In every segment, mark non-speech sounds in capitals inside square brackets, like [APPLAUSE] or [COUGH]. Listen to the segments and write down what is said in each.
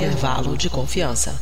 Intervalo de confiança.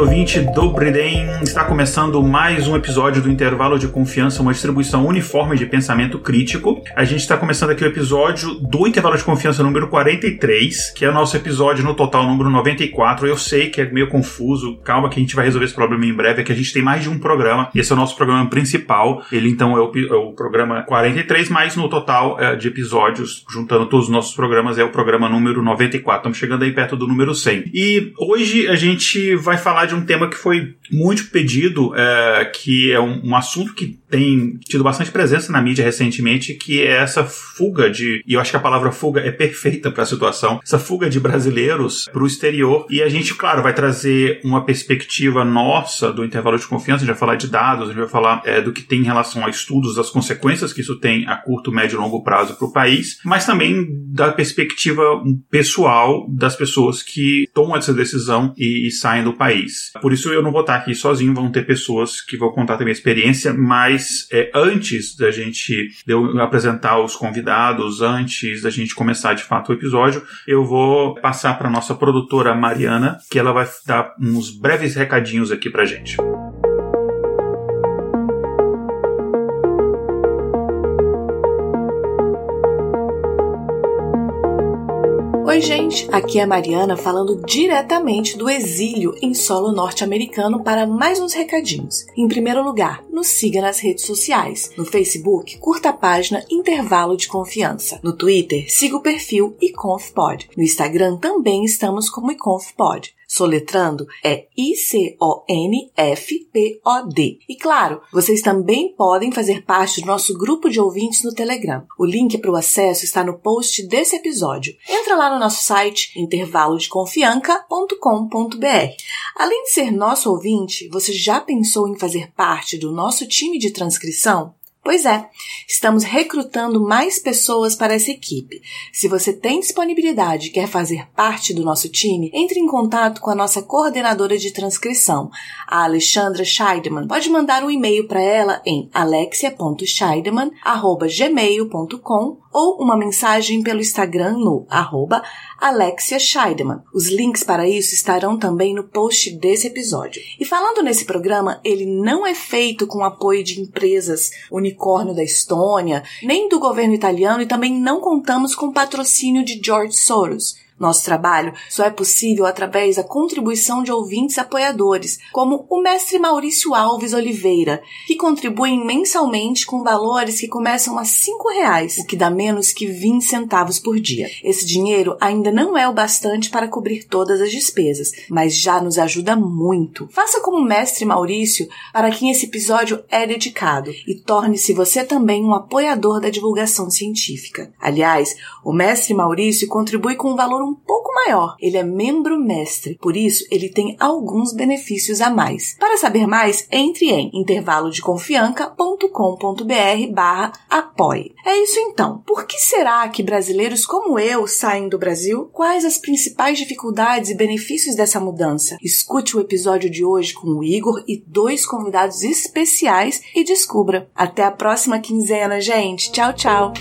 Querido ouvinte do Briden, está começando mais um episódio do Intervalo de Confiança, uma distribuição uniforme de pensamento crítico. A gente está começando aqui o episódio do Intervalo de Confiança número 43, que é o nosso episódio no total número 94. Eu sei que é meio confuso, calma que a gente vai resolver esse problema em breve, é que a gente tem mais de um programa, esse é o nosso programa principal. Ele então é o, é o programa 43, mas no total é, de episódios, juntando todos os nossos programas, é o programa número 94. Estamos chegando aí perto do número 100. E hoje a gente vai falar de um tema que foi muito pedido, é, que é um, um, assunto que tem tido bastante presença na mídia recentemente, que é essa fuga de, e eu acho que a palavra fuga é perfeita para a situação, essa fuga de brasileiros para o exterior. E a gente, claro, vai trazer uma perspectiva nossa do intervalo de confiança, a gente vai falar de dados, a gente vai falar é, do que tem em relação a estudos, das consequências que isso tem a curto, médio e longo prazo para o país, mas também da perspectiva pessoal das pessoas que tomam essa decisão e, e saem do do Por isso eu não vou estar aqui sozinho, vão ter pessoas que vão contar também a experiência, mas é, antes da gente eu apresentar os convidados, antes da gente começar de fato o episódio, eu vou passar para nossa produtora Mariana, que ela vai dar uns breves recadinhos aqui pra gente. Oi, gente! Aqui é a Mariana falando diretamente do exílio em solo norte-americano para mais uns recadinhos. Em primeiro lugar, nos siga nas redes sociais. No Facebook, curta a página Intervalo de Confiança. No Twitter, siga o perfil iconfpod. No Instagram também estamos como iconfpod. Soletrando é I-C-O-N-F-P-O-D. E claro, vocês também podem fazer parte do nosso grupo de ouvintes no Telegram. O link para o acesso está no post desse episódio. Entra lá no nosso site intervalodeconfianca.com.br. Além de ser nosso ouvinte, você já pensou em fazer parte do nosso time de transcrição? Pois é, estamos recrutando mais pessoas para essa equipe. Se você tem disponibilidade e quer fazer parte do nosso time, entre em contato com a nossa coordenadora de transcrição, a Alexandra Scheidemann. Pode mandar um e-mail para ela em alexia.scheidemann.gmail.com ou uma mensagem pelo Instagram no arroba Alexia Scheidemann. Os links para isso estarão também no post desse episódio. E falando nesse programa, ele não é feito com apoio de empresas unicórnio da Estônia, nem do governo italiano e também não contamos com patrocínio de George Soros. Nosso trabalho só é possível através da contribuição de ouvintes apoiadores, como o mestre Maurício Alves Oliveira, que contribuem mensalmente com valores que começam a cinco reais, o que dá menos que 20 centavos por dia. Esse dinheiro ainda não é o bastante para cobrir todas as despesas, mas já nos ajuda muito. Faça como o mestre Maurício, para quem esse episódio é dedicado, e torne-se você também um apoiador da divulgação científica. Aliás, o mestre Maurício contribui com um valor um pouco maior. Ele é membro mestre, por isso ele tem alguns benefícios a mais. Para saber mais, entre em intervalodeconfianca.com.br barra apoie. É isso então. Por que será que brasileiros como eu saem do Brasil? Quais as principais dificuldades e benefícios dessa mudança? Escute o episódio de hoje com o Igor e dois convidados especiais e descubra. Até a próxima quinzena, gente. Tchau, tchau.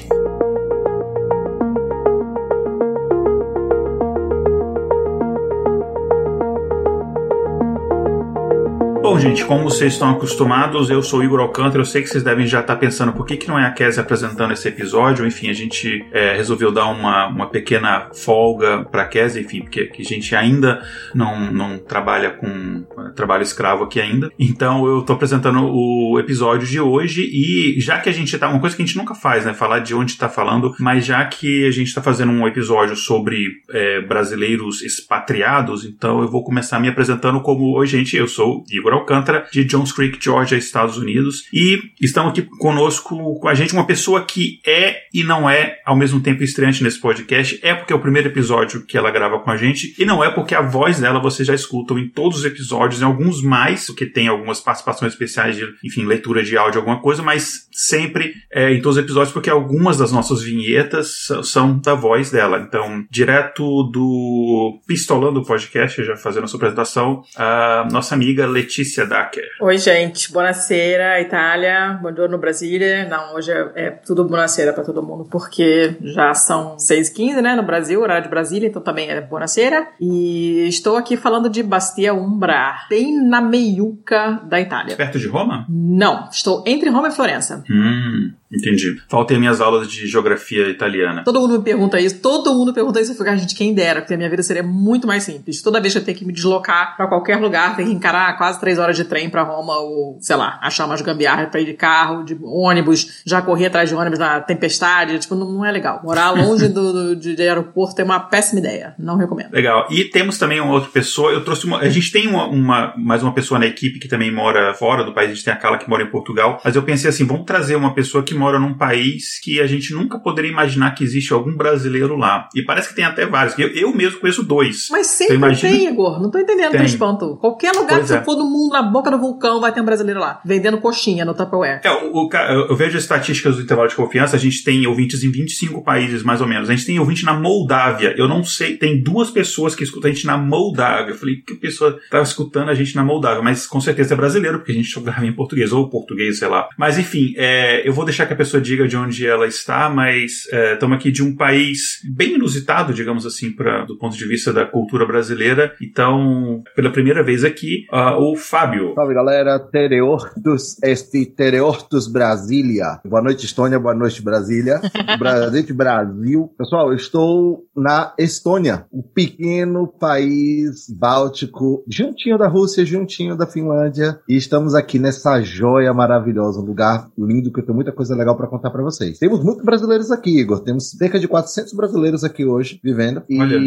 Bom, gente, como vocês estão acostumados, eu sou Igor Alcântara. Eu sei que vocês devem já estar pensando por que, que não é a Kézia apresentando esse episódio. Enfim, a gente é, resolveu dar uma, uma pequena folga para a Kézia, enfim, porque que a gente ainda não, não trabalha com trabalho escravo aqui ainda. Então eu estou apresentando o episódio de hoje e já que a gente tá. Uma coisa que a gente nunca faz, né? Falar de onde está falando, mas já que a gente está fazendo um episódio sobre é, brasileiros expatriados, então eu vou começar me apresentando como: Oi, gente, eu sou Igor Alcântara, de Jones Creek, Georgia, Estados Unidos. E estamos aqui conosco, com a gente, uma pessoa que é e não é ao mesmo tempo estreante nesse podcast. É porque é o primeiro episódio que ela grava com a gente, e não é porque a voz dela vocês já escutam em todos os episódios, em alguns mais, porque tem algumas participações especiais de, enfim, leitura de áudio, alguma coisa, mas sempre é, em todos os episódios, porque algumas das nossas vinhetas são da voz dela. Então, direto do Pistolando Podcast, já fazendo a sua apresentação, a nossa amiga Letícia Dacker. Oi, gente. Buonasera, Itália. Buongiorno, Brasília. Não, hoje é, é tudo buonasera para todo mundo, porque já são 6h15, né, no Brasil, horário de Brasília, então também é buonasera. E estou aqui falando de Bastia Umbra, bem na meiuca da Itália. Perto de Roma? Não, estou entre Roma e Florença. Hum, entendi. Faltei minhas aulas de geografia italiana. Todo mundo me pergunta isso, todo mundo pergunta isso. Eu fico, ah, gente, quem dera, porque a minha vida seria muito mais simples. Toda vez que eu tenho que me deslocar para qualquer lugar, tenho que encarar quase três horas de trem para Roma, ou, sei lá, achar umas gambiarras pra ir de carro, de ônibus, já correr atrás de ônibus na tempestade. Tipo, não, não é legal. Morar longe do, do de, de, aeroporto é uma péssima ideia. Não recomendo. Legal. E temos também uma outra pessoa. Eu trouxe uma. A gente tem uma, uma mais uma pessoa na equipe que também mora fora do país. A gente tem a Carla que mora em Portugal. Mas eu pensei assim, vamos trazer uma pessoa que mora num país que a gente nunca poderia imaginar que existe algum brasileiro lá. E parece que tem até vários. Eu, eu mesmo conheço dois. Mas sempre imagina... tem, Igor. Não tô entendendo tem. teu espanto. Qualquer lugar pois que é. você for do mundo, na boca do vulcão, vai ter um brasileiro lá. Vendendo coxinha no Tupperware. É, o, o, eu vejo as estatísticas do intervalo de confiança. A gente tem ouvintes em 25 países, mais ou menos. A gente tem ouvinte na Moldávia. Eu não sei. Tem duas pessoas que escutam a gente na Moldávia. Eu falei, que pessoa tá escutando a gente na Moldávia? Mas com certeza é brasileiro, porque a gente grava em português, ou português, sei lá. Mas enfim, é, eu vou deixar que a pessoa diga de onde ela está, mas estamos é, aqui de um país bem inusitado, digamos assim, pra, do ponto de vista da cultura brasileira. Então, pela primeira vez aqui, uh, o Fábio. Salve galera, Tereor dos, este Tereor dos Brasília. Boa noite, Estônia, boa noite, Brasília. [LAUGHS] Brasil, Brasil. Pessoal, eu estou na Estônia, um pequeno país báltico, juntinho da Rússia, juntinho da Finlândia, e estamos aqui nessa joia maravilhosa, um lugar lindo que eu tenho muita coisa legal para contar para vocês. Temos muitos brasileiros aqui, Igor, temos cerca de 400 brasileiros aqui hoje vivendo, e Olha.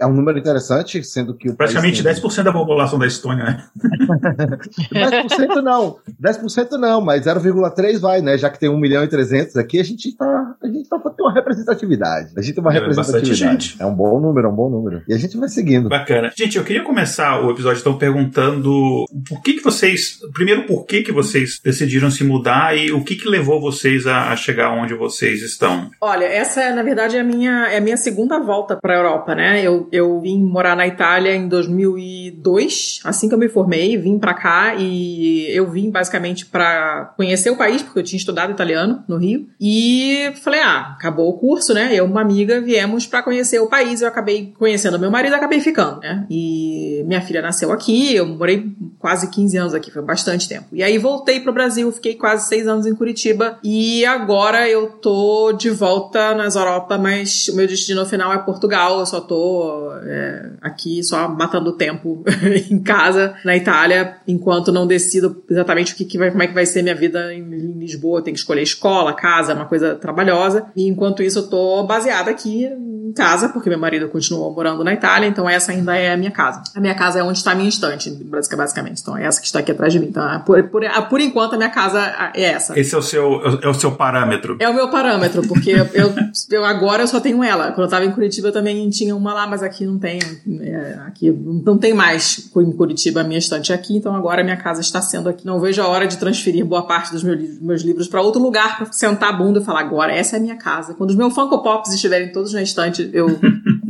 é um número interessante, sendo que o Praticamente tem... 10% da população da Estônia, né? 10% [LAUGHS] não, 10% não, mas 0,3 vai, né? Já que tem 1 milhão e 300 aqui, a gente tá, a gente tá tem uma representatividade. A gente tem uma é, representatividade. É um bom número, é um bom número. E a gente vai seguindo. Bacana. Gente, eu queria começar o episódio então perguntando por que que vocês, primeiro por que que vocês decidiram se mudar e o que que levou vocês a, a chegar onde vocês estão? Olha, essa na verdade é a minha, é a minha segunda volta para a Europa, né? Eu, eu vim morar na Itália em 2002, assim que eu me formei, vim para cá e eu vim basicamente para conhecer o país, porque eu tinha estudado italiano no Rio, e falei, ah, acabou o curso, né? Eu e uma amiga viemos para conhecer o país. Eu acabei conhecendo meu marido acabei ficando, né? E minha filha nasceu aqui, eu morei quase 15 anos aqui, foi bastante tempo. E aí voltei pro Brasil, fiquei quase seis anos em Curitiba e agora eu tô de volta nas Europa, mas o meu destino final é Portugal. Eu só tô é, aqui só matando tempo [LAUGHS] em casa, na Itália, enquanto não decido exatamente o que, que vai, como é que vai ser minha vida em, em Lisboa. Tenho que escolher escola, casa, uma coisa trabalhosa. E enquanto isso, eu tô baseada aqui em casa, porque meu marido continuou morando na Itália, então essa ainda é a minha casa. A minha casa é onde está a minha estante, basicamente. Então é essa que está aqui atrás de mim. Então, por, por, por enquanto, a minha casa é essa. Esse é o seu, é o seu parâmetro. É o meu parâmetro, porque eu, eu agora eu só tenho ela. Quando eu tava em Curitiba eu também tinha uma lá, mas aqui não tem. É, aqui não tem mais em Curitiba a minha estante aqui, então agora a minha casa está sendo aqui. Não vejo a hora de transferir boa parte dos meus, meus livros para outro lugar para sentar a bunda e falar agora essa é a minha casa. Quando os meus Funko Pops estiverem todos na estante, eu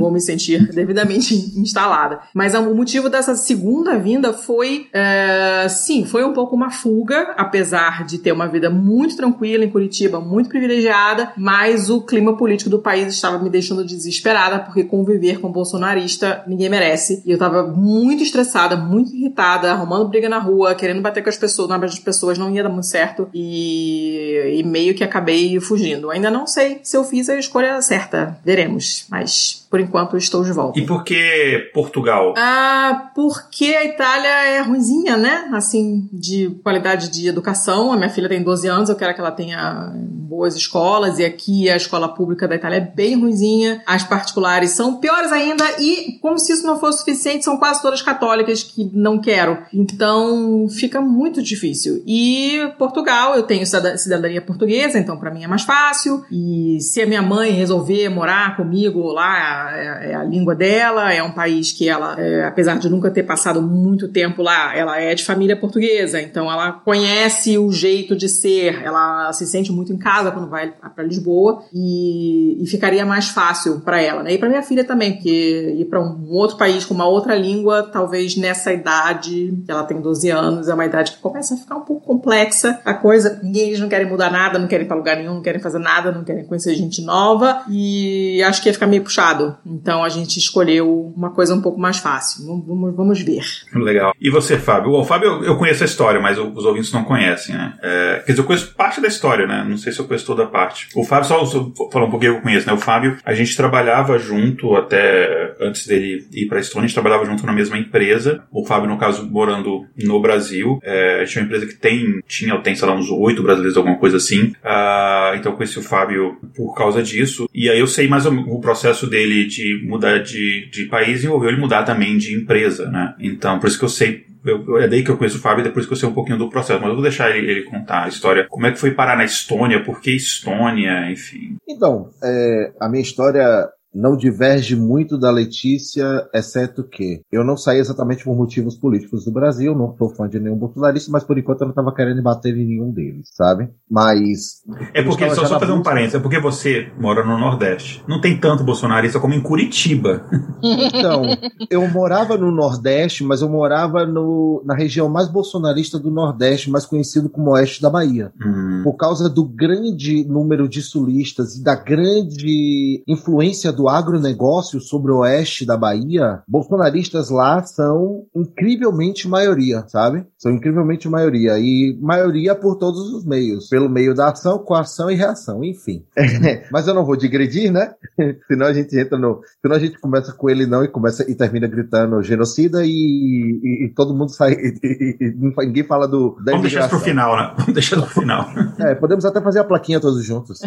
vou me sentir [LAUGHS] devidamente instalada. Mas o motivo dessa segunda vinda foi, é, sim, foi um pouco uma fuga, apesar de ter uma vida muito tranquila em Curitiba, muito privilegiada, mas o clima político do país estava me deixando desesperada, porque conviver com bolsonarista ninguém merece. E eu estava muito estressada, muito irritada, arrumando briga na rua, querendo bater com as pessoas, na das pessoas, não ia dar muito certo. E, e meio que acabei fugindo. Ainda não sei se eu fiz a escolha certa. Veremos. Mas por enquanto estou de volta. E por que Portugal? Ah, porque a Itália é ruimzinha, né? Assim, de qualidade de educação. A minha filha tem 12 anos, eu quero que ela tenha boas escolas, e aqui a escola pública da Itália é bem ruizinha, as particulares são piores ainda, e como se isso não fosse suficiente, são quase todas católicas que não quero. Então fica muito difícil. E Portugal, eu tenho cidadania portuguesa, então para mim é mais fácil. E se a minha mãe resolver morar comigo lá, é, é a língua dela, é um país que ela, é, apesar de nunca ter passado muito tempo lá, ela é de família portuguesa, então ela conhece o jeito de ser, ela se sente muito em casa quando vai para Lisboa e, e, ficaria mais fácil para ela, né? E para minha filha também, porque ir para um outro país com uma outra língua, talvez nessa idade, ela tem 12 anos, é uma idade que começa a ficar um pouco complexa a coisa. Ninguém eles não querem mudar nada, não querem ir para lugar nenhum, não querem fazer nada, não querem conhecer gente nova e acho que ia ficar meio puxado. Então a gente escolheu uma coisa um pouco mais fácil. Vamos, vamos ver. Legal. E você, Fábio? O Fábio, eu conheço a história, mas os ouvintes não conhecem, né? É, quer dizer, eu conheço parte da história, né? Não sei se eu conheço toda a parte. O Fábio, só, só falar um pouquinho que eu conheço, né? O Fábio, a gente trabalhava junto até antes dele ir para a Estônia, a gente trabalhava junto na mesma empresa. O Fábio, no caso, morando no Brasil. É, a gente é uma empresa que tem, tinha tem, sei lá, uns oito brasileiros, alguma coisa assim. Uh, então eu conheci o Fábio por causa disso. E aí eu sei mais o, o processo dele de mudar de, de país envolveu ele mudar também de empresa, né? Então, por isso que eu sei eu, é daí que eu conheço o Fábio depois que eu sei um pouquinho do processo. Mas eu vou deixar ele, ele, contar a história. Como é que foi parar na Estônia? Por que Estônia? Enfim. Então, é, a minha história não diverge muito da Letícia, exceto que eu não saí exatamente por motivos políticos do Brasil, não sou fã de nenhum bolsonarista, mas por enquanto eu não estava querendo bater em nenhum deles, sabe? Mas. É porque, só, só fazer um parênteses, é porque você mora no Nordeste. Não tem tanto bolsonarista como em Curitiba. Então, eu morava no Nordeste, mas eu morava no, na região mais bolsonarista do Nordeste, mais conhecido como Oeste da Bahia. Hum. Por causa do grande número de sulistas e da grande influência do do agronegócio sobre o oeste da Bahia, bolsonaristas lá são incrivelmente maioria, sabe? São incrivelmente maioria. E maioria por todos os meios. Pelo meio da ação, coação e reação, enfim. [LAUGHS] Mas eu não vou digredir, né? [LAUGHS] senão a gente entra no. Senão a gente começa com ele não e começa e termina gritando genocida e, e, e todo mundo sai. E, e, ninguém fala do. Da Vamos deixar isso pro final, né? Vamos deixar pro final. É, podemos até fazer a plaquinha todos juntos.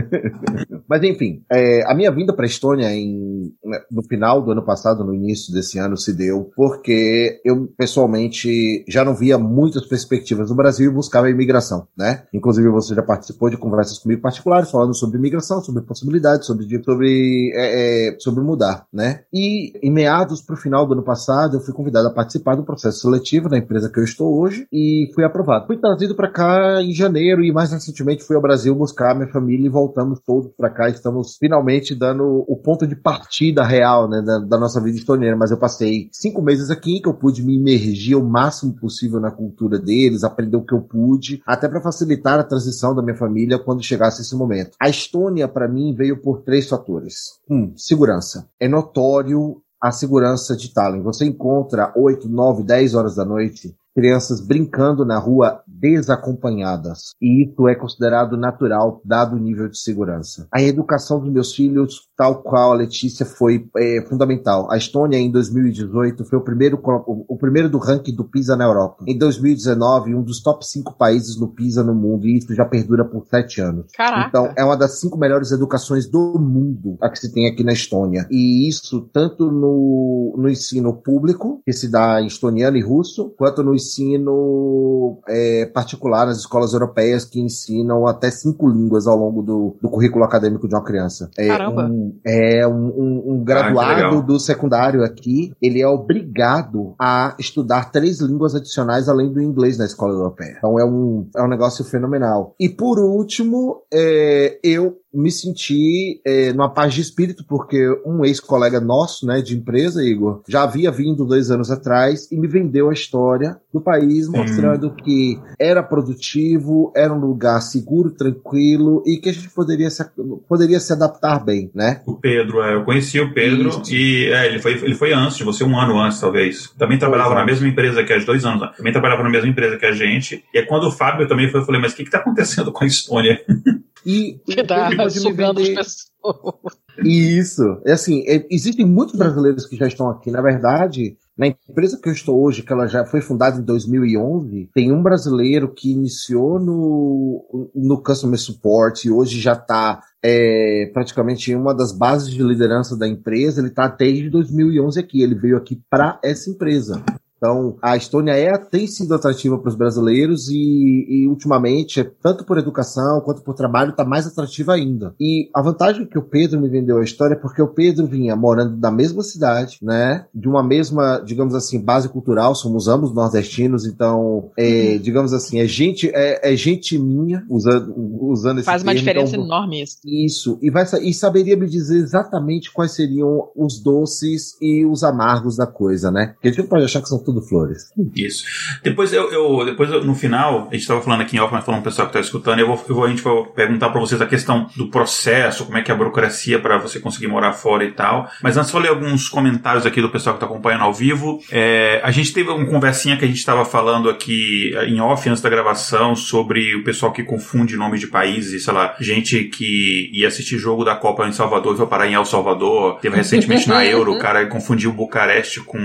[LAUGHS] Mas enfim, é, a minha vida vinda para a Estônia em, no final do ano passado, no início desse ano, se deu porque eu pessoalmente já não via muitas perspectivas no Brasil e buscava a imigração, né? Inclusive você já participou de conversas comigo particulares falando sobre imigração, sobre possibilidades, sobre sobre é, é, sobre mudar, né? E em meados para o final do ano passado eu fui convidado a participar do processo seletivo na empresa que eu estou hoje e fui aprovado. Fui trazido para cá em janeiro e mais recentemente fui ao Brasil buscar minha família e voltamos todos para cá. Estamos finalmente dando o ponto de partida real né, da, da, nossa vida estoniana, mas eu passei cinco meses aqui que eu pude me imergir o máximo possível na cultura deles, aprender o que eu pude, até para facilitar a transição da minha família quando chegasse esse momento. A Estônia, para mim, veio por três fatores. Um, segurança. É notório a segurança de Tallinn. Você encontra 8, 9, 10 horas da noite crianças brincando na rua desacompanhadas. E isso é considerado natural, dado o nível de segurança. A educação dos meus filhos, tal qual a Letícia, foi é, fundamental. A Estônia, em 2018, foi o primeiro, o, primeiro do ranking do PISA na Europa. Em 2019, um dos top 5 países no PISA no mundo, e isso já perdura por sete anos. Caraca. Então, é uma das cinco melhores educações do mundo a que se tem aqui na Estônia. E isso tanto no, no ensino público, que se dá em estoniano e russo, quanto no ensino é, particular nas escolas europeias que ensinam até cinco línguas ao longo do, do currículo acadêmico de uma criança. É Caramba! Um, é um, um, um graduado ah, do secundário aqui, ele é obrigado a estudar três línguas adicionais além do inglês na escola europeia. Então é um, é um negócio fenomenal. E por último, é, eu me senti é, numa paz de espírito, porque um ex-colega nosso, né, de empresa, Igor, já havia vindo dois anos atrás e me vendeu a história do país, mostrando hum. que era produtivo, era um lugar seguro, tranquilo e que a gente poderia se, poderia se adaptar bem, né? O Pedro, é, eu conheci o Pedro Isso. e é, ele, foi, ele foi antes de você, um ano antes, talvez. Também trabalhava na mesma empresa que a gente, dois anos, também trabalhava na mesma empresa que a gente. E é quando o Fábio também foi, eu falei, mas o que está acontecendo com a Estônia? [LAUGHS] E que tá sugando as pessoas. Isso. É assim, é, existem muitos brasileiros que já estão aqui. Na verdade, Na empresa que eu estou hoje, que ela já foi fundada em 2011, tem um brasileiro que iniciou no, no Customer Support e hoje já está é, praticamente uma das bases de liderança da empresa. Ele está desde 2011 aqui. Ele veio aqui para essa empresa. Então, a Estônia é, tem sido atrativa para os brasileiros e, e, ultimamente, tanto por educação quanto por trabalho, está mais atrativa ainda. E a vantagem que o Pedro me vendeu a história é porque o Pedro vinha morando na mesma cidade, né? De uma mesma, digamos assim, base cultural, somos ambos nordestinos, então, é, digamos assim, é gente, é, é, gente minha usando, usando esse Faz termo, uma diferença então, enorme isso. Isso. E, vai, e saberia me dizer exatamente quais seriam os doces e os amargos da coisa, né? Porque a gente não pode achar que são tudo tudo flores. Isso. Depois eu, eu depois eu, no final, a gente estava falando aqui em off, mas falando pro pessoal que está escutando, eu vou, eu vou, a gente vai perguntar para vocês a questão do processo, como é que é a burocracia para você conseguir morar fora e tal. Mas antes, vou ler alguns comentários aqui do pessoal que está acompanhando ao vivo. É, a gente teve uma conversinha que a gente estava falando aqui em off antes da gravação sobre o pessoal que confunde nomes de países, sei lá, gente que ia assistir jogo da Copa em Salvador e foi parar em El Salvador. Teve recentemente na Euro, o cara confundiu Bucareste com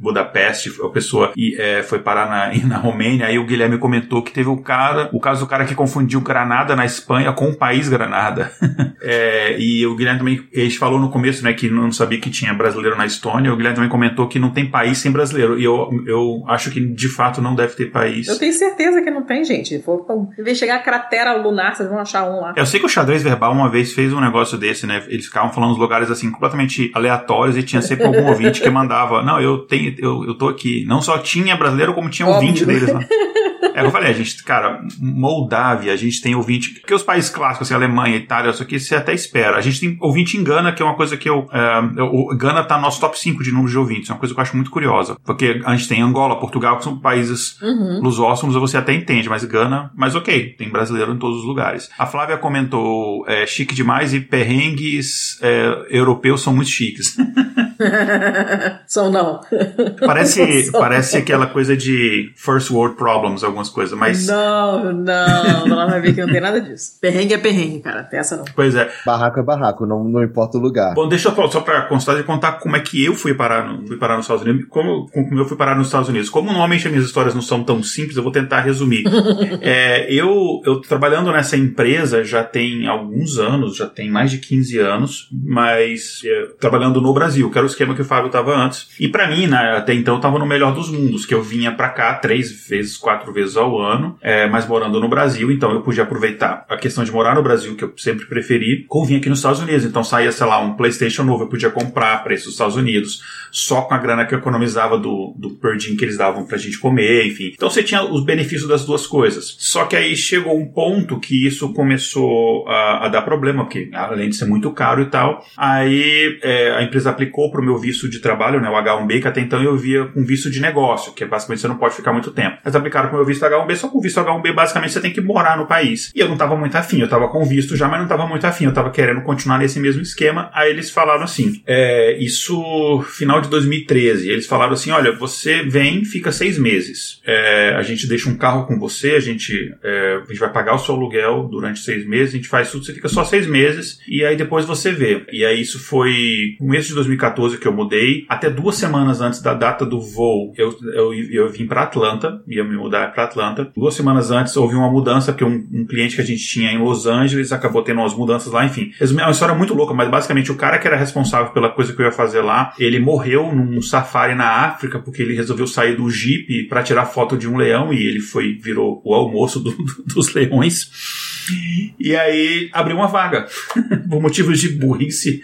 Budapeste, a pessoa e, é, foi parar na, [LAUGHS] na Romênia, aí o Guilherme comentou que teve o cara, o caso do cara que confundiu Granada na Espanha com o país Granada. [LAUGHS] é, e o Guilherme também, a gente falou no começo, né, que não sabia que tinha brasileiro na Estônia, o Guilherme também comentou que não tem país sem brasileiro, e eu, eu acho que de fato não deve ter país. Eu tenho certeza que não tem, gente. De chegar a cratera lunar, vocês vão achar um lá. Eu sei que o xadrez verbal uma vez fez um negócio desse, né, eles ficavam falando uns lugares assim completamente aleatórios e tinha sempre algum [LAUGHS] ouvinte que mandava, não, eu tenho, eu, eu tô aqui, não só tinha brasileiro, como tinha Óbvio. ouvinte deles lá. [LAUGHS] É, eu falei, a gente, cara, Moldávia, a gente tem ouvinte. Porque os países clássicos, assim, Alemanha, Itália, isso aqui você até espera. A gente tem ouvinte em Gana, que é uma coisa que eu. É, o Gana tá no nosso top 5 de número de ouvintes. É uma coisa que eu acho muito curiosa. Porque a gente tem Angola, Portugal, que são países uhum. lusófonos, você até entende, mas Gana, mas ok, tem brasileiro em todos os lugares. A Flávia comentou é, chique demais e perrengues é, europeus são muito chiques. [LAUGHS] são não. Parece, [LAUGHS] parece aquela coisa de first world problems, algumas coisas, mas. Não, não, não vai ver que não tem nada disso. Perrengue é perrengue, cara. Tem essa não. Pois é. Barraco é barraco, não, não importa o lugar. Bom, deixa eu só pra constar de contar como é que eu fui parar, no, fui parar nos Estados Unidos. Como, como eu fui parar nos Estados Unidos. Como normalmente as minhas histórias não são tão simples, eu vou tentar resumir. [LAUGHS] é, eu, eu trabalhando nessa empresa já tem alguns anos, já tem mais de 15 anos, mas é, trabalhando no Brasil, que era o esquema que o Fábio estava antes. E para mim, né, até então, eu tava no melhor dos mundos, que eu vinha para cá três vezes, quatro vezes ao ano, é, mas morando no Brasil, então eu podia aproveitar a questão de morar no Brasil, que eu sempre preferi, vir aqui nos Estados Unidos. Então saía, sei lá, um PlayStation novo, eu podia comprar para esses Estados Unidos, só com a grana que eu economizava do, do per dia que eles davam pra gente comer, enfim. Então você tinha os benefícios das duas coisas. Só que aí chegou um ponto que isso começou a, a dar problema, porque além de ser muito caro e tal, aí é, a empresa aplicou pro meu visto de trabalho, né, o H1B, que até então eu via com visto de negócio, que é basicamente você não pode ficar muito tempo. Mas aplicaram pro meu visto H1B, só com visto H1B basicamente você tem que morar no país. E eu não tava muito afim, eu tava com visto já, mas não tava muito afim, eu tava querendo continuar nesse mesmo esquema. Aí eles falaram assim, é, isso final de 2013, eles falaram assim, olha, você vem, fica seis meses, é, a gente deixa um carro com você, a gente, é, a gente vai pagar o seu aluguel durante seis meses, a gente faz tudo, você fica só seis meses, e aí depois você vê. E aí isso foi no mês de 2014 que eu mudei, até duas semanas antes da data do voo, eu, eu, eu vim para Atlanta, ia me mudar para Atlanta. Duas semanas antes houve uma mudança, porque um, um, cliente que a gente tinha em Los Angeles acabou tendo umas mudanças lá, enfim. É uma história muito louca, mas basicamente o cara que era responsável pela coisa que eu ia fazer lá, ele morreu num safari na África, porque ele resolveu sair do Jeep para tirar foto de um leão e ele foi, virou o almoço do, do, [LAUGHS] dos leões. E aí abriu uma vaga, [LAUGHS] por motivos de burrice.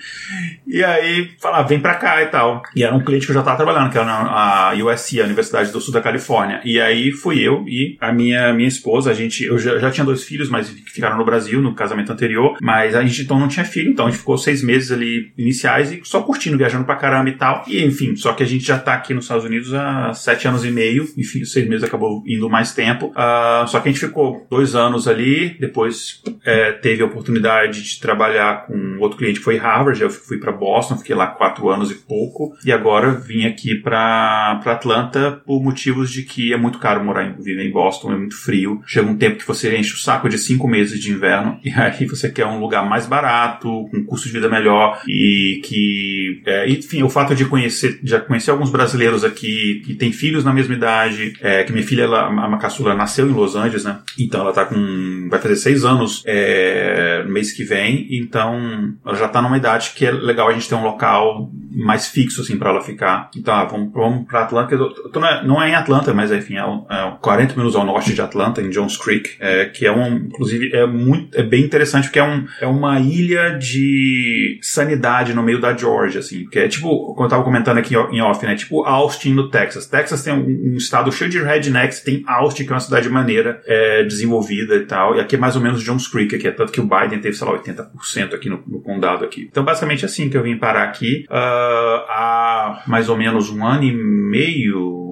E aí falar, vem pra cá e tal. E era um cliente que eu já tava trabalhando, que era a USC, a Universidade do Sul da Califórnia. E aí fui eu e a minha, minha esposa, a gente, eu já, já tinha dois filhos, mas ficaram no Brasil, no casamento anterior, mas a gente então não tinha filho, então a gente ficou seis meses ali iniciais e só curtindo, viajando pra caramba e tal. E enfim, só que a gente já tá aqui nos Estados Unidos há sete anos e meio, enfim, seis meses acabou indo mais tempo. Uh, só que a gente ficou dois anos ali, depois depois é, teve a oportunidade de trabalhar com outro cliente que foi Harvard. Eu fui para Boston, fiquei lá quatro anos e pouco. E agora vim aqui para Atlanta por motivos de que é muito caro morar em, viver em Boston, é muito frio. Chega um tempo que você enche o saco de cinco meses de inverno [LAUGHS] e aí você quer um lugar mais barato, com custo de vida melhor e que, é, enfim, o fato de conhecer, já conhecer alguns brasileiros aqui que têm filhos na mesma idade, é, que minha filha, ela, a Macassula, nasceu em Los Angeles, né? Então ela tá com, vai fazer seis anos é, mês que vem, então ela já tá numa idade que é legal a gente ter um local mais fixo, assim, para ela ficar. Então, ah, vamos, vamos pra Atlanta, não é, não é em Atlanta, mas enfim, é, é 40 minutos ao norte de Atlanta, em Jones Creek, é, que é um, inclusive, é muito, é bem interessante porque é, um, é uma ilha de sanidade no meio da Georgia, assim, que é tipo, como eu tava comentando aqui em off, né, tipo Austin no Texas. Texas tem um, um estado cheio de rednecks, tem Austin, que é uma cidade maneira, é, desenvolvida e tal, e aqui é mais ou menos Jones Creek, aqui é tanto que o Biden teve, sei lá, 80% aqui no, no, condado aqui. Então, basicamente é assim que eu vim parar aqui, uh, há mais ou menos um ano e meio,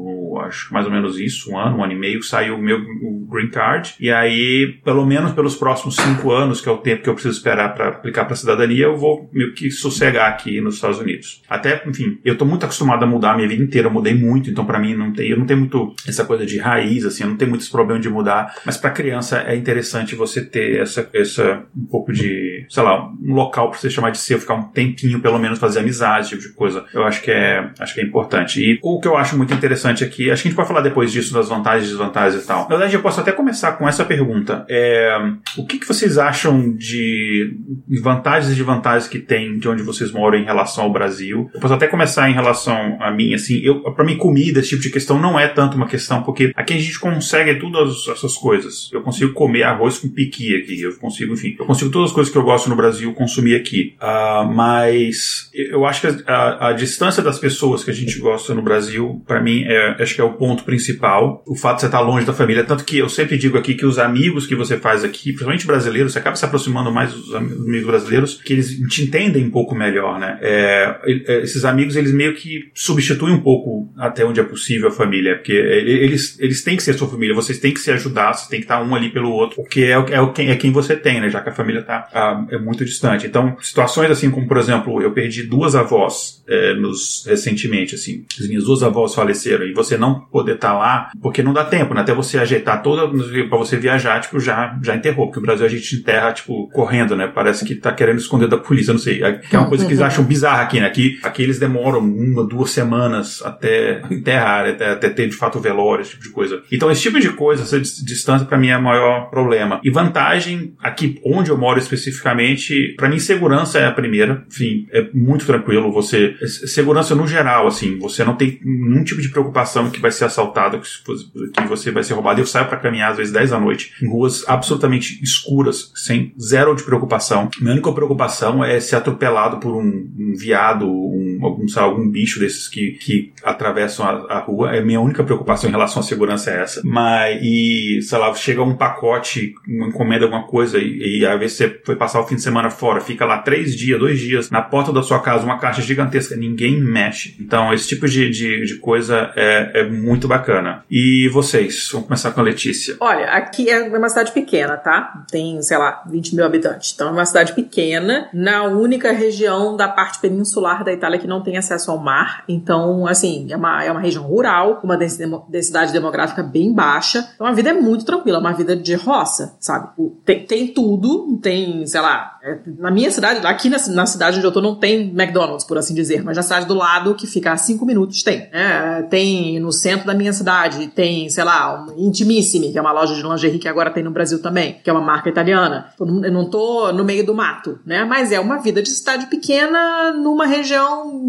acho mais ou menos isso, um ano, um ano e meio, saiu o meu o green card. E aí, pelo menos pelos próximos cinco anos, que é o tempo que eu preciso esperar para aplicar para cidadania, eu vou meio que sossegar aqui nos Estados Unidos. Até, enfim, eu tô muito acostumado a mudar a minha vida inteira, eu mudei muito, então para mim não tem, eu não tenho muito essa coisa de raiz, assim, eu não tenho muitos problemas de mudar, mas para criança é interessante você ter essa, essa um pouco de, sei lá, um local para você chamar de seu, ficar um tempinho pelo menos fazer amizade, tipo de coisa. Eu acho que é, acho que é importante. E o que eu acho muito interessante aqui, acho que a gente pode falar depois disso das vantagens e desvantagens e tal. Na verdade, eu posso até começar com essa pergunta. É, o que, que vocês acham de vantagens e desvantagens que tem de onde vocês moram em relação ao Brasil? Eu posso até começar em relação a mim, assim, eu, para mim comida, esse tipo de questão não é tanto uma questão, porque aqui a gente consegue todas essas coisas. Eu consigo comer arroz com piqui aqui, eu consigo, enfim, eu consigo todas as coisas que eu gosto no Brasil consumir aqui. Uh, mas eu acho que a, a, a, distância das pessoas que a gente gosta no Brasil, para mim, é, acho que é o ponto principal. O fato de você estar longe da família, tanto que eu sempre digo aqui que os amigos que você faz aqui, principalmente brasileiros, você acaba se aproximando mais dos amigos brasileiros, que eles te entendem um pouco melhor, né? É, é, esses amigos, eles meio que substituem um pouco até onde é possível a família, porque eles, eles têm que ser sua família, vocês têm que se ajudar, vocês têm que estar um ali pelo outro, porque é, é, é quem você tem, né? Já que a família está é muito distante. Então, situações assim como, por exemplo, eu perdi duas avós é, nos, recentemente, assim, as minhas duas avós faleceram e você não poder estar lá, porque não dá tempo, né? Até você ajeitar toda, para você viajar, tipo, já, já enterrou, porque o Brasil a gente enterra, tipo, correndo, né? Parece que tá querendo esconder da polícia, não sei. É, é uma coisa que eles acham bizarra aqui, né? Aqui, aqui eles demoram uma, duas semanas até enterrar, até, até ter de fato velório, esse tipo de coisa. Então, esse tipo de coisa, essa distância, para mim é o maior problema. E vantagem, aqui onde eu moro especificamente, para mim, segurança é a primeira. Enfim, é muito tranquilo. Você. Segurança no geral, assim, você não tem nenhum tipo de preocupação que vai ser assaltado, que você vai ser roubado. Eu saio para caminhar às vezes 10 da noite em ruas absolutamente escuras, sem zero de preocupação. Minha única preocupação é ser atropelado por um, um viado, um, algum, sabe, algum bicho desses que, que atravessam a, a, rua. É minha única preocupação em relação à segurança é essa. Mas, e, sei lá, chega um pacote, uma encomenda, alguma coisa, e, e às você foi passar o fim de semana fora, fica lá três dias, dois dias, na porta da sua casa, uma caixa gigantesca, ninguém mexe. Então, esse tipo de, de, de coisa é, é muito bacana. E vocês? Vamos começar com a Letícia. Olha, aqui é uma cidade pequena, tá? Tem, sei lá, 20 mil habitantes. Então, é uma cidade pequena, na única região da parte peninsular da Itália que não tem acesso ao mar. Então, assim, é uma, é uma região rural, uma densidade demográfica bem baixa. Então, a vida é muito tranquila, é uma vida de roça, sabe? Tem, tem tudo, tem, sei lá, é, na minha cidade, aqui na, na, cidade onde eu tô, não tem McDonald's, por assim dizer, mas na cidade do lado, que fica a cinco minutos, tem. É, tem no centro da minha cidade, tem, sei lá, um Intimissimi, que é uma loja de lingerie que agora tem no Brasil também, que é uma marca italiana. Eu não tô no meio do mato, né? Mas é uma vida de cidade pequena numa região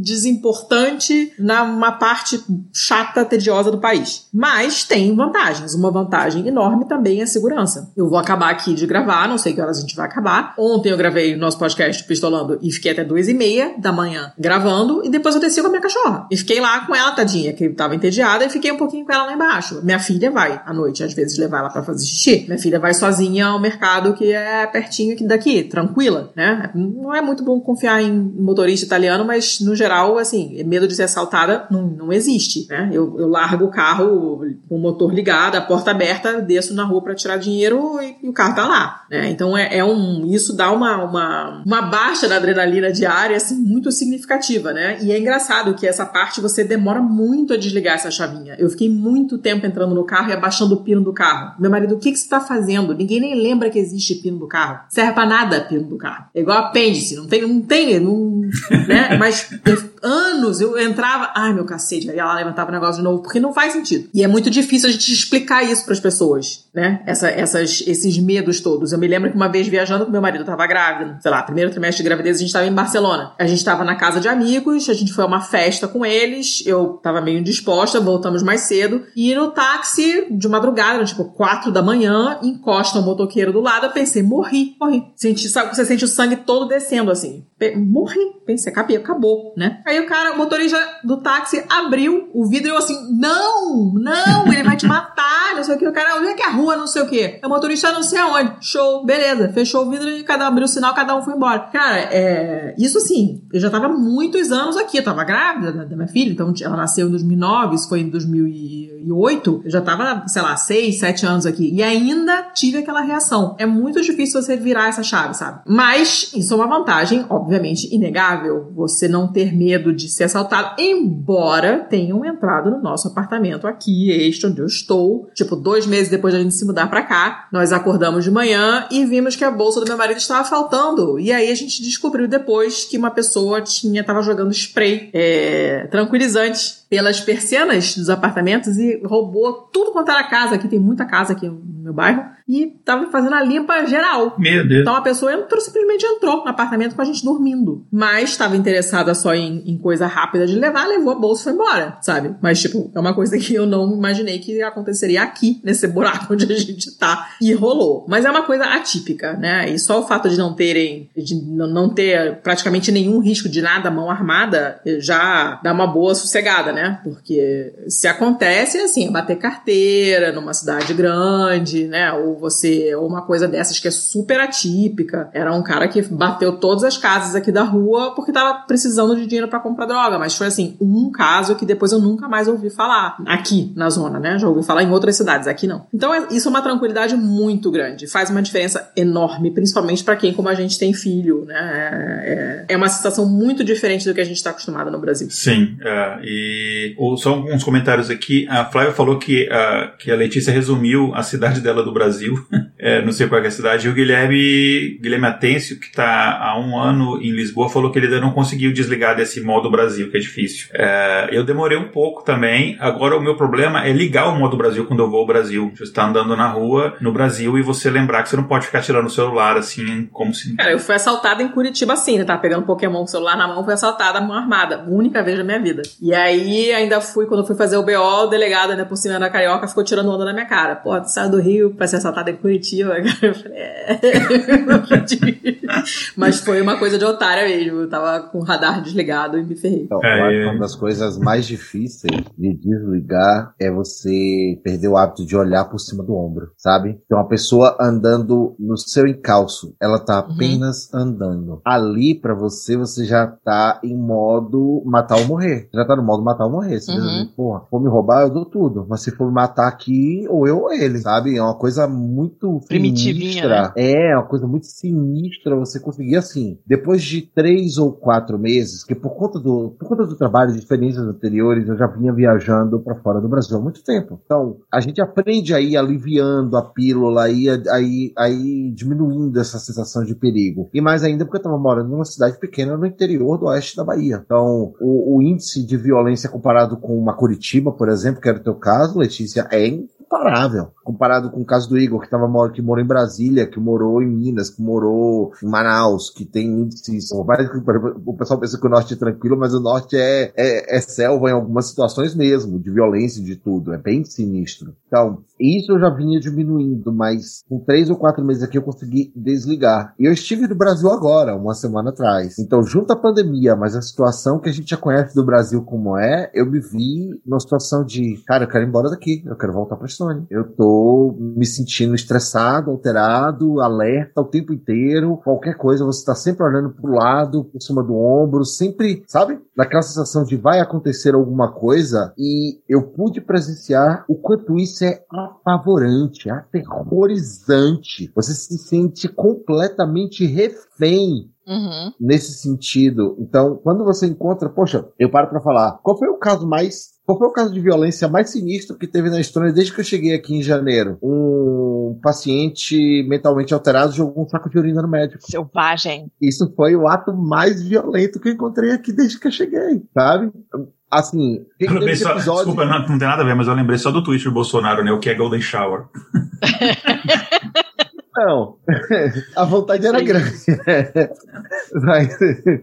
desimportante, numa parte chata, tediosa do país. Mas tem vantagens. Uma vantagem enorme também é a segurança. Eu vou acabar aqui de gravar, não sei que horas a gente vai acabar, Ontem eu gravei o nosso podcast Pistolando e fiquei até duas e meia da manhã gravando e depois eu desci com a minha cachorra. E fiquei lá com ela, tadinha, que tava entediada, e fiquei um pouquinho com ela lá embaixo. Minha filha vai à noite, às vezes, levar ela para fazer xixi. Minha filha vai sozinha ao mercado que é pertinho aqui daqui, tranquila, né? Não é muito bom confiar em motorista italiano, mas mas no geral, assim, medo de ser assaltada não, não existe, né? Eu, eu largo o carro com o motor ligado, a porta aberta, desço na rua para tirar dinheiro e, e, o carro tá lá, né? Então é, é, um, isso dá uma, uma, uma baixa da adrenalina diária, assim, muito significativa, né? E é engraçado que essa parte você demora muito a desligar essa chavinha. Eu fiquei muito tempo entrando no carro e abaixando o pino do carro. Meu marido, o que, que você tá fazendo? Ninguém nem lembra que existe pino do carro. Serve pra nada pino do carro. É igual apêndice, não tem, não tem, não, [LAUGHS] né? Mas anos eu entrava, ai meu cacete, aí ela levantava o negócio de novo, porque não faz sentido. E é muito difícil a gente explicar isso para as pessoas, né? Essa, essas, esses medos todos. Eu me lembro que uma vez viajando com meu marido, eu tava grávida, sei lá, primeiro trimestre de gravidez, a gente tava em Barcelona. A gente tava na casa de amigos, a gente foi a uma festa com eles, eu tava meio indisposta, voltamos mais cedo, e no táxi, de madrugada, tipo quatro da manhã, encosta um motoqueiro do lado, eu pensei, morri, morri. Senti, sabe, você sente o sangue todo descendo assim. Morri, pensei, acabei, acabou, né? Aí o cara, o motorista do táxi abriu o vidro e eu assim, não, não, ele vai te matar, não sei o que. O cara, onde é que é a rua, não sei o que. O motorista não sei aonde. Show, beleza. Fechou o vidro e cada um abriu o sinal, cada um foi embora. Cara, é, isso assim, eu já tava muitos anos aqui, eu tava grávida da minha filha, então ela nasceu em 2009, isso foi em 2008, eu já tava, sei lá, 6, 7 anos aqui. E ainda tive aquela reação. É muito difícil você virar essa chave, sabe? Mas isso é uma vantagem, obviamente, inegável. Você não ter medo de ser assaltado, embora tenham entrado no nosso apartamento aqui, este onde eu estou. Tipo, dois meses depois da gente se mudar para cá, nós acordamos de manhã e vimos que a bolsa do meu marido estava faltando. E aí a gente descobriu depois que uma pessoa tinha, tava jogando spray é, tranquilizante pelas persianas dos apartamentos e roubou tudo quanto era casa. Aqui tem muita casa aqui no meu bairro. E tava fazendo a limpa geral. Meu Deus. Então a pessoa entrou, simplesmente entrou no apartamento com a gente dormindo. Mas estava interessada só em, em, coisa rápida de levar, levou a bolsa e foi embora, sabe? Mas, tipo, é uma coisa que eu não imaginei que aconteceria aqui, nesse buraco onde a gente tá. E rolou. Mas é uma coisa atípica, né? E só o fato de não terem, de não ter praticamente nenhum risco de nada mão armada, já dá uma boa sossegada, né? Porque se acontece, assim, é bater carteira numa cidade grande, né? Ou você, ou uma coisa dessas que é super atípica. Era um cara que bateu todas as casas aqui da rua porque tava precisando de dinheiro para comprar droga. Mas foi assim, um caso que depois eu nunca mais ouvi falar. Aqui, na zona, né? Já ouvi falar em outras cidades, aqui não. Então é, isso é uma tranquilidade muito grande. Faz uma diferença enorme, principalmente para quem, como a gente, tem filho, né? É, é, é uma situação muito diferente do que a gente está acostumado no Brasil. Sim, é, e ou só alguns comentários aqui. A Flávia falou que a, que a Letícia resumiu a cidade dela do Brasil. [LAUGHS] é, não sei qual é a cidade. E o Guilherme, Guilherme Atêncio, que está há um ano em Lisboa, falou que ele ainda não conseguiu desligar desse modo Brasil, que é difícil. É, eu demorei um pouco também. Agora o meu problema é ligar o modo Brasil quando eu vou ao Brasil. Você está andando na rua no Brasil e você lembrar que você não pode ficar tirando o celular assim, como se. Cara, eu fui assaltada em Curitiba assim, né? Tava pegando Pokémon com o celular na mão, fui assaltada mão armada. Única vez da minha vida. E aí ainda fui, quando fui fazer o BO, o delegado, né, por cima da carioca, ficou tirando onda na minha cara. Pô, tu saiu do Rio pra ser assaltada em Curitiba, [LAUGHS] cara. Eu falei, é. [LAUGHS] Mas foi uma coisa de otária mesmo. Eu tava com o radar desligado e me ferrei. Então, é, uma das coisas mais difíceis de desligar é você perder o hábito de olhar por cima do ombro, sabe? Então, uma pessoa andando no seu encalço, ela tá uhum. apenas uhum. andando. Ali, para você, você já tá em modo matar ou morrer. Já tá no modo matar ou morrer. Você uhum. porra, for me roubar, eu dou tudo. Mas se for me matar aqui, ou eu ou ele, sabe? É uma coisa muito Primitivinha. Né? É, uma coisa muito sinistra você conseguir assim. Depois de três ou quatro meses, que por conta do, por conta do trabalho de experiências anteriores, eu já vinha viajando para fora do Brasil há muito tempo. Então, a gente aprende aí aliviando a pílula, aí, aí, aí diminuindo essa sensação de perigo. E mais ainda porque eu tava morando numa cidade pequena no interior do oeste da Bahia. Então, o, o índice de violência comparado comparado com uma Curitiba, por exemplo, que era o teu caso, Letícia, é incomparável. Comparado com o caso do Igor, que, tava, que morou em Brasília, que morou em Minas, que morou em Manaus, que tem índices. O pessoal pensa que o norte é tranquilo, mas o norte é, é, é selva em algumas situações mesmo, de violência de tudo. É bem sinistro. Então, isso eu já vinha diminuindo, mas com três ou quatro meses aqui eu consegui desligar. E eu estive no Brasil agora, uma semana atrás. Então, junto à pandemia, mas a situação que a gente já conhece do Brasil como é, eu me vi numa situação de, cara, eu quero ir embora daqui, eu quero voltar pra Estônia. Eu tô tô me sentindo estressado, alterado, alerta o tempo inteiro. Qualquer coisa, você tá sempre olhando pro lado, por cima do ombro, sempre, sabe? Naquela sensação de vai acontecer alguma coisa. E eu pude presenciar o quanto isso é apavorante, aterrorizante. Você se sente completamente refém Uhum. nesse sentido. Então, quando você encontra, poxa, eu paro pra falar, qual foi o caso mais qual foi o caso de violência mais sinistro que teve na história desde que eu cheguei aqui em janeiro? Um paciente mentalmente alterado jogou um saco de urina no médico. Selvagem. Isso foi o ato mais violento que eu encontrei aqui desde que eu cheguei, sabe? Assim, tem Eu lembrei só, episódio- desculpa, não, não tem nada a ver, mas eu lembrei só do tweet do Bolsonaro, né? O que é Golden Shower. [LAUGHS] Não, [LAUGHS] a vontade era Sim. grande. [LAUGHS] mas,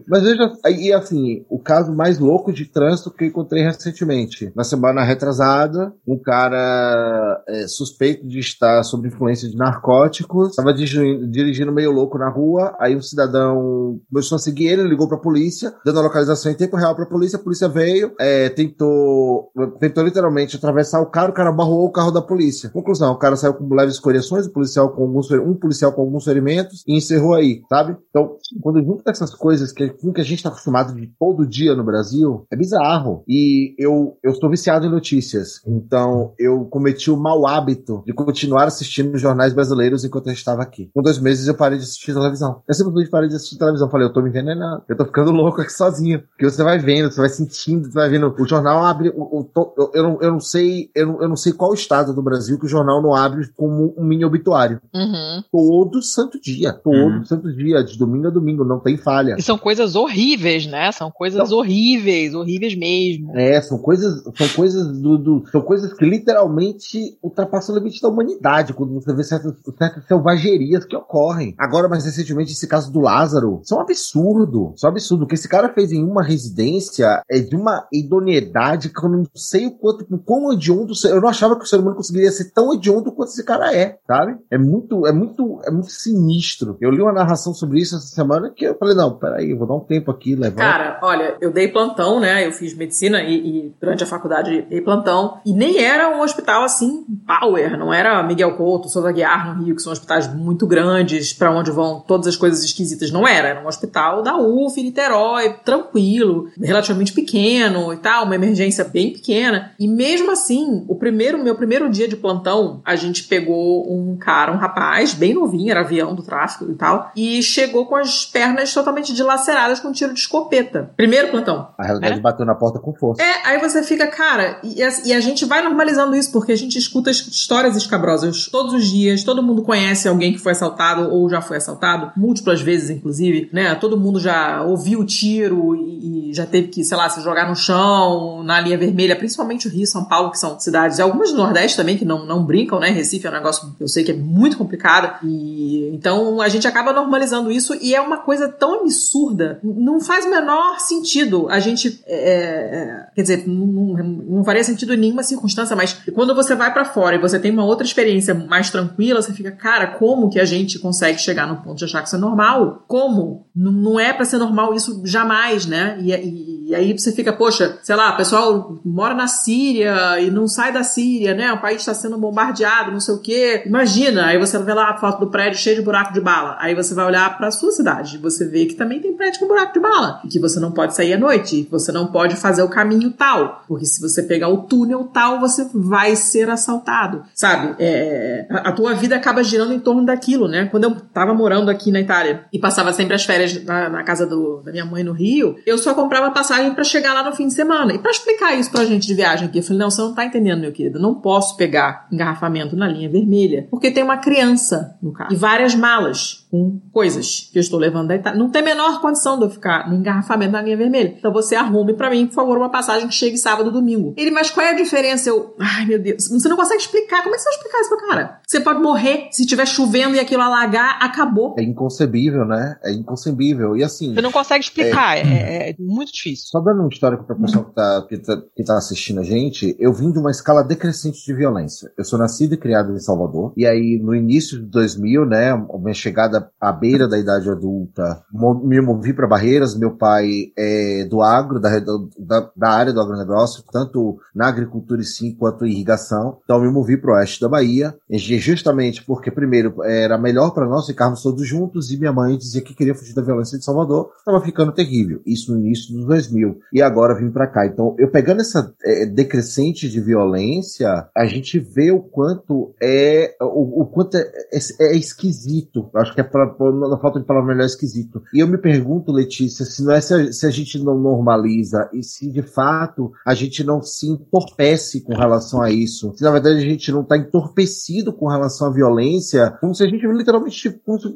mas veja, e assim, o caso mais louco de trânsito que eu encontrei recentemente. Na semana retrasada, um cara é, suspeito de estar sob influência de narcóticos, estava dirigindo, dirigindo meio louco na rua, aí um cidadão começou a seguir ele, ligou pra polícia, dando a localização em tempo real pra polícia, a polícia veio, é, tentou, tentou literalmente atravessar o cara, o cara barrou o carro da polícia. Conclusão, o cara saiu com leves escoriações, o policial com alguns, um policial com alguns ferimentos e encerrou aí, sabe? Então, quando junta essas coisas que, que a gente tá acostumado de todo dia no Brasil, é bizarro. E eu, eu estou viciado em notícias. Então, eu cometi o mau hábito de continuar assistindo jornais brasileiros enquanto eu estava aqui. Com dois meses eu parei de assistir televisão. Eu simplesmente parei de assistir televisão. Falei, eu tô me envenenando. Eu tô ficando louco aqui sozinho. Porque você vai vendo, você vai sentindo, você vai vendo. O jornal abre. O, o, eu, eu, não, eu não sei. Eu não, eu não sei qual estado do Brasil que o jornal não abre como um mini obituário. Uhum. Todo santo dia. Todo Uhum. santo dia. De domingo a domingo. Não tem falha. E são coisas horríveis, né? São coisas horríveis, horríveis mesmo. É, são coisas, são coisas do, do- são coisas que literalmente ultrapassam o limite da humanidade quando você vê certas, certas selvagerias que ocorrem. Agora, mais recentemente, esse caso do Lázaro, isso é um absurdo. Isso é um absurdo. O que esse cara fez em uma residência é de uma idoneidade que eu não sei o quanto, o quão hediondo, eu não achava que o ser humano conseguiria ser tão hediondo quanto esse cara é, sabe? É muito, é muito, é muito sinistro. Eu li uma narração sobre isso essa semana que eu falei, não, peraí, eu vou dar um tempo aqui, levar. Cara, olha, eu dei plantão, né? Eu fiz medicina e, e durante a faculdade dei plantão. E nem era um hospital assim, power. Não era Miguel Couto, Souza Guiar no Rio, que são hospitais muito grandes, pra onde vão todas as coisas esquisitas. Não era. Era um hospital da UF, Niterói, tranquilo, relativamente pequeno e tal, uma emergência bem pequena. E mesmo assim, o primeiro, meu primeiro dia de plantão, a gente pegou um cara, um rapaz, bem novinho, era avião do tráfico e tal, e chegou com as pernas totalmente dilaceradas com um tiro de escopeta. Primeiro plantão. A realidade bateu na porta com força. É, aí você fica, cara, e, a- e a gente vai normalizando isso, porque a gente escuta es- histórias escabrosas todos os dias, todo mundo conhece alguém que foi assaltado ou já foi assaltado, múltiplas vezes, inclusive, né? Todo mundo já ouviu o tiro e, e já teve que, sei lá, se jogar no chão, na linha vermelha, principalmente o Rio e São Paulo, que são cidades, e algumas do Nordeste também, que não, não brincam, né? Recife é um negócio que eu sei que é muito complicado, e então a gente acaba normalizando isso e é uma coisa tão absurda, não faz o menor sentido a gente, é, é, quer dizer, não, não, não faria sentido em nenhuma circunstância, mas quando você vai pra fora e você tem uma outra experiência mais tranquila, você fica, cara, como que a gente consegue chegar no ponto de achar que isso é normal? Como? Não, não é pra ser normal isso jamais, né? E, e- e aí você fica, poxa, sei lá, o pessoal mora na Síria e não sai da Síria, né? O país está sendo bombardeado, não sei o quê. Imagina, aí você vê lá a foto do prédio cheio de buraco de bala. Aí você vai olhar pra sua cidade, você vê que também tem prédio com buraco de bala. E que você não pode sair à noite, que você não pode fazer o caminho tal. Porque se você pegar o túnel tal, você vai ser assaltado. Sabe? É, a, a tua vida acaba girando em torno daquilo, né? Quando eu tava morando aqui na Itália e passava sempre as férias na, na casa do- da minha mãe no Rio, eu só comprava passagem pra chegar lá no fim de semana. E pra explicar isso pra gente de viagem aqui, eu falei: não, você não tá entendendo, meu querido. Eu não posso pegar engarrafamento na linha vermelha, porque tem uma criança no carro e várias malas com coisas que eu estou levando da Itália. Não tem a menor condição de eu ficar no engarrafamento na linha vermelha. Então você arrume pra mim, por favor, uma passagem que chegue sábado ou domingo. Ele, mas qual é a diferença? Eu, ai meu Deus, você não consegue explicar. Como é que você vai explicar isso pro cara? Você pode morrer se estiver chovendo e aquilo alagar, acabou. É inconcebível, né? É inconcebível. E assim, Você não consegue explicar, é, é muito difícil. Só dando uma história para o pessoal que tá, que, tá, que tá assistindo a gente, eu vim de uma escala decrescente de violência. Eu sou nascido e criado em Salvador, e aí no início de 2000, né, minha chegada à beira da idade adulta, me movi para Barreiras, meu pai é do agro, da, da, da área do agronegócio, tanto na agricultura e sim quanto em irrigação, então me movi para o oeste da Bahia, justamente porque, primeiro, era melhor para nós ficarmos todos juntos, e minha mãe dizia que queria fugir da violência de Salvador, estava ficando terrível, isso no início dos 2000, e agora vim para cá. Então, eu pegando essa é, decrescente de violência, a gente vê o quanto é o, o quanto é, é, é esquisito. Eu acho que é pra, na falta de palavra melhor é esquisito. E eu me pergunto, Letícia, se não é se a, se a gente não normaliza e se de fato a gente não se entorpece com relação a isso. Se na verdade a gente não está entorpecido com relação à violência, como se a gente literalmente, como se,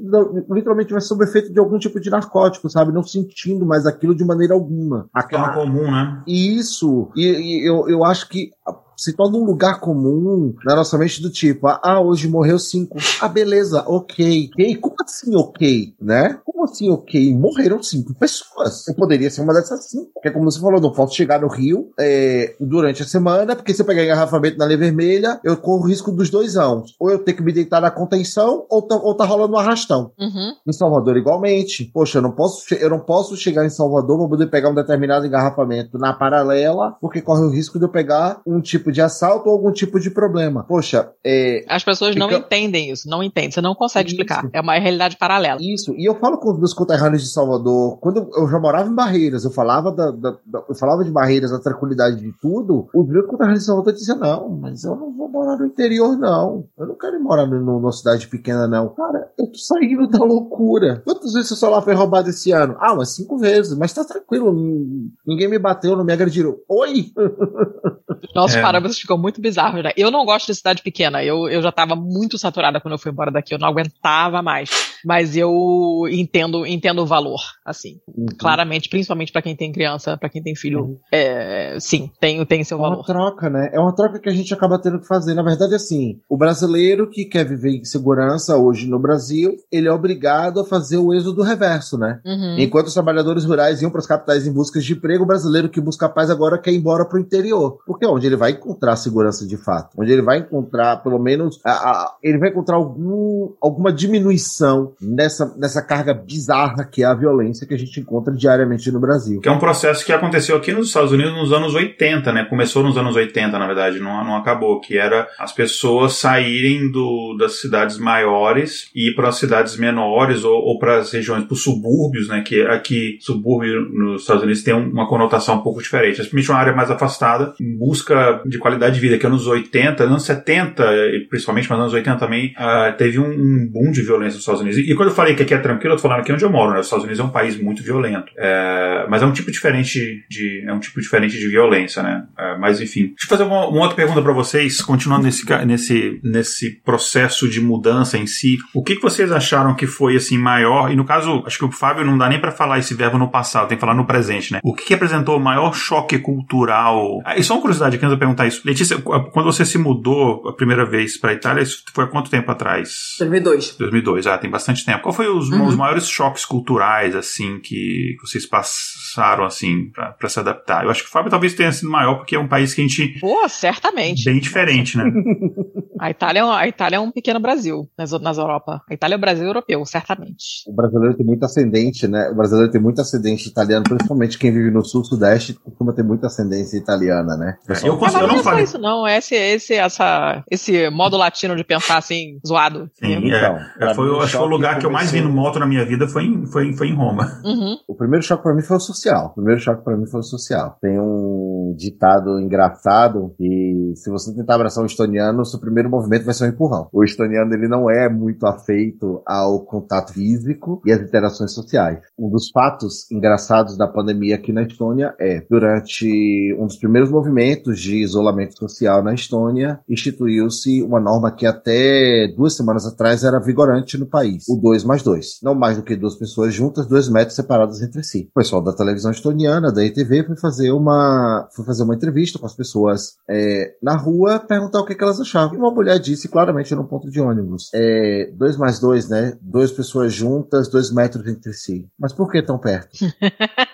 literalmente tivesse sob efeito de algum tipo de narcótico, sabe? Não sentindo mais aquilo de maneira alguma. Aquela comum, né? Isso. E, e eu, eu acho que se torna um lugar comum na nossa mente do tipo, ah, hoje morreu cinco. Ah, beleza, ok. Ok? Como assim ok? Né? Como assim ok? Morreram cinco pessoas. Eu poderia ser uma dessas cinco. Porque como você falou, não posso chegar no Rio é, durante a semana, porque se eu pegar engarrafamento na lei vermelha, eu corro o risco dos dois anos. Ou eu tenho que me deitar na contenção, ou tá, ou tá rolando um arrastão. Uhum. Em Salvador, igualmente. Poxa, eu não posso, eu não posso chegar em Salvador pra poder pegar um determinado engarrafamento na paralela, porque corre o risco de eu pegar um tipo de assalto ou algum tipo de problema. Poxa, é. As pessoas fica... não entendem isso, não entendem. Você não consegue isso. explicar. É uma realidade paralela. Isso. E eu falo com os meus conterrâneos de Salvador, quando eu já morava em Barreiras, eu falava da, da, da eu falava de Barreiras, da tranquilidade de tudo, os meus conterrâneos de Salvador diziam, não, mas eu não vou morar no interior, não. Eu não quero ir morar no, numa cidade pequena, não. Cara, eu tô saindo da loucura. Quantas vezes seu celular foi roubado esse ano? Ah, umas cinco vezes, mas tá tranquilo. Ninguém me bateu, não me agrediram. Oi! Nossos é. Parâmetros ficam muito bizarros, né? Eu não gosto de cidade pequena. Eu, eu já tava muito saturada quando eu fui embora daqui. Eu não aguentava mais. Mas eu entendo, entendo o valor, assim. Uhum. Claramente, principalmente para quem tem criança, para quem tem filho. Uhum. É, sim, tem, tem seu valor. É uma troca, né? É uma troca que a gente acaba tendo que fazer. Na verdade, assim, o brasileiro que quer viver em segurança hoje no Brasil, ele é obrigado a fazer o êxodo reverso, né? Uhum. Enquanto os trabalhadores rurais iam para as capitais em busca de emprego, o brasileiro que busca paz agora quer ir embora para o interior. Porque onde ele vai encontrar segurança de fato, onde ele vai encontrar, pelo menos, a, a, ele vai encontrar algum, alguma diminuição nessa, nessa carga bizarra que é a violência que a gente encontra diariamente no Brasil. Que é um processo que aconteceu aqui nos Estados Unidos nos anos 80, né? Começou nos anos 80, na verdade, não, não acabou, que era as pessoas saírem do, das cidades maiores e ir para as cidades menores ou, ou para as regiões, para os subúrbios, né? Que aqui, subúrbio nos Estados Unidos tem uma conotação um pouco diferente. Principalmente uma área mais afastada, busca de qualidade de vida, que anos 80, anos 70, principalmente, mas anos 80 também, uh, teve um, um, boom de violência nos Estados Unidos. E, quando eu falei que aqui é tranquilo, eu tô falando aqui onde eu moro, né? Os Estados Unidos é um país muito violento. É, mas é um tipo diferente de, é um tipo diferente de violência, né? É, mas enfim. Deixa eu fazer uma, uma outra pergunta para vocês, continuando nesse, nesse, nesse processo de mudança em si. O que, que vocês acharam que foi, assim, maior? E no caso, acho que o Fábio não dá nem para falar esse verbo no passado, tem que falar no presente, né? O que, que representou o maior choque cultural? Ah, e só uma curiosidade, que eu perguntar isso. Letícia, quando você se mudou a primeira vez para a Itália, isso foi há quanto tempo atrás? 2002. 2002, ah, tem bastante tempo. Qual foi os, uhum. os maiores choques culturais, assim, que vocês passaram, assim, para se adaptar? Eu acho que o Fábio talvez tenha sido maior, porque é um país que a gente... Pô, certamente. Bem diferente, né? [LAUGHS] a, Itália, é a Itália é um pequeno Brasil nas, nas Europa. A Itália é o Brasil europeu, certamente. O brasileiro tem muito ascendente, né? O brasileiro tem muito ascendente italiano, principalmente quem vive no sul-sudeste costuma ter muita ascendência italiana, né? É, eu, consigo, eu não, não falei isso não, esse, esse, essa, esse modo latino de pensar assim, zoado. Sim, então, é, foi, acho que o lugar que eu mais vi no moto na minha vida foi em, foi, foi em Roma. [LAUGHS] Uhum. O primeiro choque para mim foi o social. O primeiro choque para mim foi o social. Tem um ditado engraçado que se você tentar abraçar um estoniano, o seu primeiro movimento vai ser um empurrão. O estoniano ele não é muito afeito ao contato físico e às interações sociais. Um dos fatos engraçados da pandemia aqui na Estônia é durante um dos primeiros movimentos de isolamento social na Estônia, instituiu-se uma norma que até duas semanas atrás era vigorante no país: o 2 mais 2. Não mais do que duas pessoas juntas, dois metros separados entre si. O pessoal da televisão estoniana, da ETV, foi fazer uma, foi fazer uma entrevista com as pessoas é, na rua, perguntar o que, que, elas achavam. E uma mulher disse claramente no ponto de ônibus: é, dois mais dois, né? Duas pessoas juntas, dois metros entre si. Mas por que tão perto? [LAUGHS]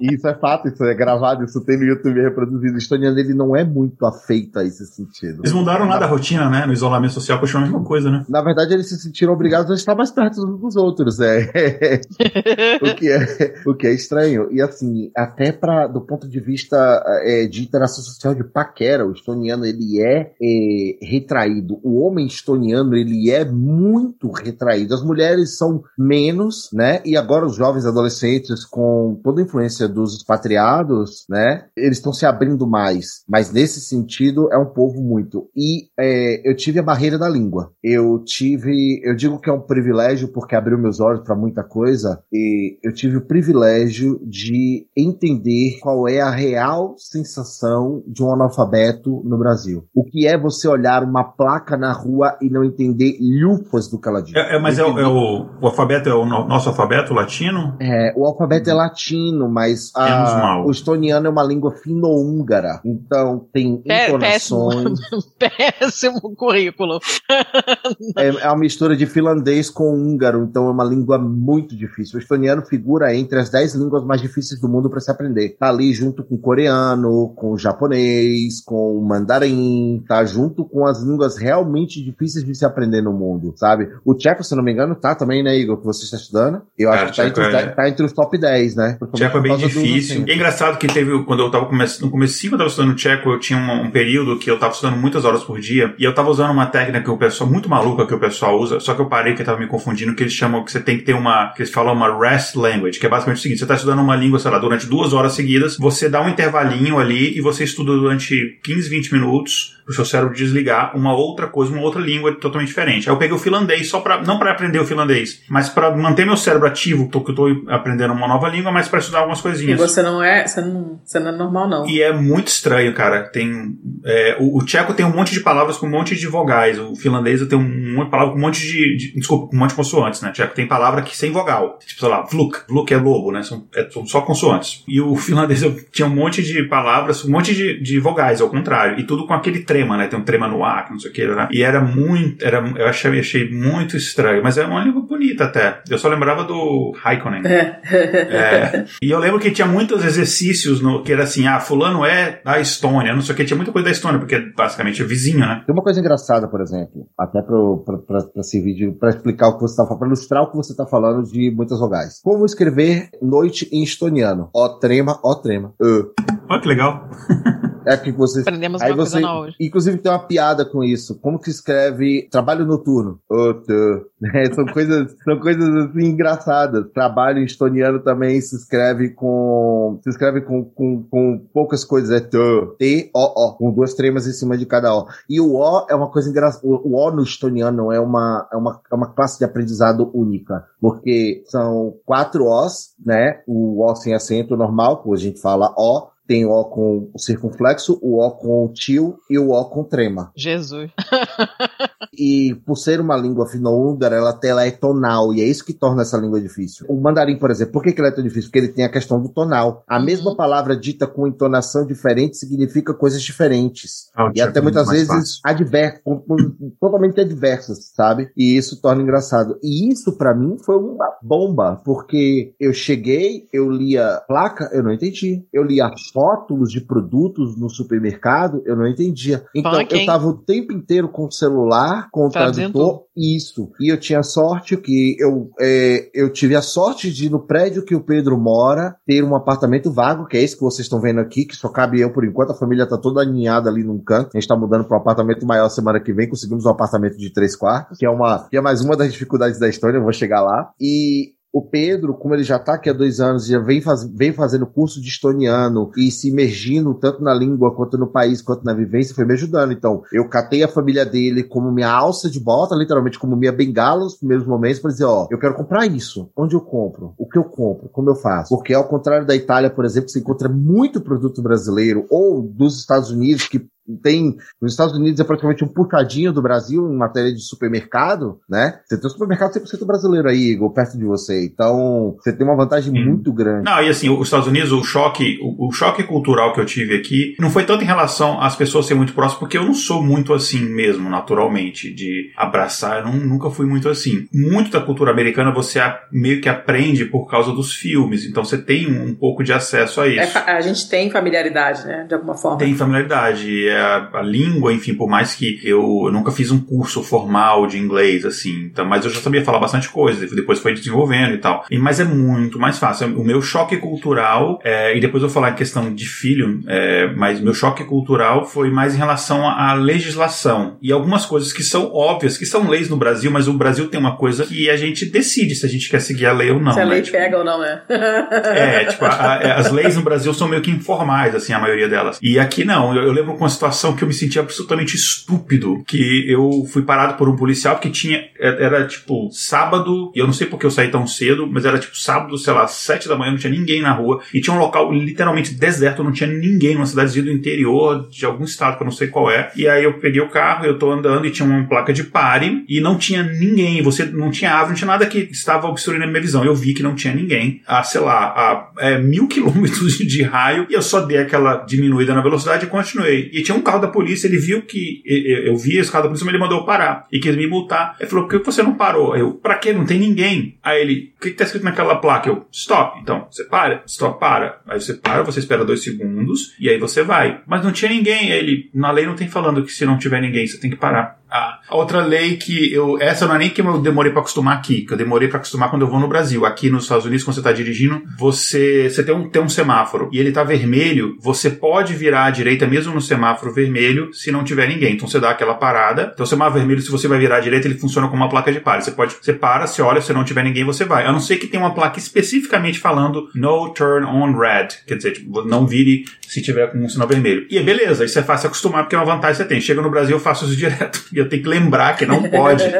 isso é fato, isso é gravado, isso tem no YouTube reproduzido. O estoniano ele não é muito afeito a esse sentido. Eles mudaram lá da rotina, né? No isolamento social, continua a mesma coisa, né? Na verdade, eles se sentiram obrigados a estar mais perto uns dos outros, é. [LAUGHS] o, que é o que é estranho. E assim, até para do ponto de vista é, de interação social de paquera, o estoniano ele é, é retraído. O homem estoniano ele é muito retraído. As mulheres são menos, né? E agora os jovens adolescentes com toda a influência dos expatriados, né? Eles estão se abrindo mais. Mas nesse sentido é um povo muito. E é, eu tive a barreira da língua. Eu tive, eu digo que é um privilégio porque abriu meus olhos para muita coisa. E eu tive o privilégio de entender qual é a real sensação de um analfabeto no Brasil. O que é você olhar uma placa na rua e não entender lufas do que ela diz. É, é mas é, o, é o, o, alfabeto é o no, nosso alfabeto latino? É, o alfabeto é latino, mas a, o estoniano é uma língua fino-húngara. Então tem entonações. Péssimo, [LAUGHS] péssimo currículo. [LAUGHS] é, é uma mistura de finlandês com húngaro, então é uma língua muito difícil. O estoniano figura entre as dez línguas mais difíceis do mundo para se aprender. Tá ali junto com o coreano, com o japonês, com o mandarim, tá junto com as línguas realmente difíceis de se aprender no mundo, sabe? O tcheco, se não me engano, tá também, né, Igor, que você está estudando? Eu acho que tá entre, é... tá entre, os top 10, né? Tcheco é bem difícil. É engraçado que teve, quando eu tava no começo, eu tava estudando tcheco, eu tinha um, um, período que eu tava estudando muitas horas por dia, e eu tava usando uma técnica que o pessoal, muito maluca que o pessoal usa, só que eu parei que eu tava me confundindo, que eles chamam, que você tem que ter uma, que eles falam uma rest language, que é basicamente o seguinte, você tá estudando uma língua, sei lá, durante duas horas seguidas, você dá um intervalinho ali e você estuda durante 15, 20 minutos, o seu cérebro desligar uma outra coisa, uma outra língua totalmente diferente. Aí eu peguei o finlandês só para não para aprender o finlandês, mas para manter meu cérebro ativo, que eu tô aprendendo uma nova língua, mas para estudar algumas coisinhas. E você não é, você não, você não é normal não. E é muito estranho, cara. Tem é, o, o, tcheco tem um monte de palavras com um monte de vogais, o finlandês tem um monte de palavras com um monte de, de desculpa, com um monte de consoantes, né? O tcheco tem palavra que sem vogal, tipo sei lá, vluk, vluk é lobo, né? São, é, são só consoantes. E o [LAUGHS] finlandês tinha um monte de palavras, um monte de, de vogais, ao contrário, e tudo com aquele trema, né? Tem um trema no ar, não sei o que, né? E era muito, era, eu achei, achei muito estranho, mas é uma língua bonita até. Eu só lembrava do Raikkonen. É. é. E eu lembro que tinha muitos exercícios no, que era assim, ah, fulano é da Estônia, não sei o que, tinha muita coisa da Estônia, porque basicamente é vizinho, né? Tem uma coisa engraçada, por exemplo, até para servir de, pra explicar o que você está falando, para ilustrar o que você está falando de muitas vogais. Como escrever noite em estoniano? Ó trema, ó trema. Uh. Olha que legal. [LAUGHS] É que você. Aprendemos aí você. Inclusive tem uma piada com isso. Como que escreve trabalho noturno? Outro. [LAUGHS] É, são coisas, são coisas assim engraçadas. Trabalho em estoniano também se escreve com, se escreve com, com, com poucas coisas. É T, O, O, com duas tremas em cima de cada O. E o O é uma coisa engraçada. O, o O no estoniano é uma, é uma, é uma classe de aprendizado única, porque são quatro Os, né? O O sem acento normal, que a gente fala O, tem o O com o circunflexo, o O com o tio e o O com trema. Jesus. e por ser uma língua fino-húngara, ela, ela é tonal, e é isso que torna essa língua difícil. O mandarim, por exemplo, por que, que ele é tão difícil? Porque ele tem a questão do tonal. A uhum. mesma palavra dita com entonação diferente significa coisas diferentes. Ah, e até muitas vezes adver totalmente adversas, sabe? E isso torna engraçado. E isso para mim foi uma bomba, porque eu cheguei, eu lia placa, eu não entendi. Eu lia rótulos de produtos no supermercado, eu não entendia. Então Punk, eu tava o tempo inteiro com o celular, com o tradutor, isso. E eu tinha sorte que eu, é, eu tive a sorte de, no prédio que o Pedro mora, ter um apartamento vago, que é esse que vocês estão vendo aqui, que só cabe eu por enquanto. A família tá toda aninhada ali num canto. A gente tá mudando para um apartamento maior semana que vem. Conseguimos um apartamento de três quartos, que é uma, que é mais uma das dificuldades da história. Eu vou chegar lá. E o Pedro, como ele já está aqui há dois anos, já vem, faz, vem fazendo curso de estoniano e se imergindo tanto na língua quanto no país, quanto na vivência, foi me ajudando. Então, eu catei a família dele como minha alça de bota, literalmente como minha bengala nos primeiros momentos, para dizer, ó, eu quero comprar isso. Onde eu compro? O que eu compro? Como eu faço? Porque ao contrário da Itália, por exemplo, você encontra muito produto brasileiro ou dos Estados Unidos que tem. Nos Estados Unidos é praticamente um puxadinho do Brasil em matéria de supermercado, né? Você tem um supermercado 100% brasileiro aí, Igor, perto de você. Então, você tem uma vantagem hum. muito grande. Não, e assim, os Estados Unidos, o choque, o, o, choque cultural que eu tive aqui não foi tanto em relação às pessoas serem muito próximas, porque eu não sou muito assim mesmo, naturalmente, de abraçar. Eu não, nunca fui muito assim. Muito da cultura americana você a, meio que aprende por causa dos filmes. Então você tem um, um pouco de acesso a isso. É, a gente tem familiaridade, né? De alguma forma. Tem familiaridade. É a, a língua, enfim, por mais que eu, eu, nunca fiz um curso formal de inglês, assim. Então, mas eu já sabia falar bastante coisa. Depois foi desenvolvendo e tal. E, mas é muito mais fácil. O meu choque cultural, é, e depois eu vou falar em questão de filho, é, mas meu choque cultural foi mais em relação à, legislação. E algumas coisas que são óbvias, que são leis no Brasil, mas o Brasil tem uma coisa que a gente decide se a gente quer seguir a lei ou não. Se a né? lei tipo, pega ou não, né? é, tipo, a, a, é, as leis no Brasil são meio que informais, assim, a maioria delas. E aqui não. Eu, eu lembro com uma situação que eu me senti absolutamente estúpido, que eu fui parado por um policial porque tinha, era tipo sábado, e eu não sei porque eu saí tão cedo, mas era tipo sábado, sei lá, sete da manhã, não tinha ninguém na rua, e tinha um local literalmente deserto, não tinha ninguém, numa cidadezinha do interior de algum estado que eu não sei qual é. E aí eu peguei o carro, eu tô andando e tinha uma placa de pare, e não tinha ninguém, você não tinha árvore, não tinha nada que estava obstruindo a minha visão. Eu vi que não tinha ninguém a, sei lá, a é, mil [LAUGHS] quilômetros de raio, e eu só dei aquela diminuída na velocidade e continuei. E tinha um carro da polícia, ele viu que eu vi esse carro da polícia, mas ele mandou parar e quis me multar. Ele falou: por que você não parou? Eu, pra quê? Não tem ninguém. Aí ele, o que, que tá escrito naquela placa? Eu, stop. Então, você para, stop, para. Aí você para, você espera dois segundos e aí você vai. Mas não tinha ninguém. Aí ele, na lei não tem falando que se não tiver ninguém, você tem que parar. A outra lei que eu. Essa não é nem que eu demorei para acostumar aqui, que eu demorei para acostumar quando eu vou no Brasil. Aqui nos Estados Unidos, quando você tá dirigindo, você, você tem, um, tem um semáforo e ele tá vermelho, você pode virar à direita mesmo no semáforo vermelho se não tiver ninguém. Então você dá aquela parada. Então o semáforo vermelho, se você vai virar à direita, ele funciona como uma placa de pare. Você pode. Você para, você olha, se não tiver ninguém, você vai. A não ser que tenha uma placa especificamente falando no turn on red. Quer dizer, tipo, não vire se tiver com um sinal vermelho. E é beleza, isso é fácil acostumar, porque é uma vantagem que você tem. Chega no Brasil, eu faço isso [LAUGHS] direto. E eu tenho que lembrar que não pode. [LAUGHS]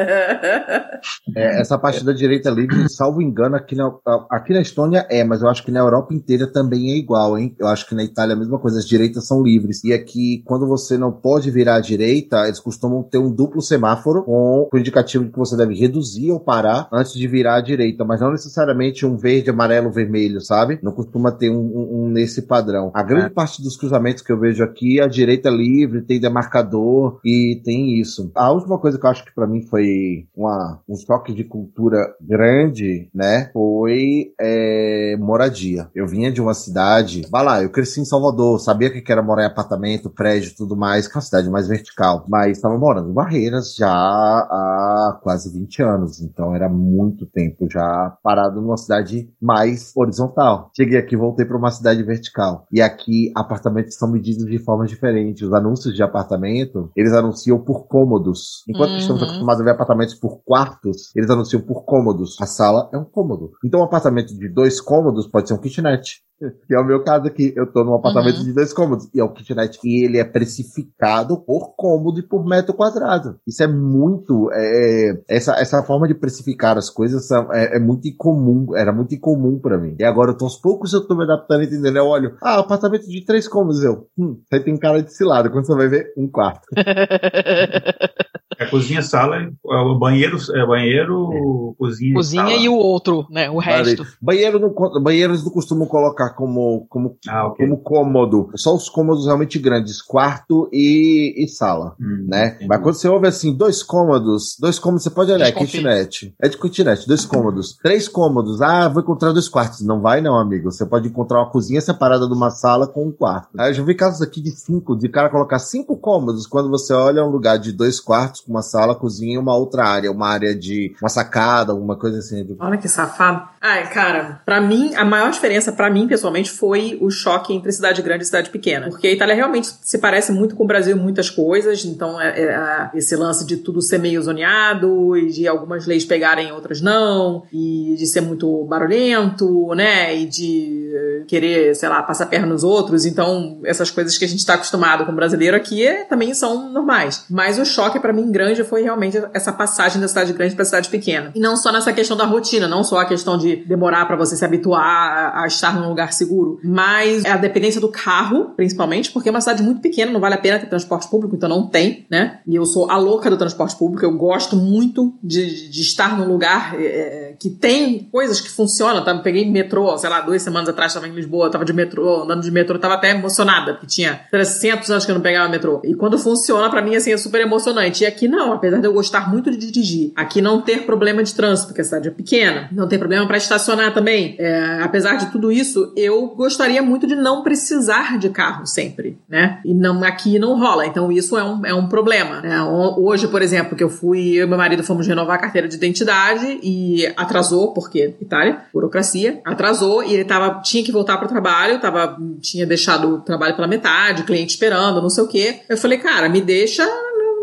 É, essa parte da direita livre, salvo engano, aqui na, aqui na Estônia é, mas eu acho que na Europa inteira também é igual, hein? Eu acho que na Itália é a mesma coisa, as direitas são livres. E aqui, quando você não pode virar à direita, eles costumam ter um duplo semáforo com o indicativo de que você deve reduzir ou parar antes de virar à direita, mas não necessariamente um verde, amarelo, vermelho, sabe? Não costuma ter um, um, um nesse padrão. A grande é. parte dos cruzamentos que eu vejo aqui, a direita livre, tem demarcador e tem isso. A última coisa que eu acho que para mim foi uma, um choque de cultura grande, né? Foi é, moradia. Eu vinha de uma cidade, vai lá, eu cresci em Salvador, sabia que era morar em apartamento, prédio tudo mais, que é uma cidade mais vertical, mas estava morando em Barreiras já há quase 20 anos, então era muito tempo já parado numa cidade mais horizontal. Cheguei aqui, voltei para uma cidade vertical. E aqui apartamentos são medidos de forma diferente. Os anúncios de apartamento, eles anunciam por cômodos. Enquanto uhum. estamos acostumados a ver apartamentos por quartos, eles anunciam por cômodos. A sala é um cômodo. Então, um apartamento de dois cômodos pode ser um kitnet. Que é o meu caso aqui. Eu tô num apartamento uhum. de dois cômodos. E é o kitnet. E ele é precificado por cômodo e por metro quadrado. Isso é muito. É, essa, essa forma de precificar as coisas é, é muito incomum. Era muito incomum para mim. E agora, eu tô, aos poucos, eu tô me adaptando, entendendo? Eu olho, ah, apartamento de três cômodos. Eu, hum, aí tem cara de cilada. Quando você vai ver, um quarto. [LAUGHS] É cozinha, sala, é banheiro, é banheiro, é. cozinha. Cozinha e, e, o outro, né? O resto. Banheiro não, banheiros não costumam colocar como, como, ah, okay. como cômodo. Só os cômodos realmente grandes, quarto e, e sala, hum, né? Entendi. Mas quando você ouve assim, dois cômodos, dois cômodos, você pode olhar, é kitnet. É de kitnet, dois cômodos. Três cômodos, ah, vou encontrar dois quartos. Não vai não, amigo. Você pode encontrar uma cozinha separada de uma sala com um quarto. Aí eu já vi casos aqui de cinco, de cara colocar cinco cômodos quando você olha um lugar de dois quartos com uma sala, cozinha e uma outra área, uma área de uma sacada, alguma coisa assim. Olha que safado. Ai, cara, para mim, a maior diferença para mim, pessoalmente, foi o choque entre cidade grande e cidade pequena. Porque a Itália realmente se parece muito com o Brasil em muitas coisas, então é, é, esse lance de tudo ser meio zoneado, e de algumas leis pegarem outras não, e de ser muito barulhento, né, e de querer, sei lá, passar perna nos outros. Então, essas coisas que a gente está acostumado com o brasileiro aqui é, também são normais. Mas o choque para mim grande foi realmente essa passagem da cidade grande para cidade pequena. E não só nessa questão da rotina, não só a questão de demorar para você se habituar a, estar num lugar seguro, mas a dependência do carro, principalmente, porque é uma cidade muito pequena, não vale a pena ter transporte público, então não tem, né? E eu sou a louca do transporte público, eu gosto muito de, de estar num lugar é, que tem coisas que funcionam. Tá? Peguei metrô, sei lá, duas semanas atrás, estava em Lisboa, estava de metrô, andando de metrô, estava até emocionada, porque tinha 300 anos que eu não pegava metrô. E quando funciona, para mim, assim, é super emocionante. E aqui não, apesar de eu gostar muito de dirigir, aqui não ter problema de trânsito, porque a cidade é pequena, não tem problema para estacionar também. É, apesar de tudo isso, eu gostaria muito de não precisar de carro sempre, né? E não, aqui não rola. Então isso é um, é um problema. Né? Hoje, por exemplo, que eu fui, eu e meu marido fomos renovar a carteira de identidade e atrasou, porque Itália, burocracia, atrasou e ele tava, tinha que voltar para o trabalho, tava, tinha deixado o trabalho pela metade, cliente esperando, não sei o quê. Eu falei, cara, me deixa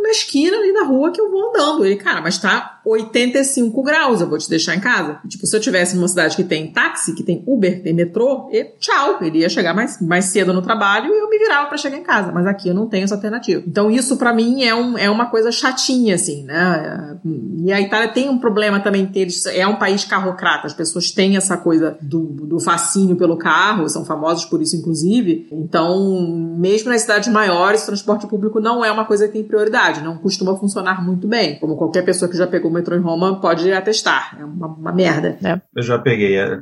na esquina ali da rua que eu vou andando. Ele, cara, mas tá 85 graus, eu vou te deixar em casa. Tipo, se eu tivesse numa cidade que tem táxi, que tem Uber, tem metrô, e tchau, ele ia chegar mais, mais cedo no trabalho e eu me virava para chegar em casa. Mas aqui eu não tenho essa alternativa. Então isso para mim é, um, é uma coisa chatinha, assim, né? E a Itália tem um problema também, eles, é um país carrocrata, as pessoas têm essa coisa do, do fascínio pelo carro, são famosos por isso, inclusive. Então, mesmo nas cidades maiores, o transporte público não é uma coisa que tem prioridade, não costuma funcionar muito bem. Como qualquer pessoa que já pegou metrô em Roma pode atestar. É uma, uma merda. É. Eu já peguei. É,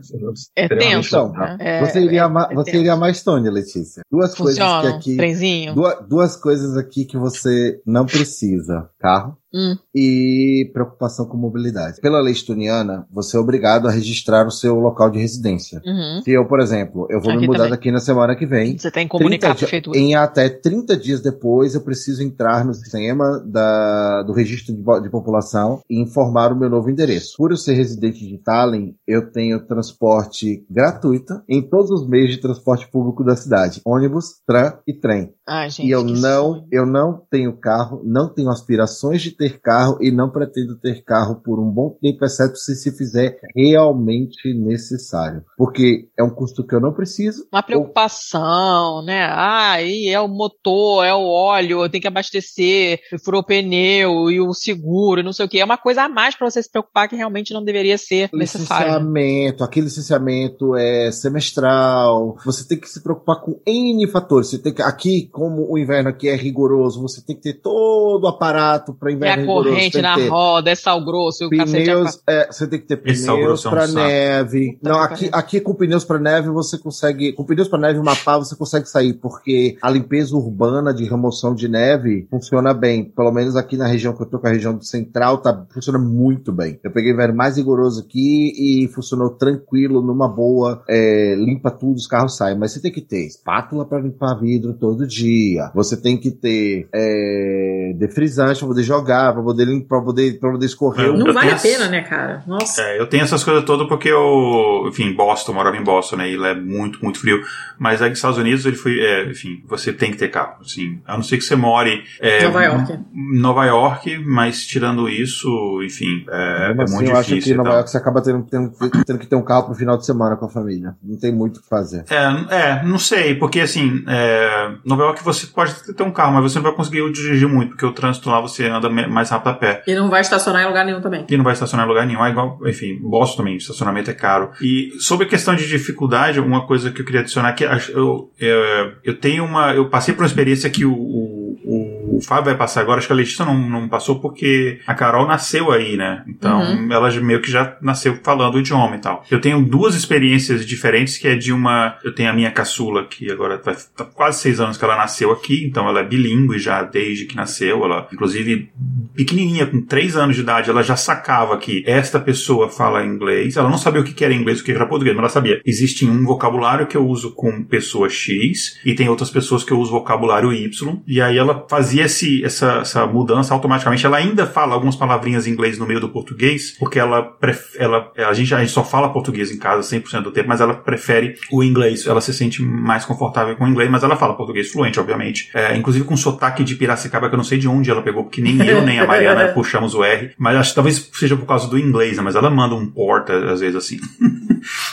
é tenso. Então, né? é, você iria, é, você iria mais Estônia, Letícia. Duas Funciona, coisas que aqui. Trenzinho. Duas, duas coisas aqui que você não precisa. Carro Hum. E preocupação com mobilidade. Pela lei estoniana, você é obrigado a registrar o seu local de residência. Uhum. Se eu, por exemplo, eu vou aqui me mudar também. daqui na semana que vem. Você tem que comunicar a prefeitura. Em até 30 dias depois, eu preciso entrar no sistema da, do registro de, de, população e informar o meu novo endereço. Por eu ser residente de Tallinn, eu tenho transporte gratuito em todos os meios de transporte público da cidade: ônibus, tram e trem. Ai, gente, e eu não, eu não tenho carro, não tenho aspirações de ter carro e não pretendo ter carro por um bom tempo, exceto se se fizer realmente necessário. Porque é um custo que eu não preciso. Uma preocupação, ou... né? Ah, aí é o motor, é o óleo, tem que abastecer, furou o pneu e o seguro, não sei o que. É uma coisa a mais para você se preocupar que realmente não deveria ser necessário. Licenciamento, aquele licenciamento é semestral. Você tem que se preocupar com N fatores. Você tem que, aqui, como o inverno aqui é rigoroso, você tem que ter todo o aparato para inverno é a corrente na roda, é sal grosso, o pneus, é, você tem que ter pneus para neve. Não, aqui, aqui com pneus para neve você consegue, com pneus para neve uma pá você consegue sair, porque a limpeza urbana de remoção de neve funciona bem. Pelo menos aqui na região que eu tô, com a região do central, tá, funciona muito bem. Eu peguei o inverno mais rigoroso aqui e funcionou tranquilo, numa boa, é, limpa tudo, os carros saem. Mas você tem que ter espátula para limpar vidro todo dia. Você tem que ter é, defrisante para poder jogar pra poder, pra poder, pra poder escorrer. Não vale a pena, né, cara? Nossa. É, eu tenho essas coisas todas porque eu, enfim, Boston, morava em Boston, né? E lá é muito, muito frio. Mas aí nos Estados Unidos ele foi, é, enfim, você tem que ter carro, assim. A não ser que você more. É, Nova York. Nova York, mas tirando isso, enfim, é, é assim, muito eu difícil. acho que em Nova York você acaba tendo, tendo, tendo, que ter um carro pro final de semana com a família. Não tem muito o que fazer. É, é não sei, porque assim, é, Nova York você pode ter um carro, mas você não vai conseguir dirigir muito, porque o trânsito lá você anda mais rápido a pé. E não vai estacionar em lugar nenhum também. E não vai estacionar em lugar nenhum. É igual, enfim, Boston também, estacionamento é caro. E sobre a questão de dificuldade, uma coisa que eu queria adicionar aqui, eu, eu, eu tenho uma. Eu passei por uma experiência que o, o, o Fábio vai passar agora, acho que a Letícia não, não passou porque a Carol nasceu aí, né? Então uhum. ela meio que já nasceu falando o idioma e tal. Eu tenho duas experiências diferentes, que é de uma. Eu tenho a minha caçula, que agora tá, tá quase seis anos que ela nasceu aqui, então ela é bilíngue já desde que nasceu. Ela, inclusive, pequenininha, com 3 anos de idade, ela já sacava que esta pessoa fala inglês. Ela não sabia o que era inglês, o que era português, mas ela sabia. Existe um vocabulário que eu uso com pessoa X e tem outras pessoas que eu uso vocabulário Y. E aí ela fazia esse, essa, essa mudança automaticamente. Ela ainda fala algumas palavrinhas em inglês no meio do português, porque ela, ela a, gente, a gente só fala português em casa 100% do tempo, mas ela prefere o inglês. Ela se sente mais confortável com o inglês, mas ela fala português fluente, obviamente. É, inclusive com sotaque de Piracicaba, que eu não sei de onde ela pegou, porque nem eu nem a Mariana [LAUGHS] puxamos o R, mas acho que talvez seja por causa do inglês, né? Mas ela manda um porta, às vezes, assim. [LAUGHS]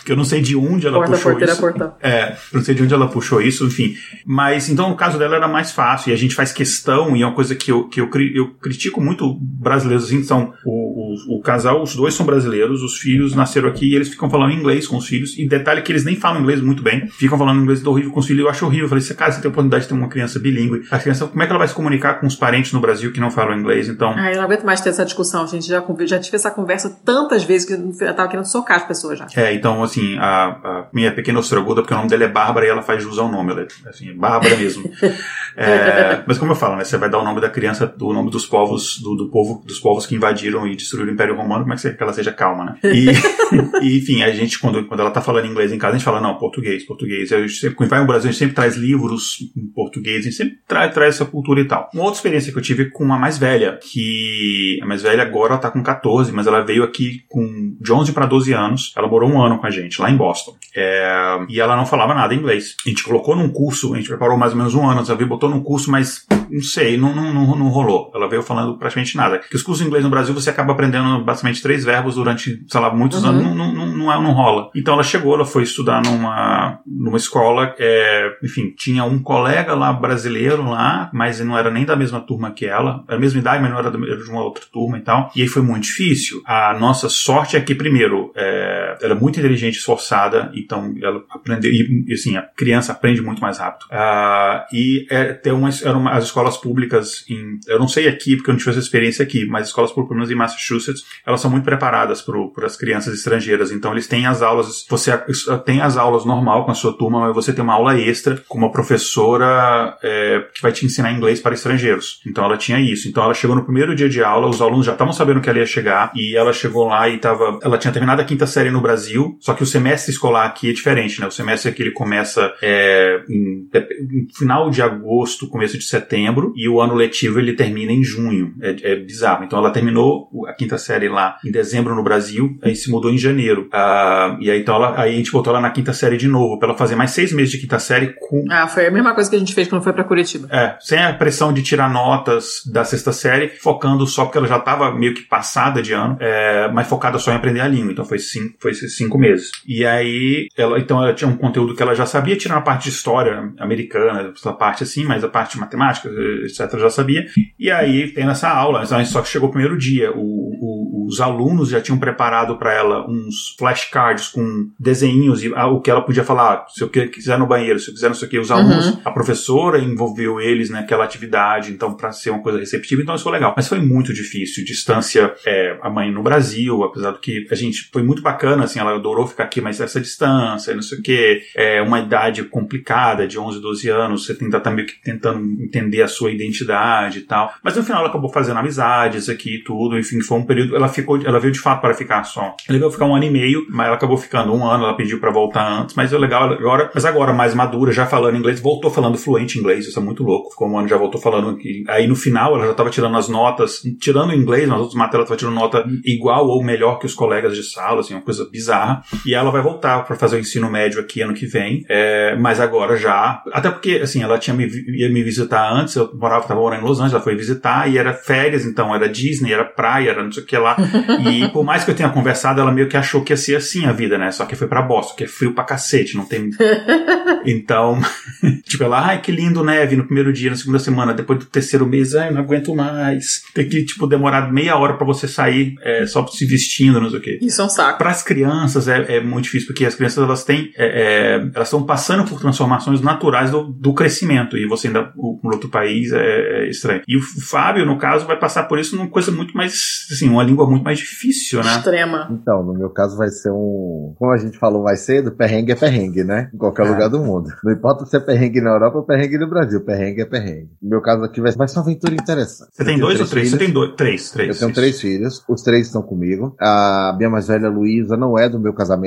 que eu não sei de onde ela Porta, puxou porteira, isso. portão. É, não sei de onde ela puxou isso, enfim. Mas então no caso dela era mais fácil e a gente faz questão, e é uma coisa que eu, que eu, eu critico muito brasileiros, assim, que são o, o, o casal, os dois são brasileiros, os filhos nasceram aqui e eles ficam falando inglês com os filhos, e detalhe que eles nem falam inglês muito bem, ficam falando inglês horrível com os filhos, eu acho horrível. Eu falei, cara, você tem a oportunidade de ter uma criança bilíngue, a criança, como é que ela vai se comunicar com os parentes no Brasil que não falam inglês? Então, Ai, eu não aguento mais ter essa discussão, gente. Já, já tive essa conversa tantas vezes que eu tava querendo socar as pessoas já. É, então, assim, a, a minha pequena ostrogoda, porque o nome dela é Bárbara e ela faz jus ao nome, ela é, assim, é Bárbara mesmo. [LAUGHS] É, mas como eu falo, né, você vai dar o nome da criança, do nome dos povos, do, do povo, dos povos que invadiram e destruíram o Império Romano, como é que, você, que ela seja calma, né? E, [LAUGHS] e, enfim, a gente, quando, quando ela tá falando inglês em casa, a gente fala, não, português, português. Gente sempre, quando vai no Brasil, a gente sempre traz livros em português, a gente sempre traz, traz essa cultura e tal. Uma outra experiência que eu tive com a mais velha, que a mais velha agora ela tá com 14, mas ela veio aqui com de 11 para 12 anos. Ela morou um ano com a gente, lá em Boston. É, e ela não falava nada inglês. A gente colocou num curso, a gente preparou mais ou menos um ano, ela veio, botou num curso, mas não sei, não, não, não, não rolou. Ela veio falando praticamente nada. Porque os cursos de inglês no Brasil você acaba aprendendo basicamente três verbos durante, sei lá, muitos Uhum. anos, não, não, não, não, é- não rola. Então ela chegou, ela foi estudar numa, numa escola, é, enfim, tinha um colega lá brasileiro lá, mas não era nem da mesma turma que ela, era a mesma idade, mas não era, era de uma outra turma e tal. E aí foi muito difícil. A nossa sorte é que, primeiro, é, ela é muito inteligente, esforçada, então ela aprendeu, e assim, a criança aprende muito mais rápido. Ah, e é, tem uma, eram as escolas públicas, em, eu não sei aqui, porque eu não tive essa experiência aqui, mas as escolas públicas, em Massachusetts, elas são muito preparadas para as crianças estrangeiras. Então eles têm as aulas, você tem as aulas normal com a sua turma, mas você tem uma aula extra com uma professora é, que vai te ensinar inglês para estrangeiros. Então ela tinha isso. Então ela chegou no primeiro dia de aula, os alunos já estavam sabendo que ela ia chegar e ela chegou lá e tava, ela tinha terminado a quinta série no Brasil, só que o semestre escolar aqui é diferente, né? O semestre aqui ele começa é, em, em final de agosto, começo de setembro e o ano letivo ele termina em junho. É, é bizarro. Então ela terminou a quinta série lá em dezembro no Brasil, aí se mudou em janeiro. Ah, e aí então ela, aí a gente botou ela na quinta série de novo, pra ela fazer mais seis meses de quinta série com Ah, foi a mesma coisa que a gente fez quando foi pra Curitiba. é, sem a pressão de tirar notas da sexta série, focando só porque ela já estava meio que passada de ano, é, mas focada só em aprender a língua. Então foi cinco, foi cinco meses. E aí, ela, então ela tinha um conteúdo que ela já sabia, tirando a parte de história americana, essa parte assim, mas a parte de matemática, etc, já sabia. E aí tem essa aula, só que chegou o primeiro dia, o, o- os alunos já tinham preparado para ela uns flashcards com desenhos e ah, o que ela podia falar, se eu quiser no banheiro, se eu quiser não sei o que, os alunos, Uhum. a professora envolveu eles naquela atividade, então para ser uma coisa receptiva, então isso foi legal. Mas foi muito difícil, distância, é, a mãe no Brasil, apesar do que a gente foi muito bacana, assim, ela adorou ficar aqui, mas essa distância, não sei o que, é uma idade complicada de 11, 12 anos, você ainda tá meio que tentando entender a sua identidade e tal. Mas no final ela acabou fazendo amizades aqui e tudo, enfim, foi um período, ela ficou, ela veio de fato para ficar só. Ela veio ficar um ano e meio, mas ela acabou ficando um ano, ela pediu para voltar antes, mas é legal agora, mas agora mais madura, já falando inglês, voltou falando fluente inglês, isso é muito louco. Ficou um ano, já voltou falando. Aí no final ela já tava tirando as notas, tirando o inglês, nas outras matérias ela tava tirando nota igual ou melhor que os colegas de sala, assim, uma coisa bizarra. E ela vai voltar para fazer o ensino médio aqui ano que vem, é, mas agora já, até porque, assim, ela tinha me, ia me visitar antes, eu morava, tava morando em Los Angeles, ela foi visitar e era férias, então era Disney, era praia, era não sei o que lá. [LAUGHS] E por mais que eu tenha conversado, ela meio que achou que ia ser assim a vida, né? Só que foi pra Boston, que é frio pra cacete, não tem. [LAUGHS] Então, [LAUGHS] tipo, ela, ai, que lindo neve no primeiro dia, na segunda semana, depois do terceiro mês, ai, não aguento mais. Tem que, tipo, demorar meia hora pra você sair é, só se vestindo, não sei o quê. Isso é um saco. Para as crianças é, é muito difícil, porque as crianças elas têm, é, é, elas estão passando por transformações naturais do, do crescimento, e você ainda, por outro país, é, é estranho. E o Fábio, no caso, vai passar por isso numa coisa muito mais, assim, uma língua muito mais difícil, né? Extrema. Então, no meu caso vai ser um. Como a gente falou mais cedo, perrengue é perrengue, né? Em qualquer É. lugar do mundo. Não importa se é perrengue na Europa ou perrengue no Brasil. Perrengue é perrengue. No meu caso aqui vai vai ser uma aventura interessante. Você tem dois ou três? Você filhos. tem dois? Três, três. Eu tenho isso. três filhos, os três estão comigo. A minha mais velha Luísa não é do meu casamento,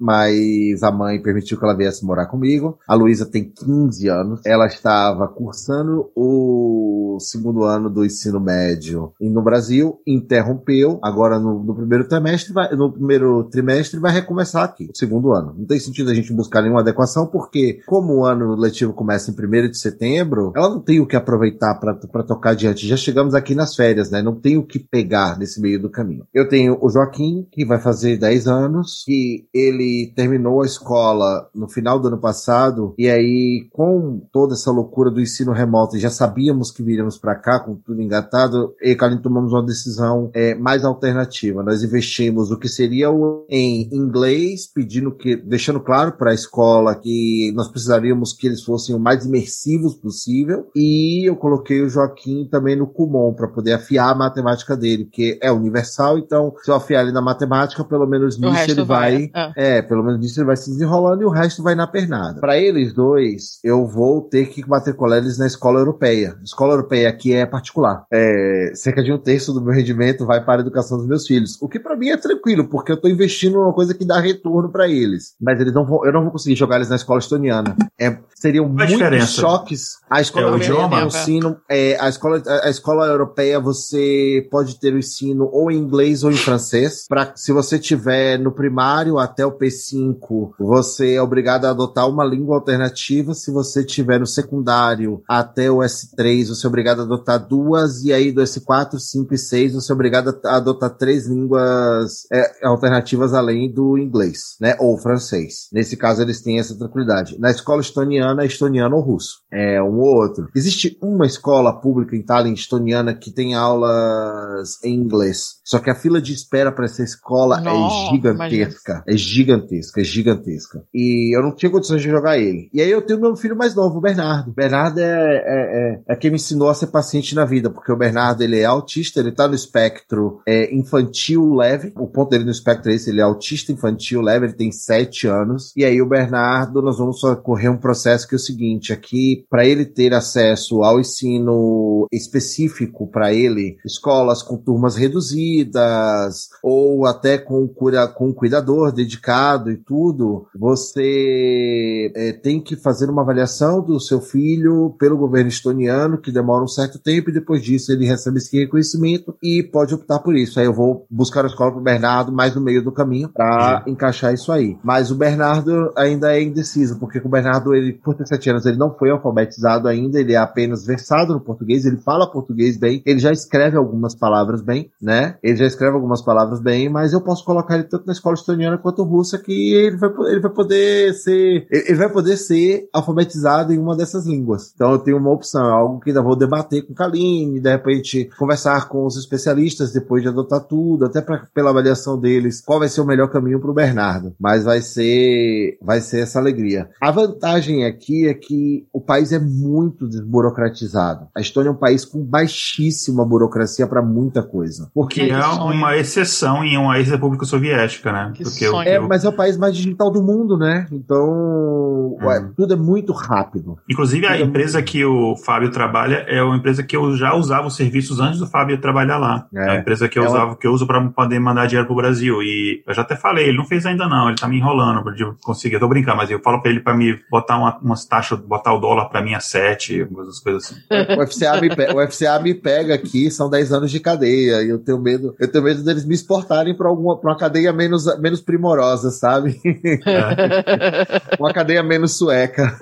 mas a mãe permitiu que ela viesse morar comigo. A Luísa tem 15 anos. Ela estava cursando o segundo ano do ensino médio no Brasil, interrompeu. agora no, no primeiro trimestre, vai, no primeiro trimestre vai recomeçar aqui, o segundo ano. Não tem sentido a gente buscar nenhuma adequação, porque como o ano letivo começa em 1 de setembro, ela não tem o que aproveitar para tocar adiante. Já chegamos aqui nas férias, né? Não tem o que pegar nesse meio do caminho. Eu tenho o Joaquim, que vai fazer 10 anos, que ele terminou a escola no final do ano passado, e aí, com toda essa loucura do ensino remoto, já sabíamos que viríamos para cá, com tudo engatado, e Carlinhos tomamos uma decisão é, mais alternativa. Nós investimos o que seria o, em inglês, pedindo que, deixando claro para a escola que nós precisaríamos que eles fossem o mais imersivos possível, e eu coloquei o Joaquim também no Kumon para poder afiar a matemática dele, que é universal, então se eu afiar ele na matemática, pelo menos nisso ele vai, vai é. é. pelo menos nisso ele vai se desenrolando e o resto vai na pernada. Para eles dois, eu vou ter que matricular eles na escola europeia. A escola europeia aqui é particular. É, cerca de um terço do meu rendimento vai para a educação dos meus filhos, o que para mim é tranquilo, porque eu estou investindo numa coisa que dá retorno para eles. Mas eles não vão, eu não vou conseguir jogar eles na escola estoniana. É, seriam muitos diferença? choques. A escola é o idioma? ensino, é, a escola, a, a escola europeia você pode ter o ensino ou em inglês ou em francês. Para se você tiver no primário até o P5, você é obrigado a adotar uma língua alternativa. Se você tiver no secundário até o S3, você é obrigado a adotar duas e aí do S4, 5 e 6 você é obrigado a adotar três línguas é, alternativas além do inglês, né? Ou francês. Nesse caso eles têm essa tranquilidade. Na escola estoniana é estoniano ou russo. É um ou outro. Existe uma escola pública em Tallinn estoniana que tem aulas em inglês. Só que a fila de espera para essa escola é gigantesca. É gigantesca, é gigantesca. E eu não tinha condições de jogar ele. E aí eu tenho meu filho mais novo, o Bernardo. O Bernardo é, é, é, é quem me ensinou a ser paciente na vida, porque o Bernardo ele é autista, ele tá no espectro é, infantil leve. O ponto dele no espectro é esse, ele é autista infantil leve, ele tem sete anos. E aí o Bernardo, nós vamos correr um processo que é o seguinte, aqui, para ele ter acesso ao ensino específico para ele, escolas com turmas reduzidas, ou até com, cura, com cuidador dedicado e tudo, você é, tem que fazer uma avaliação do seu filho pelo governo estoniano, que demora um certo tempo, e depois disso ele recebe esse reconhecimento e pode optar por isso. Aí eu vou buscar a escola para o Bernardo mais no meio do caminho para encaixar isso aí. Mas o Bernardo ainda é indeciso, porque o Bernardo, ele, por ter sete anos, ele não foi alfabetizado ainda, ele é apenas versado no português, ele fala português bem, ele já escreve algumas palavras bem, né? Ele já escreve algumas palavras bem, mas eu posso colocar ele tanto na escola estoniana quanto russa que ele vai, ele vai poder ser ele vai poder ser alfabetizado em uma dessas línguas. Então eu tenho uma opção, é algo que ainda vou debater com Kaline, de repente conversar com os especialistas depois de adotar tudo, até pra, pela avaliação deles, qual vai ser o melhor caminho para o Bernardo. Mas vai ser vai ser essa alegria. A vantagem aqui é que o país é muito desburocratizado. A Estônia é um país com baixíssima burocracia para muita coisa. Porque é uma exceção em uma ex-república soviética, né? Que sonho. É, mas é o país mais digital do mundo, né? Então, hum. ué, tudo é muito rápido. Inclusive, a empresa que o Fábio trabalha é uma empresa que eu já usava os serviços antes do Fábio trabalhar lá. É, é a empresa que eu é usava, uma... que eu uso para poder mandar dinheiro pro Brasil. E eu já até falei, ele não fez ainda não, ele tá me enrolando pra conseguir. Eu tô brincando, mas eu falo para ele para me botar uma, umas taxas, botar o dólar para mim a 7, algumas coisas assim. O FCA, me pega, o FCA me pega aqui, são 10 anos de cadeia, e eu tenho medo, eu tenho medo deles me exportarem para alguma pra uma cadeia menos, menos primorosa, sabe? [LAUGHS] Uma cadeia menos sueca.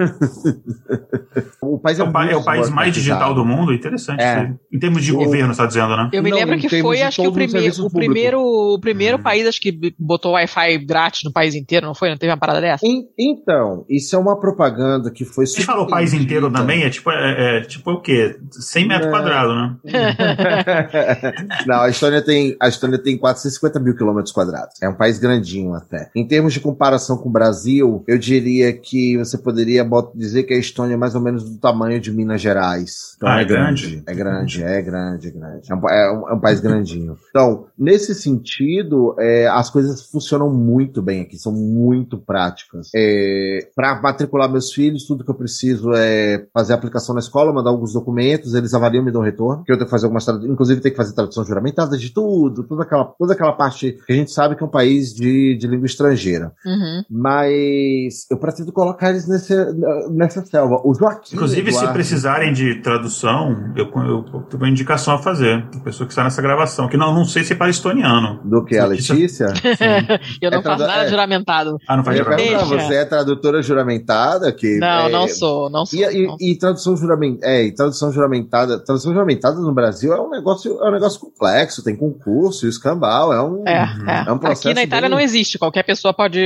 o país é, é, o, é o país mais digital do mundo, interessante. É. Em termos de o... governo, está dizendo, né? Eu me Não, lembro que foi, acho que o primeiro, o primeiro, o primeiro hum. país, acho que botou Wi-Fi grátis no país inteiro, não foi? Não teve uma parada dessa? então, isso é uma propaganda que foi. Você falou país inteiro também? É tipo, é, é tipo o quê? 100 metros quadrados, né? [LAUGHS] Não, a Estônia tem, a Estônia tem 450 mil quilômetros quadrados. É um país grandinho até. Em termos de comparação com o Brasil, eu diria que você poderia dizer que a Estônia é mais ou menos do tamanho de Minas Gerais. Então ah, é, é grande. grande. É grande, é grande, é grande. É um, é um, é um país grandinho. Então, nesse sentido, é, as coisas funcionam muito bem aqui, são muito práticas. É, Para matricular meus filhos, tudo que eu preciso é fazer a aplicação na escola, mandar alguns documentos, eles avaliam e me dão retorno, que eu tenho que fazer algumas inclusive tem que fazer tradução juramentada de tudo, toda aquela, toda aquela parte que a gente sabe que é um país de, de língua estrangeira. Uhum. Mas eu pretendo colocar eles nesse, nessa selva. O Joaquim. Inclusive, Eduardo, se precisarem de tradução, eu, eu, eu tenho uma indicação a fazer. A pessoa que está nessa gravação, que não não, sei se é para estoniano. Do que a Letícia? [LAUGHS] [LAUGHS] eu não é faço nada é. juramentado. Ah, não faz juramentado. Você é tradutora juramentada? Que não, é... não sou, não sou. E, não. e, e tradução juramentada, é, tradução juramentada, tradução juramentada no Brasil é um negócio, é um negócio complexo, tem concurso, escambau, é um, é, é. é um processo. Aqui na Itália bem... não existe, qualquer pessoa pode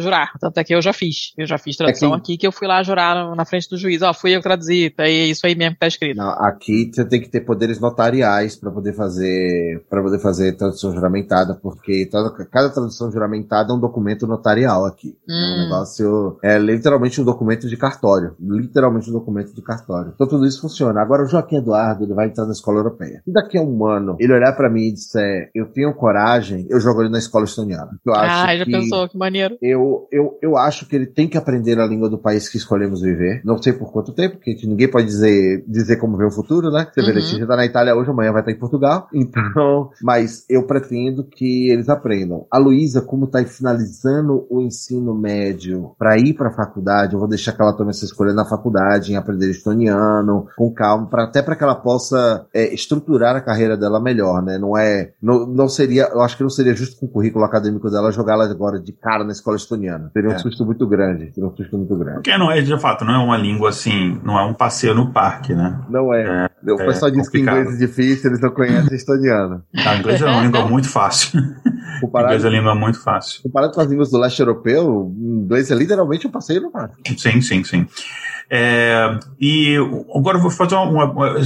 jurar. Tanto é que eu já fiz. Eu já fiz tradução aqui, que eu fui lá jurar na frente do juiz. Ó, oh, fui eu que traduzi, tá aí, isso aí mesmo que tá escrito. Não, aqui você tem que ter poderes notariais para poder fazer para poder fazer tradução juramentada, porque cada tradução juramentada é um documento notarial aqui. Hum. É um hum. negócio, é literalmente um documento de cartório. Literalmente um documento de cartório. Então tudo isso funciona. Agora o Joaquim Eduardo, ele vai entrar na escola europeia. E daqui a um ano, ele olhar para mim e disser, eu tenho coragem, eu jogo ele na escola estoniana. Eu ah, já pensou, que maneiro. Eu, eu, eu acho que ele tem que aprender a língua do país que escolhemos viver. Não sei por quanto tempo, porque ninguém pode dizer, dizer como vê o futuro, né? Você uhum. vê, já tá na Itália hoje, amanhã vai estar em Portugal. [LAUGHS] Então, mas eu pretendo que eles aprendam. A Luísa, como tá finalizando o ensino médio para ir para a faculdade, eu vou deixar que ela tome essa escolha na faculdade, em aprender estoniano, com calma, pra, até para que ela possa é, estruturar a carreira dela melhor, né? Não é, não, não seria, eu acho que não seria justo com o currículo acadêmico dela jogar ela agora de cara na escola estoniana. Seria um é. susto muito grande. Seria um susto muito grande. Porque não é, de fato, não é uma língua assim, não é um passeio no parque, né? Não é. é o pessoal é diz que inglês é difícil, eles não conhecem estoniano. Tá, inglês é uma língua muito fácil. [LAUGHS] Comparado, inglês é língua muito fácil. Comparado com as línguas do leste europeu, inglês é literalmente um passeio no parque. Sim, sim, sim. É, e agora eu vou fazer uma. uma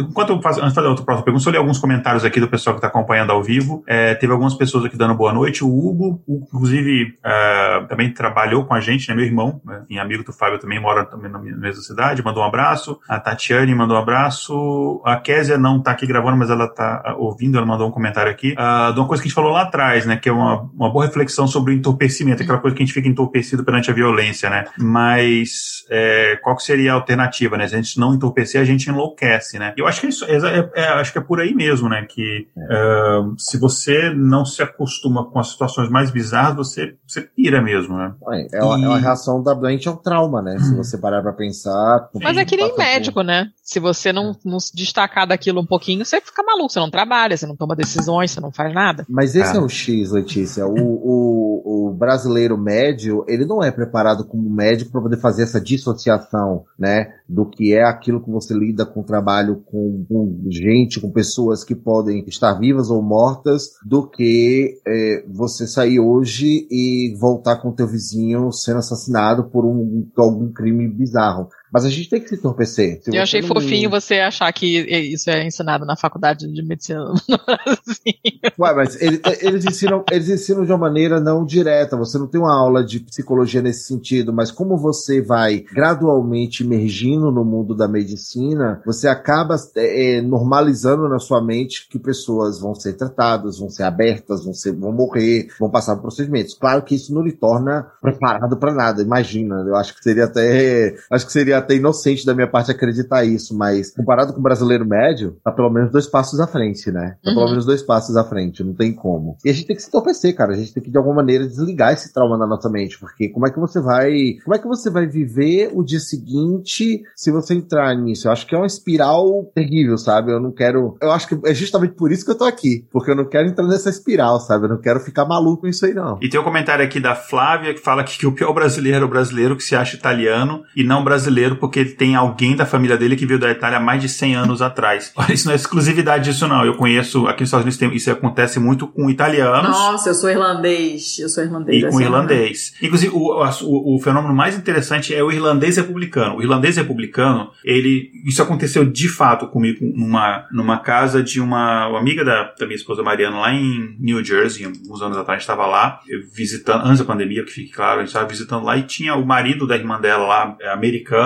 enquanto eu faço, antes de fazer outra próxima pergunta, eu li alguns comentários aqui do pessoal que está acompanhando ao vivo. É, teve algumas pessoas aqui dando boa noite. O Hugo, inclusive, é, também trabalhou com a gente, né? Meu irmão, né, e amigo do Fábio também mora também na mesma cidade, mandou um abraço. A Tatiane mandou um abraço. A Késia não está aqui gravando, mas ela está ouvindo, ela mandou um comentário aqui. Uh, de uma coisa que a gente falou lá atrás, né? Que é uma, uma boa reflexão sobre o entorpecimento, aquela coisa que a gente fica entorpecido perante a violência, né? Mas é, qual qual seria a alternativa, né? Se a gente não entorpecer, a gente enlouquece, né? Eu acho que é isso, é, é, é acho que é por aí mesmo, né? Que uh, se você não se acostuma com as situações mais bizarras, você, você pira mesmo, né? É, uma, e... é uma reação da doente ao trauma, né? Se você parar pra pensar. Mas é que nem médico, né? Se você não, não se destacar daquilo um pouquinho, você fica maluco, você não trabalha, você não toma decisões, você não faz nada. Mas esse é, é o X, Letícia. O, o, o brasileiro médio, ele não é preparado como médico para poder fazer essa dissociação né, do que é aquilo que você lida com trabalho com, com gente, com pessoas que podem estar vivas ou mortas, do que é, você sair hoje e voltar com o teu vizinho sendo assassinado por um, algum crime bizarro. Mas a gente tem que se entorpecer. Se eu achei não... fofinho você achar que isso é ensinado na faculdade de medicina no [LAUGHS] Brasil. Ué, mas eles, eles, ensinam, eles ensinam de uma maneira não direta. Você não tem uma aula de psicologia nesse sentido, mas como você vai gradualmente emergindo no mundo da medicina, você acaba é, normalizando na sua mente que pessoas vão ser tratadas, vão ser abertas, vão, ser, vão morrer, vão passar por procedimentos. Claro que isso não lhe torna preparado para nada. Imagina, eu acho que seria até, acho que seria até inocente da minha parte acreditar isso, mas comparado com o brasileiro médio, tá pelo menos dois passos à frente, né? Tá uhum. pelo menos dois passos à frente, não tem como. E a gente tem que se entorpecer, cara. A gente tem que de alguma maneira desligar esse trauma da nossa mente, porque como é que você vai, como é que você vai viver o dia seguinte se você entrar nisso? Eu acho que é uma espiral terrível, sabe? Eu não quero, eu acho que é justamente por isso que eu tô aqui, porque eu não quero entrar nessa espiral, sabe? Eu não quero ficar maluco com isso aí não. E tem um comentário aqui da Flávia que fala que, que o pior brasileiro é o brasileiro que se acha italiano e não brasileiro brasileiro porque ele tem alguém da família dele que veio da Itália há mais de 100 anos atrás. Isso não é exclusividade disso, não. Eu conheço, aqui nos Estados Unidos tem, isso acontece muito com italianos. Nossa, eu sou irlandês. Eu sou irlandês. E com irlandês. Inclusive, o, o, o, fenômeno mais interessante é o irlandês republicano. O irlandês republicano, ele, isso aconteceu de fato comigo numa, numa casa de uma, uma amiga da, da minha esposa Mariana lá em New Jersey, uns anos atrás, a gente estava lá visitando, antes da pandemia, que fique claro, a gente estava visitando lá e tinha o marido da irmã dela lá, é,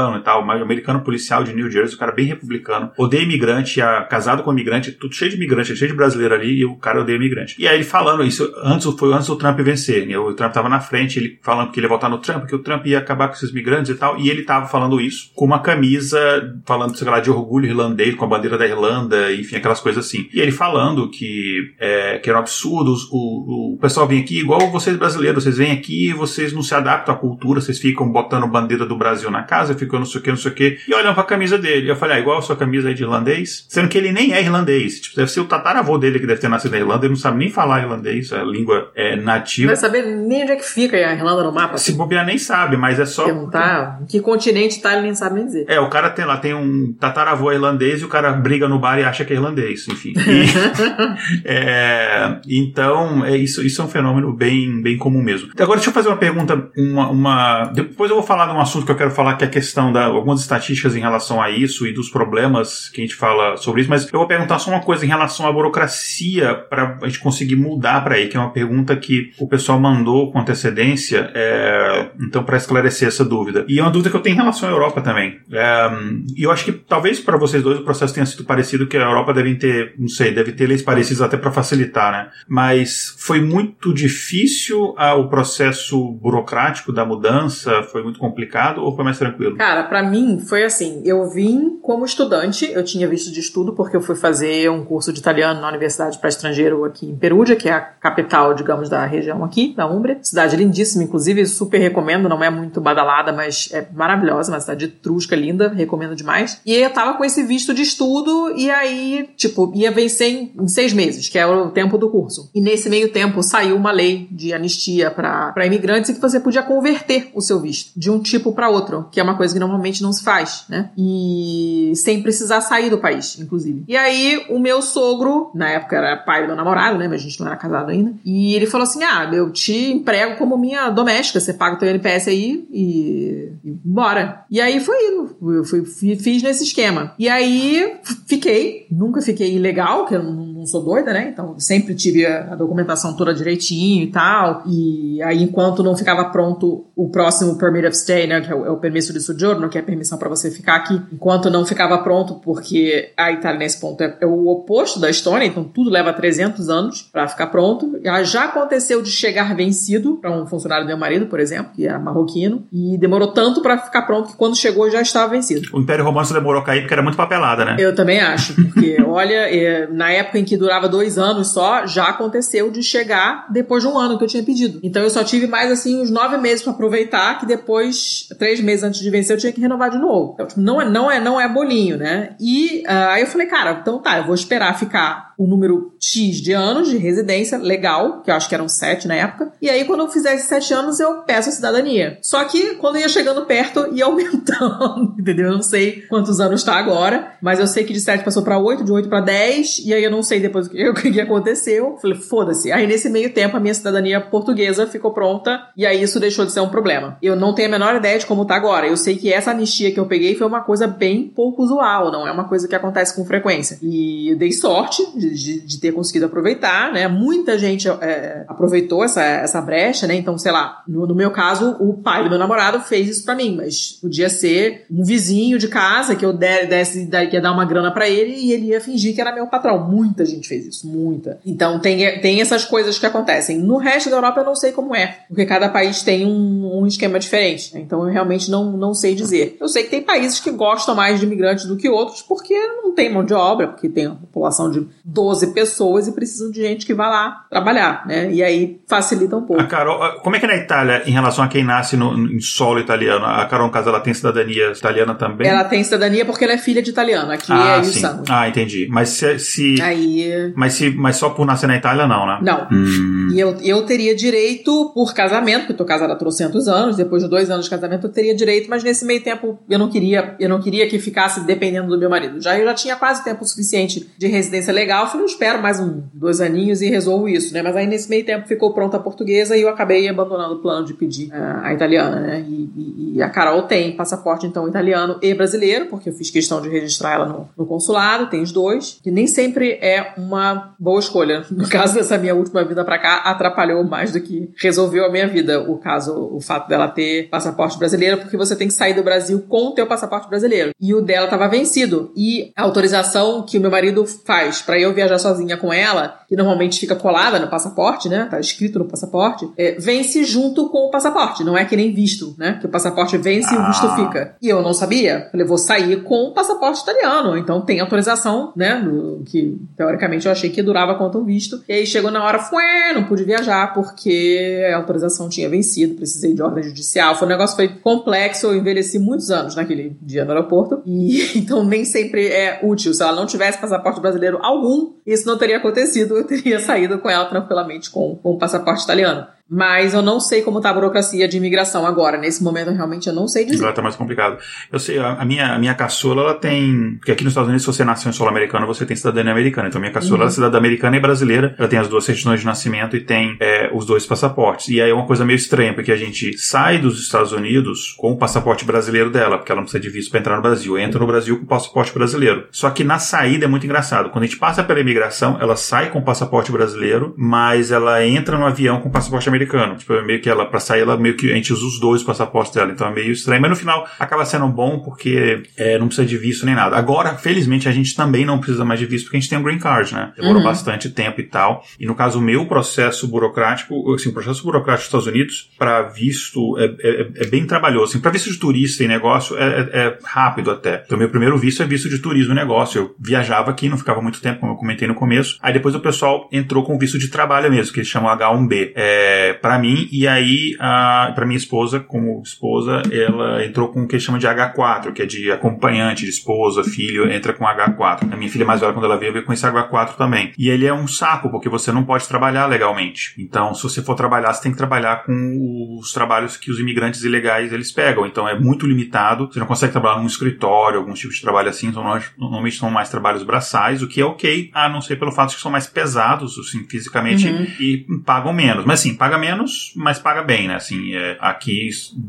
americano, e tal, mas americano policial de New Jersey, o cara bem republicano, odeia imigrante, a, casado com imigrante, tudo cheio de imigrante, cheio de brasileiro ali, e o cara odeia imigrante. E aí ele falando isso, antes foi antes do Trump vencer, né? o Trump tava na frente, ele falando que ele ia votar no Trump, que o Trump ia acabar com esses migrantes e tal, e ele tava falando isso com uma camisa, falando, sei lá, de orgulho irlandês, com a bandeira da Irlanda, enfim, aquelas coisas assim. E ele falando que, é, que eram absurdos, o, o pessoal vem aqui, igual vocês brasileiros, vocês vêm aqui vocês não se adaptam à cultura, vocês ficam botando bandeira do Brasil na casa, ficam não sei o que, não sei o que, e olham pra camisa dele. Eu falei, ah, igual a sua camisa aí de irlandês, sendo que ele nem é irlandês. Tipo, deve ser o tataravô dele que deve ter nascido na Irlanda, ele não sabe nem falar irlandês, a língua é nativa. Não vai saber nem onde é que fica a Irlanda no mapa. Se bobear nem sabe, mas é só. Perguntar em que continente tá, ele nem sabe nem dizer. É, o cara tem lá, tem um tataravô irlandês e o cara briga no bar e acha que é irlandês, enfim. E, [LAUGHS] [LAUGHS] é, então, é isso, isso é um fenômeno bem, bem comum mesmo. Agora, deixa eu fazer uma pergunta, uma, uma, Depois eu vou falar de um assunto que eu quero falar, que é a questão da algumas estatísticas em relação a isso e dos problemas que a gente fala sobre isso, mas eu vou perguntar só uma coisa em relação à burocracia para a gente conseguir mudar para aí, que é uma pergunta que o pessoal mandou com antecedência, é, então para esclarecer essa dúvida. E é uma dúvida que eu tenho em relação à Europa também. É, e eu acho que talvez para vocês dois o processo tenha sido parecido, que a Europa deve ter, não sei, deve ter leis parecidas até para facilitar, né? Mas foi muito difícil ah, o processo burocrático da mudança, foi muito complicado ou foi mais tranquilo? Cara, para mim foi assim, eu vim como estudante, eu tinha visto de estudo porque eu fui fazer um curso de italiano na Universidade para Estrangeiro aqui em Perugia, que é a capital, digamos, da região aqui, da Umbria. Cidade lindíssima, inclusive, super recomendo, não é muito badalada, mas é maravilhosa, uma cidade trusca, linda, recomendo demais. E eu tava com esse visto de estudo e aí, tipo, ia vencer em, em seis meses, que é o tempo do curso. E nesse meio tempo saiu uma lei de anistia para imigrantes e que você podia converter o seu visto de um tipo para outro, que é uma coisa que normalmente não se faz, né? E sem precisar sair do país, inclusive. E aí, o meu sogro, na época era pai do meu namorado, né? Mas a gente não era casado ainda. E ele falou assim: Ah, eu te emprego como minha doméstica, você paga o teu NPS aí e, e bora. E aí foi indo. Eu fui, fiz nesse esquema. E aí fiquei, nunca fiquei ilegal, que eu não, não sou doida, né? Então sempre tive a, a documentação toda direitinho e tal. E aí, enquanto não ficava pronto o próximo permit of stay, né? Que é o, é o permisso de sojourno, que é a permissão para você ficar aqui, enquanto não ficava pronto, porque a Itália nesse ponto é, é o oposto da Estônia, então tudo leva 300 anos para ficar pronto. Já aconteceu de chegar vencido para um funcionário do meu marido, por exemplo, que era marroquino, e demorou tanto para ficar pronto que quando chegou já estava vencido. O Império Romano demorou a cair porque era muito papelada, né? Eu também acho, porque [LAUGHS] olha, é, na época em que durava dois anos só, já aconteceu de chegar depois de um ano que eu tinha pedido. Então eu só tive mais assim uns nove meses para aproveitar, que depois, três meses antes de vencer, eu tinha que renovar de novo. Então, tipo, não é, não é, não é bolinho, né? E uh, aí eu falei, cara, então tá, eu vou esperar ficar o número X de anos de residência legal, que eu acho que eram sete na época. E aí, quando eu fizer esses sete anos, eu peço a cidadania. Só que quando ia chegando perto, ia [LAUGHS] aumentando, entendeu? Eu não sei quantos anos está agora, mas eu sei que de sete passou para oito, de oito para dez, e aí eu não sei depois o que, [LAUGHS] o que aconteceu. Falei, foda-se. Aí nesse meio tempo, a minha cidadania portuguesa ficou pronta, e aí isso deixou de ser um problema. Eu não tenho a menor ideia de como tá agora. Eu sei que essa anistia que eu peguei foi uma coisa bem pouco usual, não é uma coisa que acontece com frequência. E eu dei sorte de de, de, ter conseguido aproveitar, né? Muita gente é, aproveitou essa, essa brecha, né? Então, sei lá, no, no, meu caso, o pai do meu namorado fez isso para mim, mas podia ser um vizinho de casa que eu desse, que ia dar uma grana para ele e ele ia fingir que era meu patrão. Muita gente fez isso, muita. Então, tem, tem essas coisas que acontecem. No resto da Europa, eu não sei como é, porque cada país tem um, um esquema diferente. Né? Então, eu realmente não, não sei dizer. Eu sei que tem países que gostam mais de imigrantes do que outros porque não tem mão de obra, porque tem uma população de 12 pessoas e precisam de gente que vá lá trabalhar, né? E aí facilita um pouco. A Carol, como é que é na Itália em relação a quem nasce no, em solo italiano? A Carol, no caso, ela tem cidadania italiana também? Ela tem cidadania porque ela é filha de italiano. Aqui ah, é sim. Ah, entendi. Mas se, se, aí... mas se, mas só por nascer na Itália não, né? Não. Hum. E eu, eu teria direito por casamento, porque eu tô casada há trocentos anos. Depois de dois anos de casamento eu teria direito, mas nesse meio tempo eu não queria, eu não queria que ficasse dependendo do meu marido. Já eu já tinha quase tempo suficiente de residência legal. Falei, eu espero mais um, dois aninhos e resolvo isso, né? Mas aí nesse meio tempo ficou pronta a portuguesa e eu acabei abandonando o plano de pedir uh, a italiana, né? E, e, e, a Carol tem passaporte, então, italiano e brasileiro, porque eu fiz questão de registrar ela no, no, consulado, tem os dois, que nem sempre é uma boa escolha. [LAUGHS] No caso dessa minha última vida para cá, atrapalhou mais do que resolveu a minha vida, o caso, o fato dela ter passaporte brasileiro, porque você tem que sair do Brasil com o teu passaporte brasileiro. E o dela estava vencido. E a autorização que o meu marido faz para eu eu viajar sozinha com ela, que normalmente fica colada no passaporte, né? Tá escrito no passaporte, é, vence junto com o passaporte. Não é que nem visto, né? Que o passaporte vence ah. e o visto ah. fica. E eu não sabia. Falei, vou sair com o passaporte italiano. Então tem autorização, né? No, que teoricamente eu achei que durava quanto um visto. E aí chegou na hora, fué, não pude viajar porque a autorização tinha vencido, precisei de ordem judicial. Foi um negócio foi complexo, eu envelheci muitos anos naquele dia no aeroporto. E [LAUGHS] então nem sempre é útil. Se ela não tivesse passaporte brasileiro algum, isso não teria acontecido. Eu teria saído com ela tranquilamente com, com o passaporte italiano. Mas eu não sei como está a burocracia de imigração agora. Nesse momento, realmente, eu não sei dizer. Agora está mais complicado. Eu sei, a minha, a minha caçula, ela tem. Porque aqui nos Estados Unidos, se você nasceu em solo americano, você tem cidadania americana. Então, minha caçula, uhum. é cidadã americana e brasileira. Ela tem as duas certidões de nascimento e tem é, os dois passaportes. E aí é uma coisa meio estranha, porque a gente sai dos Estados Unidos com o passaporte brasileiro dela, porque ela não precisa de visto para entrar no Brasil. Entra no Brasil com o passaporte brasileiro. Só que na saída é muito engraçado. Quando a gente passa pela imigração, ela sai com o passaporte brasileiro, mas ela entra no avião com o passaporte americano. Tipo, é meio que ela, pra sair, ela meio que a gente usa os dois passaportes dela, então é meio estranho. Mas no final acaba sendo bom porque é, não precisa de visto nem nada. Agora, felizmente, a gente também não precisa mais de visto porque a gente tem um green card, né? Demorou uhum. bastante tempo e tal. E no caso, o meu processo burocrático, assim, o processo burocrático dos Estados Unidos, para visto, é, é, é, bem trabalhoso. Assim, para visto de turista e negócio, é, é, é, rápido até. Então, meu primeiro visto é visto de turismo e negócio. Eu viajava aqui, não ficava muito tempo, como eu comentei no começo. Aí depois o pessoal entrou com visto de trabalho mesmo, que eles chamam H1B. É, para mim, e aí, para minha esposa, como esposa, ela entrou com o que chama de H4, que é de acompanhante de esposa, filho, entra com H4. A minha filha mais velha, quando ela veio, veio com esse H4 também. E ele é um saco, porque você não pode trabalhar legalmente. Então, se você for trabalhar, você tem que trabalhar com os trabalhos que os imigrantes ilegais eles pegam. Então, é muito limitado. Você não consegue trabalhar num escritório, alguns tipos de trabalho assim. Então, normalmente são mais trabalhos braçais, o que é ok, a não ser pelo fato de que são mais pesados, assim, fisicamente, uhum. e pagam menos. Mas, sim, paga menos, mas paga bem, né? Assim, é, aqui,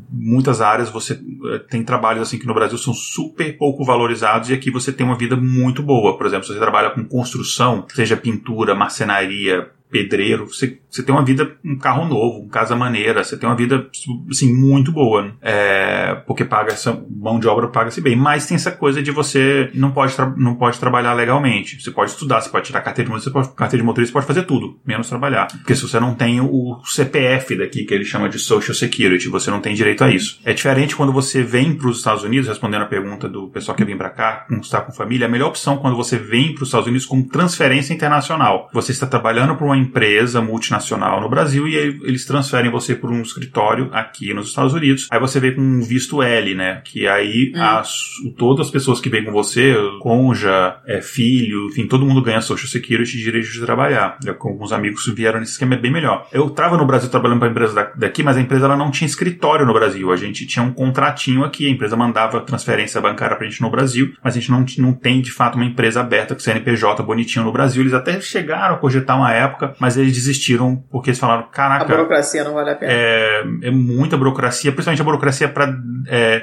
muitas áreas você é, tem trabalhos assim que no Brasil são super pouco valorizados e aqui você tem uma vida muito boa. Por exemplo, se você trabalha com construção, seja pintura, marcenaria, pedreiro, você, você tem uma vida, um carro novo, casa maneira, você tem uma vida, assim, muito boa, né? é, porque paga essa mão de obra paga-se bem, mas tem essa coisa de você não pode, não pode trabalhar legalmente, você pode estudar, você pode tirar carteira de motorista, pode, carteira de motorista, pode fazer tudo, menos trabalhar, porque se você não tem o CPF daqui, que ele chama de Social Security, você não tem direito a isso. É diferente quando você vem para os Estados Unidos, respondendo a pergunta do pessoal que vem para cá, estar com família, a melhor opção quando você vem para os Estados Unidos com transferência internacional, você está trabalhando para uma empresa multinacional no Brasil e aí eles transferem você para um escritório aqui nos Estados Unidos. Aí você vem com um visto L, né? Que aí hum. as, todas as pessoas que vêm com você, conja, é, filho, enfim, todo mundo ganha Social Security e direito de trabalhar. Eu, com alguns amigos vieram nesse esquema, é bem melhor. Eu estava no Brasil trabalhando para a empresa daqui, mas a empresa ela não tinha escritório no Brasil. A gente tinha um contratinho aqui, a empresa mandava transferência bancária para a gente no Brasil, mas a gente não, não tem de fato uma empresa aberta com CNPJ bonitinho no Brasil. Eles até chegaram a cogitar uma época, mas eles desistiram porque eles falaram: caraca. A burocracia não vale a pena. É, é muita burocracia, principalmente a burocracia para é,